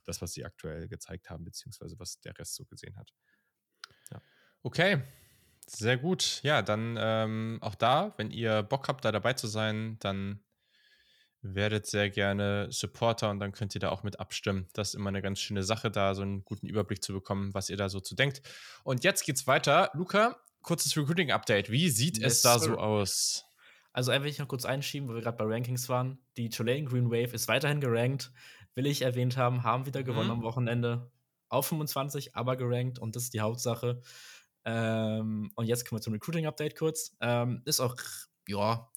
S3: das, was sie aktuell gezeigt haben, beziehungsweise was der Rest so gesehen hat.
S1: Ja. Okay, sehr gut. Ja, dann ähm, auch da, wenn ihr Bock habt, da dabei zu sein, dann werdet sehr gerne Supporter und dann könnt ihr da auch mit abstimmen. Das ist immer eine ganz schöne Sache, da so einen guten Überblick zu bekommen, was ihr da so zu denkt. Und jetzt geht's weiter. Luca, kurzes Recruiting-Update. Wie sieht yes, es da so aus?
S2: Also einfach ich noch kurz einschieben, wo wir gerade bei Rankings waren. Die Tulane Green Wave ist weiterhin gerankt. Will ich erwähnt haben, haben wieder gewonnen mhm. am Wochenende. Auf 25, aber gerankt und das ist die Hauptsache. Ähm, und jetzt kommen wir zum Recruiting-Update kurz. Ähm, ist auch, ja,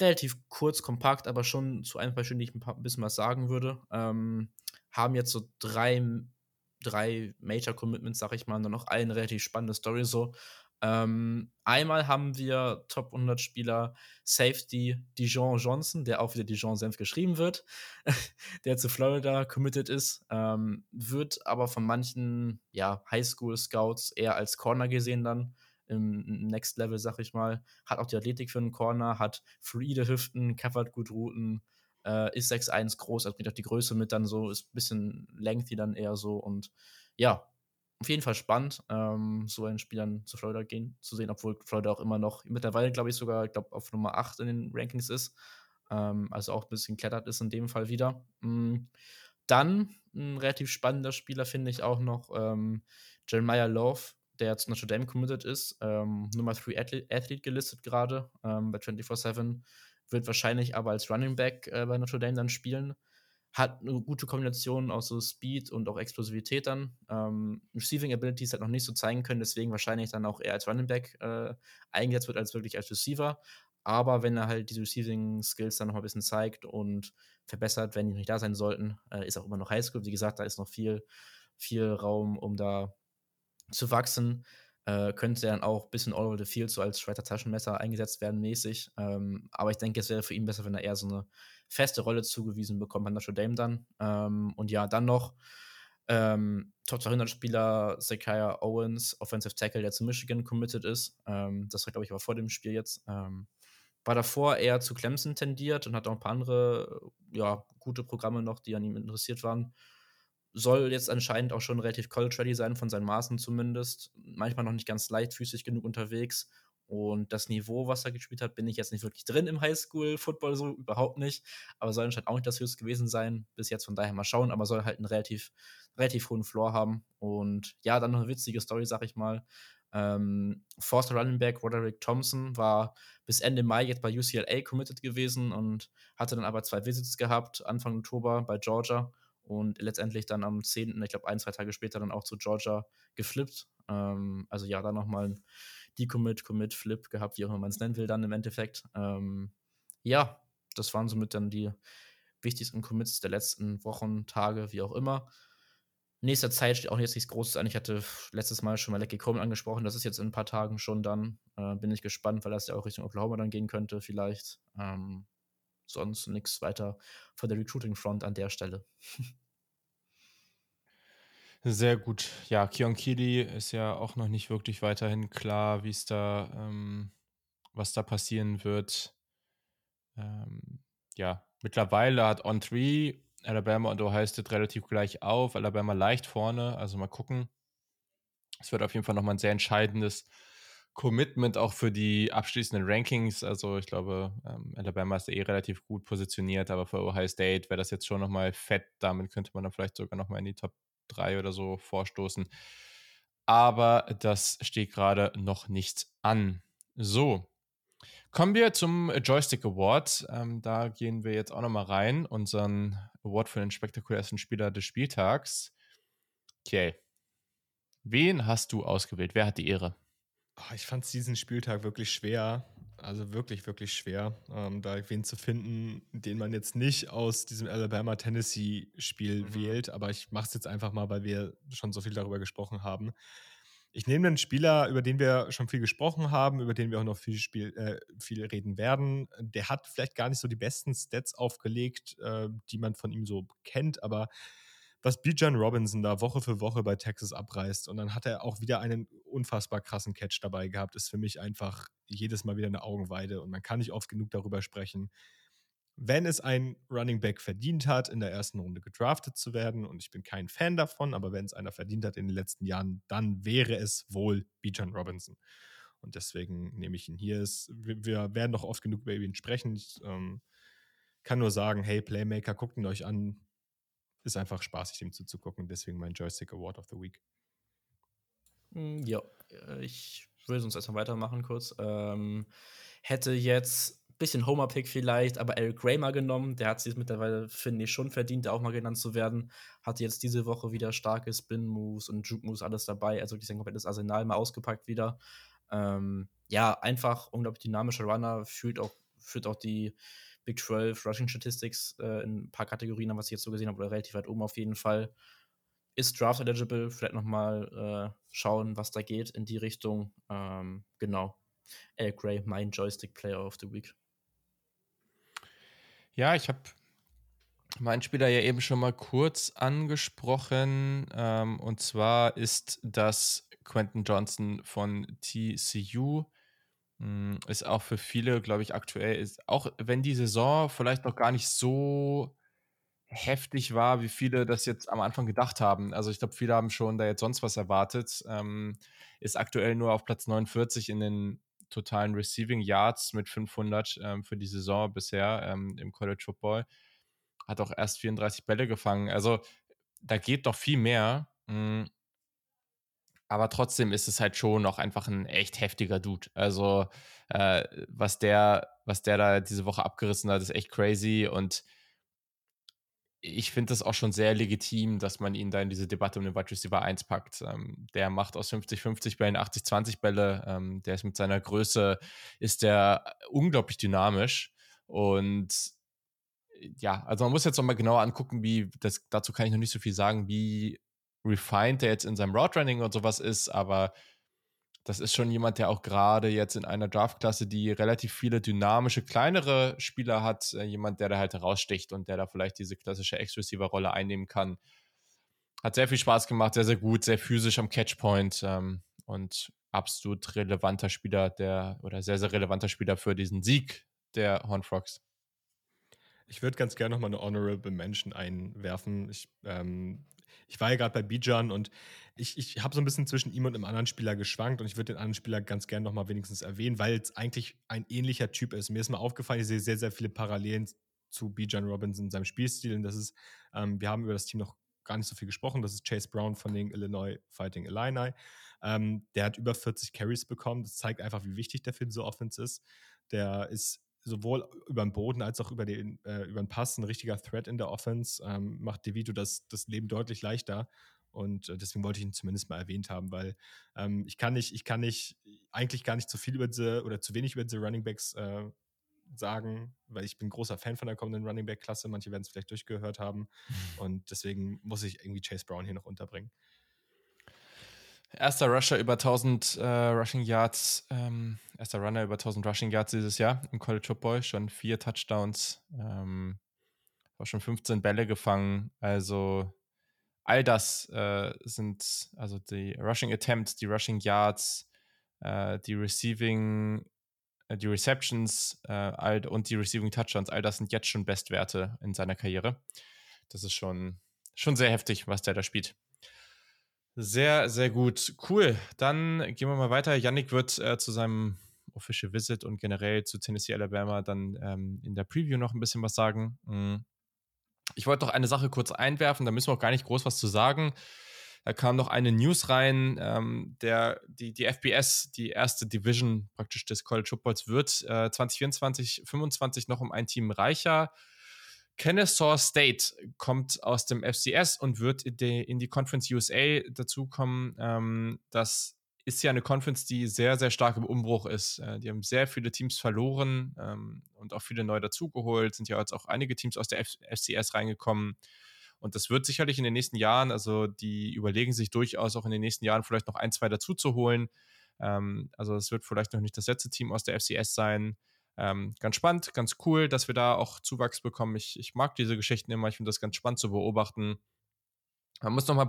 S2: relativ kurz, kompakt, aber schon zu ein paar Stellen, die ich ein, bisschen was sagen würde. Ähm, haben jetzt so drei, drei Major-Commitments, sag ich mal, und dann noch eine relativ spannende Story so. Ähm, einmal haben wir Top 100 Spieler Safety Dijon Johnson, der auch wieder Dijon Senf geschrieben wird, der zu Florida committed ist, ähm, wird aber von manchen ja, Highschool Scouts eher als Corner gesehen dann im Next Level, sag ich mal. Hat auch die Athletik für einen Corner, hat fluide Hüften, covert gut Routen, äh, ist 6'1 groß, also bringt auch die Größe mit dann so, ist ein bisschen lengthy dann eher so und ja, auf jeden Fall spannend, ähm, so einen Spielern zu Florida gehen, zu sehen, obwohl Florida auch immer noch mittlerweile, glaube ich, sogar glaub, auf Nummer 8 in den Rankings ist. Ähm, also auch ein bisschen klettert ist in dem Fall wieder. Mhm. Dann ein relativ spannender Spieler finde ich auch noch ähm, Jeremiah Love, der zu Notre Dame committed ist. Ähm, Nummer 3 Athlete, Athlete gelistet gerade ähm, bei 24-7. Wird wahrscheinlich aber als Running Back äh, bei Notre Dame dann spielen hat eine gute Kombination aus so Speed und auch Explosivität dann. Ähm, Receiving Abilities hat noch nicht so zeigen können, deswegen wahrscheinlich dann auch eher als Running Back äh, eingesetzt wird, als wirklich als Receiver. Aber wenn er halt diese Receiving Skills dann noch ein bisschen zeigt und verbessert, wenn die nicht da sein sollten, äh, ist auch immer noch Highschool. Wie gesagt, da ist noch viel, viel Raum, um da zu wachsen. Äh, könnte dann auch ein bisschen all over the field so als Schweiter Taschenmesser eingesetzt werden mäßig. Ähm, aber ich denke, es wäre für ihn besser, wenn er eher so eine feste Rolle zugewiesen bekommt an Notre Dame dann. Ähm, und ja, dann noch ähm, Top 200-Spieler Zekiah Owens, Offensive Tackle, der zu Michigan committed ist. Ähm, das war, glaube ich, aber vor dem Spiel jetzt. Ähm, war davor eher zu Clemson tendiert und hat auch ein paar andere, ja, gute Programme noch, die an ihm interessiert waren. Soll jetzt anscheinend auch schon relativ college-ready sein, von seinen Maßen zumindest. Manchmal noch nicht ganz leichtfüßig genug unterwegs und das Niveau, was er gespielt hat, bin ich jetzt nicht wirklich drin im Highschool-Football, so überhaupt nicht. Aber soll anscheinend auch nicht das höchste gewesen sein. Bis jetzt von daher mal schauen, aber soll halt einen relativ, relativ hohen Floor haben. Und ja, dann noch eine witzige Story, sag ich mal. Ähm, Forster Running Back Roderick Thompson war bis Ende Mai jetzt bei UCLA committed gewesen und hatte dann aber zwei Visits gehabt, Anfang Oktober bei Georgia und letztendlich dann am 10., ich glaube ein, zwei Tage später dann auch zu Georgia geflippt. Ähm, also ja, dann nochmal ein Decommit, Commit, Flip gehabt, wie auch immer man es nennen will, dann im Endeffekt. Ähm, ja, das waren somit dann die wichtigsten Commits der letzten Wochen, Tage, wie auch immer. Nächster Zeit steht auch jetzt nichts Großes an. Ich hatte letztes Mal schon mal Lecky Coleman angesprochen. Das ist jetzt in ein paar Tagen schon dann. Äh, bin ich gespannt, weil das ja auch Richtung Oklahoma dann gehen könnte, vielleicht. Ähm, sonst nichts weiter von der Recruiting Front an der Stelle.
S1: Sehr gut. Ja, Kion Kili ist ja auch noch nicht wirklich weiterhin klar, wie es da, ähm, was da passieren wird. Ähm, ja, mittlerweile hat On 3 Alabama und Ohio State relativ gleich auf. Alabama leicht vorne, also mal gucken. Es wird auf jeden Fall nochmal ein sehr entscheidendes Commitment auch für die abschließenden Rankings. Also ich glaube, ähm, Alabama ist eh relativ gut positioniert, aber für Ohio State wäre das jetzt schon nochmal fett. Damit könnte man dann vielleicht sogar nochmal in die Top drei oder so vorstoßen. Aber das steht gerade noch nicht an. So, kommen wir zum Joystick Award. Ähm, da gehen wir jetzt auch nochmal rein. Unseren Award für den spektakulärsten Spieler des Spieltags. Okay. Wen hast du ausgewählt? Wer hat die Ehre?
S3: Oh, ich fand diesen Spieltag wirklich schwer. Also wirklich, wirklich schwer, ähm, da wen zu finden, den man jetzt nicht aus diesem Alabama-Tennessee-Spiel mhm. wählt. Aber ich mache es jetzt einfach mal, weil wir schon so viel darüber gesprochen haben. Ich nehme einen Spieler, über den wir schon viel gesprochen haben, über den wir auch noch viel, Spiel, äh, viel reden werden. Der hat vielleicht gar nicht so die besten Stats aufgelegt, äh, die man von ihm so kennt, aber was Bijan Robinson da Woche für Woche bei Texas abreißt und dann hat er auch wieder einen unfassbar krassen Catch dabei gehabt, ist für mich einfach jedes Mal wieder eine Augenweide und man kann nicht oft genug darüber sprechen. Wenn es ein Running Back verdient hat, in der ersten Runde gedraftet zu werden, und ich bin kein Fan davon, aber wenn es einer verdient hat in den letzten Jahren, dann wäre es wohl Bijan Robinson. Und deswegen nehme ich ihn hier. wir werden doch oft genug über ihn sprechen. Ich ähm, kann nur sagen, hey Playmaker, guckt ihn euch an ist einfach spaßig, dem zuzugucken. Deswegen mein Joystick Award of the Week.
S2: Hm, ja, äh, ich will sonst erstmal weitermachen kurz. Ähm, hätte jetzt ein bisschen Homer-Pick vielleicht, aber Eric mal genommen. Der hat sich mittlerweile, finde ich, schon verdient, auch mal genannt zu werden. Hatte jetzt diese Woche wieder starke Spin-Moves und Juke-Moves alles dabei. Also sein komplettes Arsenal mal ausgepackt wieder. Ähm, ja, einfach unglaublich dynamischer Runner, führt auch, führt auch die Big 12 Rushing Statistics äh, in ein paar Kategorien, was ich jetzt so gesehen habe, oder relativ weit oben auf jeden Fall. Ist Draft eligible, vielleicht nochmal äh, schauen, was da geht in die Richtung. Ähm, genau. Al Gray, mein Joystick Player of the Week.
S1: Ja, ich habe meinen Spieler ja eben schon mal kurz angesprochen. Ähm, und zwar ist das Quentin Johnson von TCU. Hm, ist auch für viele, glaube ich, aktuell ist, auch wenn die Saison vielleicht noch gar nicht so heftig war, wie viele das jetzt am Anfang gedacht haben. Also ich glaube, viele haben schon da jetzt sonst was erwartet. Ähm, ist aktuell nur auf Platz 49 in den totalen Receiving Yards mit 500 ähm, für die Saison bisher ähm, im College Football. Hat auch erst 34 Bälle gefangen. Also da geht doch viel mehr. Mhm. Aber trotzdem ist es halt schon noch einfach ein echt heftiger Dude. Also, äh, was, der, was der da diese Woche abgerissen hat, ist echt crazy. Und ich finde das auch schon sehr legitim, dass man ihn da in diese Debatte um den Wide Receiver 1 packt. Ähm, der macht aus 50-50 Bällen 80-20 Bälle. Ähm, der ist mit seiner Größe, ist der unglaublich dynamisch. Und ja, also man muss jetzt nochmal genauer angucken, wie, das, dazu kann ich noch nicht so viel sagen, wie refined der jetzt in seinem Route Running und sowas ist, aber das ist schon jemand, der auch gerade jetzt in einer Draftklasse, die relativ viele dynamische, kleinere Spieler hat, äh, jemand, der da halt heraussticht und der da vielleicht diese klassische Ex-Receiver-Rolle einnehmen kann. Hat sehr viel Spaß gemacht, sehr, sehr gut, sehr physisch am Catchpoint ähm, und absolut relevanter Spieler, der oder sehr, sehr relevanter Spieler für diesen Sieg der Hornfrogs.
S3: Ich würde ganz gerne nochmal eine Honorable Mention einwerfen. Ich ähm, ich war ja gerade bei Bijan und ich, ich habe so ein bisschen zwischen ihm und einem anderen Spieler geschwankt und ich würde den anderen Spieler ganz gerne nochmal wenigstens erwähnen, weil es eigentlich ein ähnlicher Typ ist. Mir ist mal aufgefallen, ich sehe sehr, sehr viele Parallelen zu Bijan Robinson in seinem Spielstil und das ist, ähm, wir haben über das Team noch gar nicht so viel gesprochen, das ist Chase Brown von den Illinois Fighting Illini. Ähm, der hat über 40 Carries bekommen, das zeigt einfach, wie wichtig der für diese Offense ist. Der ist sowohl über den Boden als auch über den, äh, über den Pass ein richtiger Threat in der Offense, ähm, macht DeVito das, das Leben deutlich leichter. Und äh, deswegen wollte ich ihn zumindest mal erwähnt haben, weil ähm, ich kann nicht, ich kann nicht, eigentlich gar nicht zu viel über diese oder zu wenig über diese Running Backs äh, sagen, weil ich bin großer Fan von der kommenden Running Back Klasse. Manche werden es vielleicht durchgehört haben. Mhm. Und deswegen muss ich irgendwie Chase Brown hier noch unterbringen.
S1: Erster Rusher über 1000 äh, Rushing Yards, ähm, erster Runner über 1000 Rushing Yards dieses Jahr im College Football, schon vier Touchdowns, ähm, auch schon 15 Bälle gefangen. Also all das äh, sind, also die Rushing Attempts, die Rushing Yards, äh, die Receiving, äh, die Receptions äh, all, und die Receiving Touchdowns, all das sind jetzt schon Bestwerte in seiner Karriere. Das ist schon, schon sehr heftig, was der da spielt. Sehr, sehr gut. Cool. Dann gehen wir mal weiter. Yannick wird äh, zu seinem Official Visit und generell zu Tennessee, Alabama dann ähm, in der Preview noch ein bisschen was sagen. Mhm. Ich wollte noch eine Sache kurz einwerfen, da müssen wir auch gar nicht groß was zu sagen. Da kam noch eine News rein, ähm, der, die, die FBS, die erste Division praktisch des College Footballs, wird äh, 2024, 25 noch um ein Team reicher. Kennesaw State kommt aus dem FCS und wird in die, in die Conference USA dazukommen. Ähm, das ist ja eine Conference, die sehr, sehr stark im Umbruch ist. Äh, die haben sehr viele Teams verloren ähm, und auch viele neu dazugeholt. Sind ja jetzt auch einige Teams aus der F FCS reingekommen. Und das wird sicherlich in den nächsten Jahren, also die überlegen sich durchaus auch in den nächsten Jahren vielleicht noch ein, zwei dazu zu holen. Ähm, also es wird vielleicht noch nicht das letzte Team aus der FCS sein. Ähm, ganz spannend, ganz cool, dass wir da auch Zuwachs bekommen. Ich, ich mag diese Geschichten immer, ich finde das ganz spannend zu beobachten. Man muss nochmal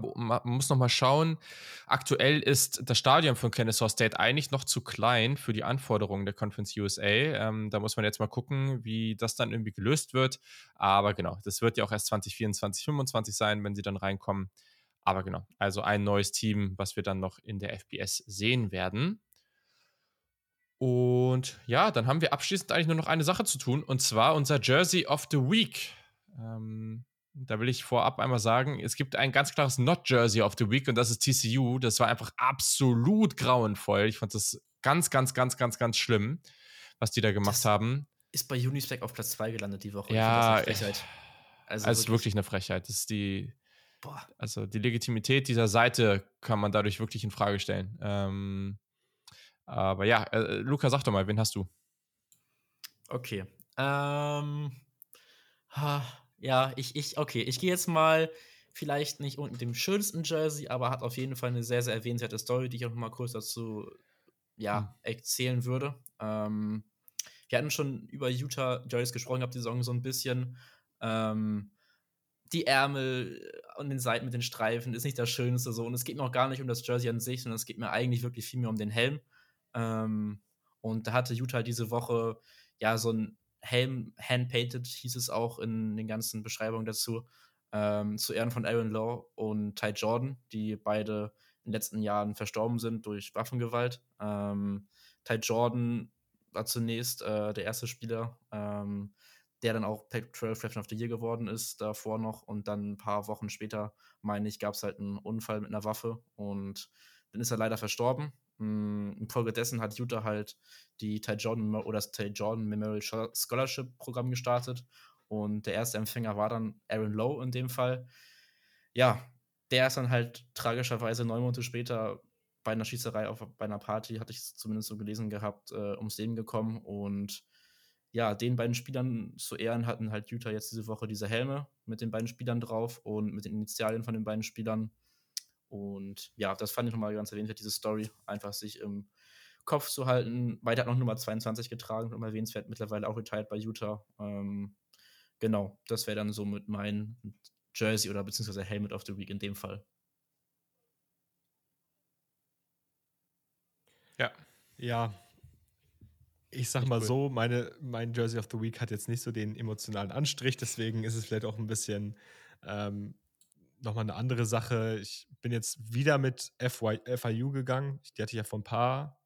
S1: noch schauen. Aktuell ist das Stadion von Kennesaw State eigentlich noch zu klein für die Anforderungen der Conference USA. Ähm, da muss man jetzt mal gucken, wie das dann irgendwie gelöst wird. Aber genau, das wird ja auch erst 2024, 2025 sein, wenn sie dann reinkommen. Aber genau, also ein neues Team, was wir dann noch in der FBS sehen werden. Und ja, dann haben wir abschließend eigentlich nur noch eine Sache zu tun, und zwar unser Jersey of the Week. Ähm, da will ich vorab einmal sagen, es gibt ein ganz klares Not-Jersey of the Week und das ist TCU. Das war einfach absolut grauenvoll. Ich fand das ganz, ganz, ganz, ganz, ganz schlimm, was die da gemacht das haben.
S2: Ist bei Unispec auf Platz 2 gelandet die Woche.
S1: Ja, ich das Also, also wirklich. ist wirklich eine Frechheit. Das ist die, Boah. also die Legitimität dieser Seite kann man dadurch wirklich in Frage stellen. Ähm, aber ja, äh, Luca, sag doch mal, wen hast du?
S2: Okay. Ähm, ha, ja, ich, ich, okay, ich gehe jetzt mal vielleicht nicht mit dem schönsten Jersey, aber hat auf jeden Fall eine sehr, sehr erwähnenswerte Story, die ich auch noch mal kurz dazu ja, hm. erzählen würde. Ähm, wir hatten schon über Utah Jerseys gesprochen, habe die Saison so ein bisschen. Ähm, die Ärmel an den Seiten mit den Streifen ist nicht das Schönste so. Und es geht mir auch gar nicht um das Jersey an sich, sondern es geht mir eigentlich wirklich viel mehr um den Helm. Ähm, und da hatte Utah diese Woche ja so ein Helm hand-painted, hieß es auch in den ganzen Beschreibungen dazu, ähm, zu Ehren von Aaron Law und Ty Jordan, die beide in den letzten Jahren verstorben sind durch Waffengewalt. Ähm, Ty Jordan war zunächst äh, der erste Spieler, ähm, der dann auch Pac-12 Freshman of the Year geworden ist, davor noch. Und dann ein paar Wochen später, meine ich, gab es halt einen Unfall mit einer Waffe und dann ist er leider verstorben. Hm, infolgedessen hat Utah halt die Ty Jordan oder das Ty Jordan Memorial Scholarship Programm gestartet und der erste Empfänger war dann Aaron Lowe in dem Fall. Ja, der ist dann halt tragischerweise neun Monate später bei einer Schießerei auf bei einer Party, hatte ich zumindest so gelesen gehabt, äh, ums Leben gekommen und ja, den beiden Spielern zu Ehren hatten halt Utah jetzt diese Woche diese Helme mit den beiden Spielern drauf und mit den Initialien von den beiden Spielern. Und ja, das fand ich nochmal ganz erwähnt, diese Story, einfach sich im Kopf zu halten. Weiter hat noch Nummer 22 getragen, um erwähnenswert, mittlerweile auch retired bei Utah. Ähm, genau, das wäre dann so mit meinem Jersey oder beziehungsweise Helmet of the Week in dem Fall.
S3: Ja. Ja. Ich sag mal cool. so, meine, mein Jersey of the Week hat jetzt nicht so den emotionalen Anstrich, deswegen ist es vielleicht auch ein bisschen ähm, nochmal eine andere Sache. Ich bin jetzt wieder mit FY, FIU gegangen. Die hatte ich ja vor ein paar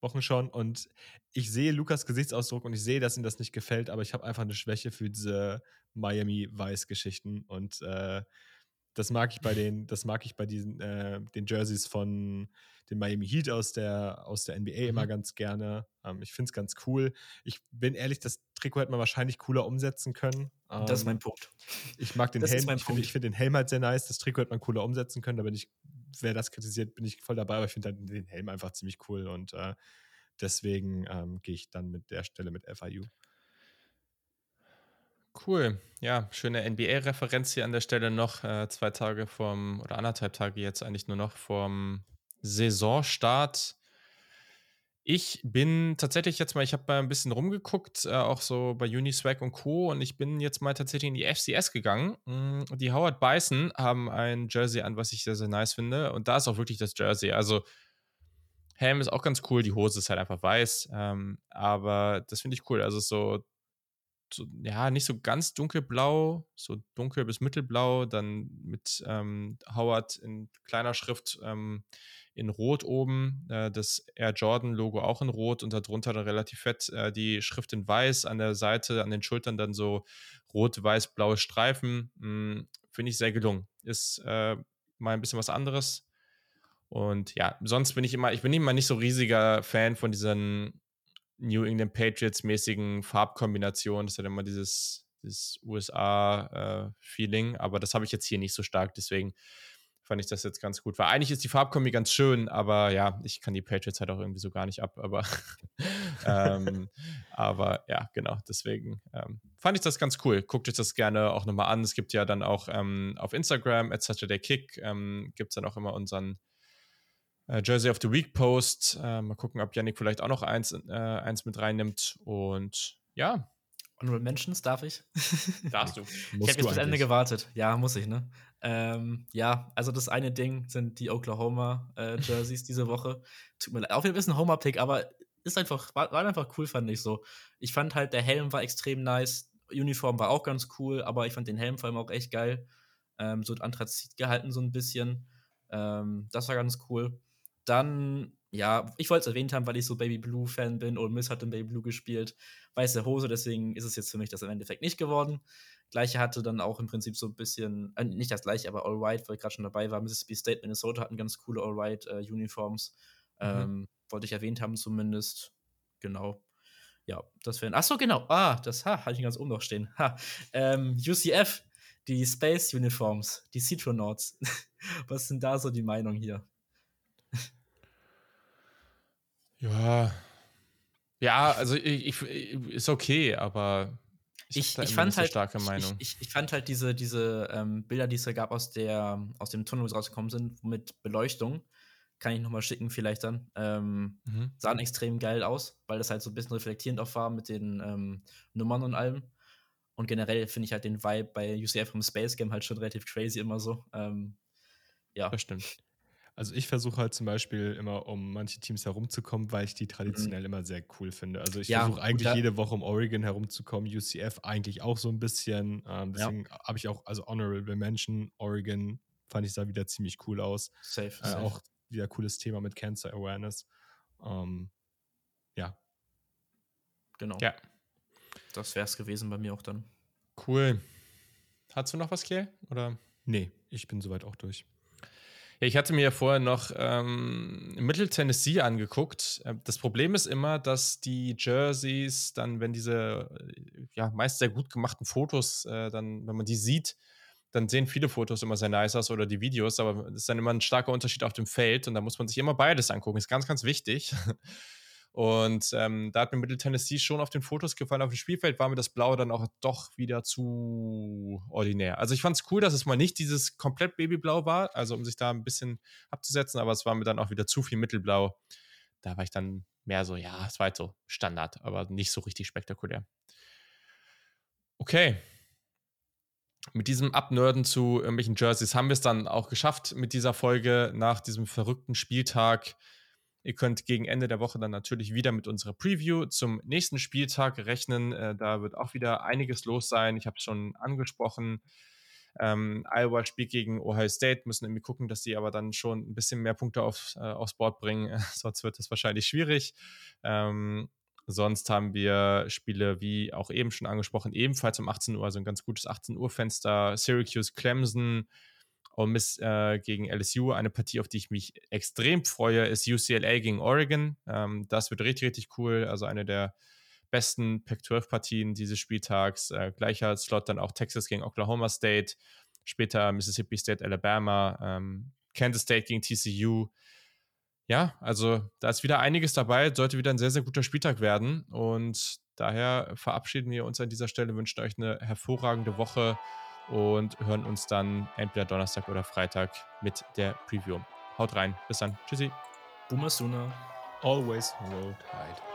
S3: Wochen schon. Und ich sehe Lukas Gesichtsausdruck und ich sehe, dass ihm das nicht gefällt, aber ich habe einfach eine Schwäche für diese Miami Vice-Geschichten. Und äh, das mag ich bei den, das mag ich bei diesen, äh, den Jerseys von den Miami Heat aus der, aus der NBA mhm. immer ganz gerne. Ähm, ich finde es ganz cool. Ich bin ehrlich, das Trikot hätte man wahrscheinlich cooler umsetzen können.
S2: Ähm, das ist mein Punkt.
S3: Ich mag den das Helm. Ich finde find den Helm halt sehr nice. Das Trikot hätte man cooler umsetzen können. Da bin ich, wer das kritisiert, bin ich voll dabei. Aber ich finde den Helm einfach ziemlich cool. Und äh, deswegen ähm, gehe ich dann mit der Stelle mit FIU.
S1: Cool. Ja, schöne NBA-Referenz hier an der Stelle noch. Äh, zwei Tage vom, oder anderthalb Tage jetzt eigentlich nur noch vom Saisonstart. Ich bin tatsächlich jetzt mal, ich habe mal ein bisschen rumgeguckt, äh, auch so bei Uniswag und Co. Und ich bin jetzt mal tatsächlich in die FCS gegangen. Mm, die Howard Bison haben ein Jersey an, was ich sehr, sehr nice finde. Und da ist auch wirklich das Jersey. Also Helm ist auch ganz cool, die Hose ist halt einfach weiß. Ähm, aber das finde ich cool. Also so so, ja, nicht so ganz dunkelblau, so dunkel bis mittelblau, dann mit ähm, Howard in kleiner Schrift ähm, in Rot oben, äh, das Air Jordan-Logo auch in Rot und darunter dann relativ fett äh, die Schrift in Weiß, an der Seite, an den Schultern dann so rot-weiß-blaue Streifen. Hm, Finde ich sehr gelungen. Ist äh, mal ein bisschen was anderes. Und ja, sonst bin ich immer, ich bin immer nicht so riesiger Fan von diesen New England Patriots-mäßigen Farbkombinationen. Das hat immer dieses, dieses USA-Feeling, äh, aber das habe ich jetzt hier nicht so stark. Deswegen fand ich das jetzt ganz gut. Weil eigentlich ist die Farbkombi ganz schön, aber ja, ich kann die Patriots halt auch irgendwie so gar nicht ab. Aber, ähm, aber ja, genau, deswegen ähm, fand ich das ganz cool. Guckt euch das gerne auch nochmal an. Es gibt ja dann auch ähm, auf Instagram, at Saturday Kick, ähm, gibt es dann auch immer unseren Jersey of the Week Post. Äh, mal gucken, ob Yannick vielleicht auch noch eins, äh, eins mit reinnimmt. Und ja,
S2: Honorable Mentions, darf ich?
S1: Darfst du.
S2: ich habe jetzt bis Ende gewartet. Ja, muss ich, ne? Ähm, ja, also das eine Ding sind die Oklahoma äh, Jerseys diese Woche. Tut mir leid, auch wieder ein bisschen Homer-Pick, aber ist einfach, war, war, einfach cool, fand ich so. Ich fand halt, der Helm war extrem nice, Uniform war auch ganz cool, aber ich fand den Helm vor allem auch echt geil. Ähm, so Anthrazit gehalten, so ein bisschen. Ähm, das war ganz cool. Dann ja, ich wollte es erwähnt haben, weil ich so Baby Blue-Fan bin. und Miss hat in Baby Blue gespielt. Weiße Hose, deswegen ist es jetzt für mich das im Endeffekt nicht geworden. Gleiche hatte dann auch im Prinzip so ein bisschen, äh, nicht das gleiche, aber All White, weil ich gerade schon dabei war. Mississippi State, Minnesota hatten ganz coole All White-Uniforms. Äh, mhm. ähm, wollte ich erwähnt haben, zumindest. Genau. Ja, das wären. Achso, genau. Ah, das ha, hatte ich ganz oben noch stehen. Ha. Ähm, UCF, die Space Uniforms, die Citronauts. Was sind da so die Meinungen hier?
S1: Ja. Ja, also ich, ich ist okay, aber
S2: ich, ich fand halt, starke Meinung. Ich, ich, ich, fand halt diese, diese ähm, Bilder, die es da gab aus, der, aus dem Tunnel, wo sie rausgekommen sind, mit Beleuchtung, kann ich nochmal schicken, vielleicht dann. Ähm, mhm. Sahen extrem geil aus, weil das halt so ein bisschen reflektierend auch war mit den ähm, Nummern und allem. Und generell finde ich halt den Vibe bei UCF im Space Game halt schon relativ crazy immer so. Ähm,
S1: ja. Das stimmt.
S3: Also ich versuche halt zum Beispiel immer um manche Teams herumzukommen, weil ich die traditionell mhm. immer sehr cool finde. Also ich ja, versuche eigentlich jede Woche um Oregon herumzukommen, UCF eigentlich auch so ein bisschen. Ähm, deswegen ja. habe ich auch, also Honorable Mention, Oregon fand ich sah wieder ziemlich cool aus.
S2: Safe,
S3: äh, safe. Auch wieder cooles Thema mit Cancer Awareness. Ähm, ja.
S2: Genau.
S1: Ja.
S2: Das wäre es gewesen bei mir auch dann.
S1: Cool. Hast du noch was, Claire? Oder?
S3: Nee, ich bin soweit auch durch.
S1: Ja, ich hatte mir ja vorher noch ähm, Middle Tennessee angeguckt. Äh, das Problem ist immer, dass die Jerseys dann, wenn diese äh, ja meist sehr gut gemachten Fotos, äh, dann, wenn man die sieht, dann sehen viele Fotos immer sehr nice aus oder die Videos, aber es ist dann immer ein starker Unterschied auf dem Feld und da muss man sich immer beides angucken. Ist ganz, ganz wichtig. Und ähm, da hat mir Middle Tennessee schon auf den Fotos gefallen. Auf dem Spielfeld war mir das Blau dann auch doch wieder zu ordinär. Also ich fand es cool, dass es mal nicht dieses komplett Babyblau war, also um sich da ein bisschen abzusetzen, aber es war mir dann auch wieder zu viel Mittelblau. Da war ich dann mehr so, ja, es war halt so Standard, aber nicht so richtig spektakulär. Okay. Mit diesem Abnörden zu irgendwelchen Jerseys haben wir es dann auch geschafft mit dieser Folge nach diesem verrückten Spieltag Ihr könnt gegen Ende der Woche dann natürlich wieder mit unserer Preview zum nächsten Spieltag rechnen. Äh, da wird auch wieder einiges los sein. Ich habe es schon angesprochen. Ähm, Iowa spielt gegen Ohio State, müssen irgendwie gucken, dass sie aber dann schon ein bisschen mehr Punkte auf, äh, aufs Board bringen. Sonst wird das wahrscheinlich schwierig. Ähm, sonst haben wir Spiele, wie auch eben schon angesprochen, ebenfalls um 18 Uhr, also ein ganz gutes 18 Uhr Fenster. Syracuse, Clemson, Ole Miss äh, gegen LSU. Eine Partie, auf die ich mich extrem freue, ist UCLA gegen Oregon. Ähm, das wird richtig, richtig cool. Also eine der besten Pac-12-Partien dieses Spieltags. Äh, gleicher Slot dann auch Texas gegen Oklahoma State. Später Mississippi State, Alabama. Ähm, Kansas State gegen TCU. Ja, also da ist wieder einiges dabei. Sollte wieder ein sehr, sehr guter Spieltag werden. Und daher verabschieden wir uns an dieser Stelle, wünschen euch eine hervorragende Woche und hören uns dann entweder Donnerstag oder Freitag mit der Preview. Haut rein. Bis dann. Tschüssi.
S2: Boomer Sooner.
S3: Always roll tide.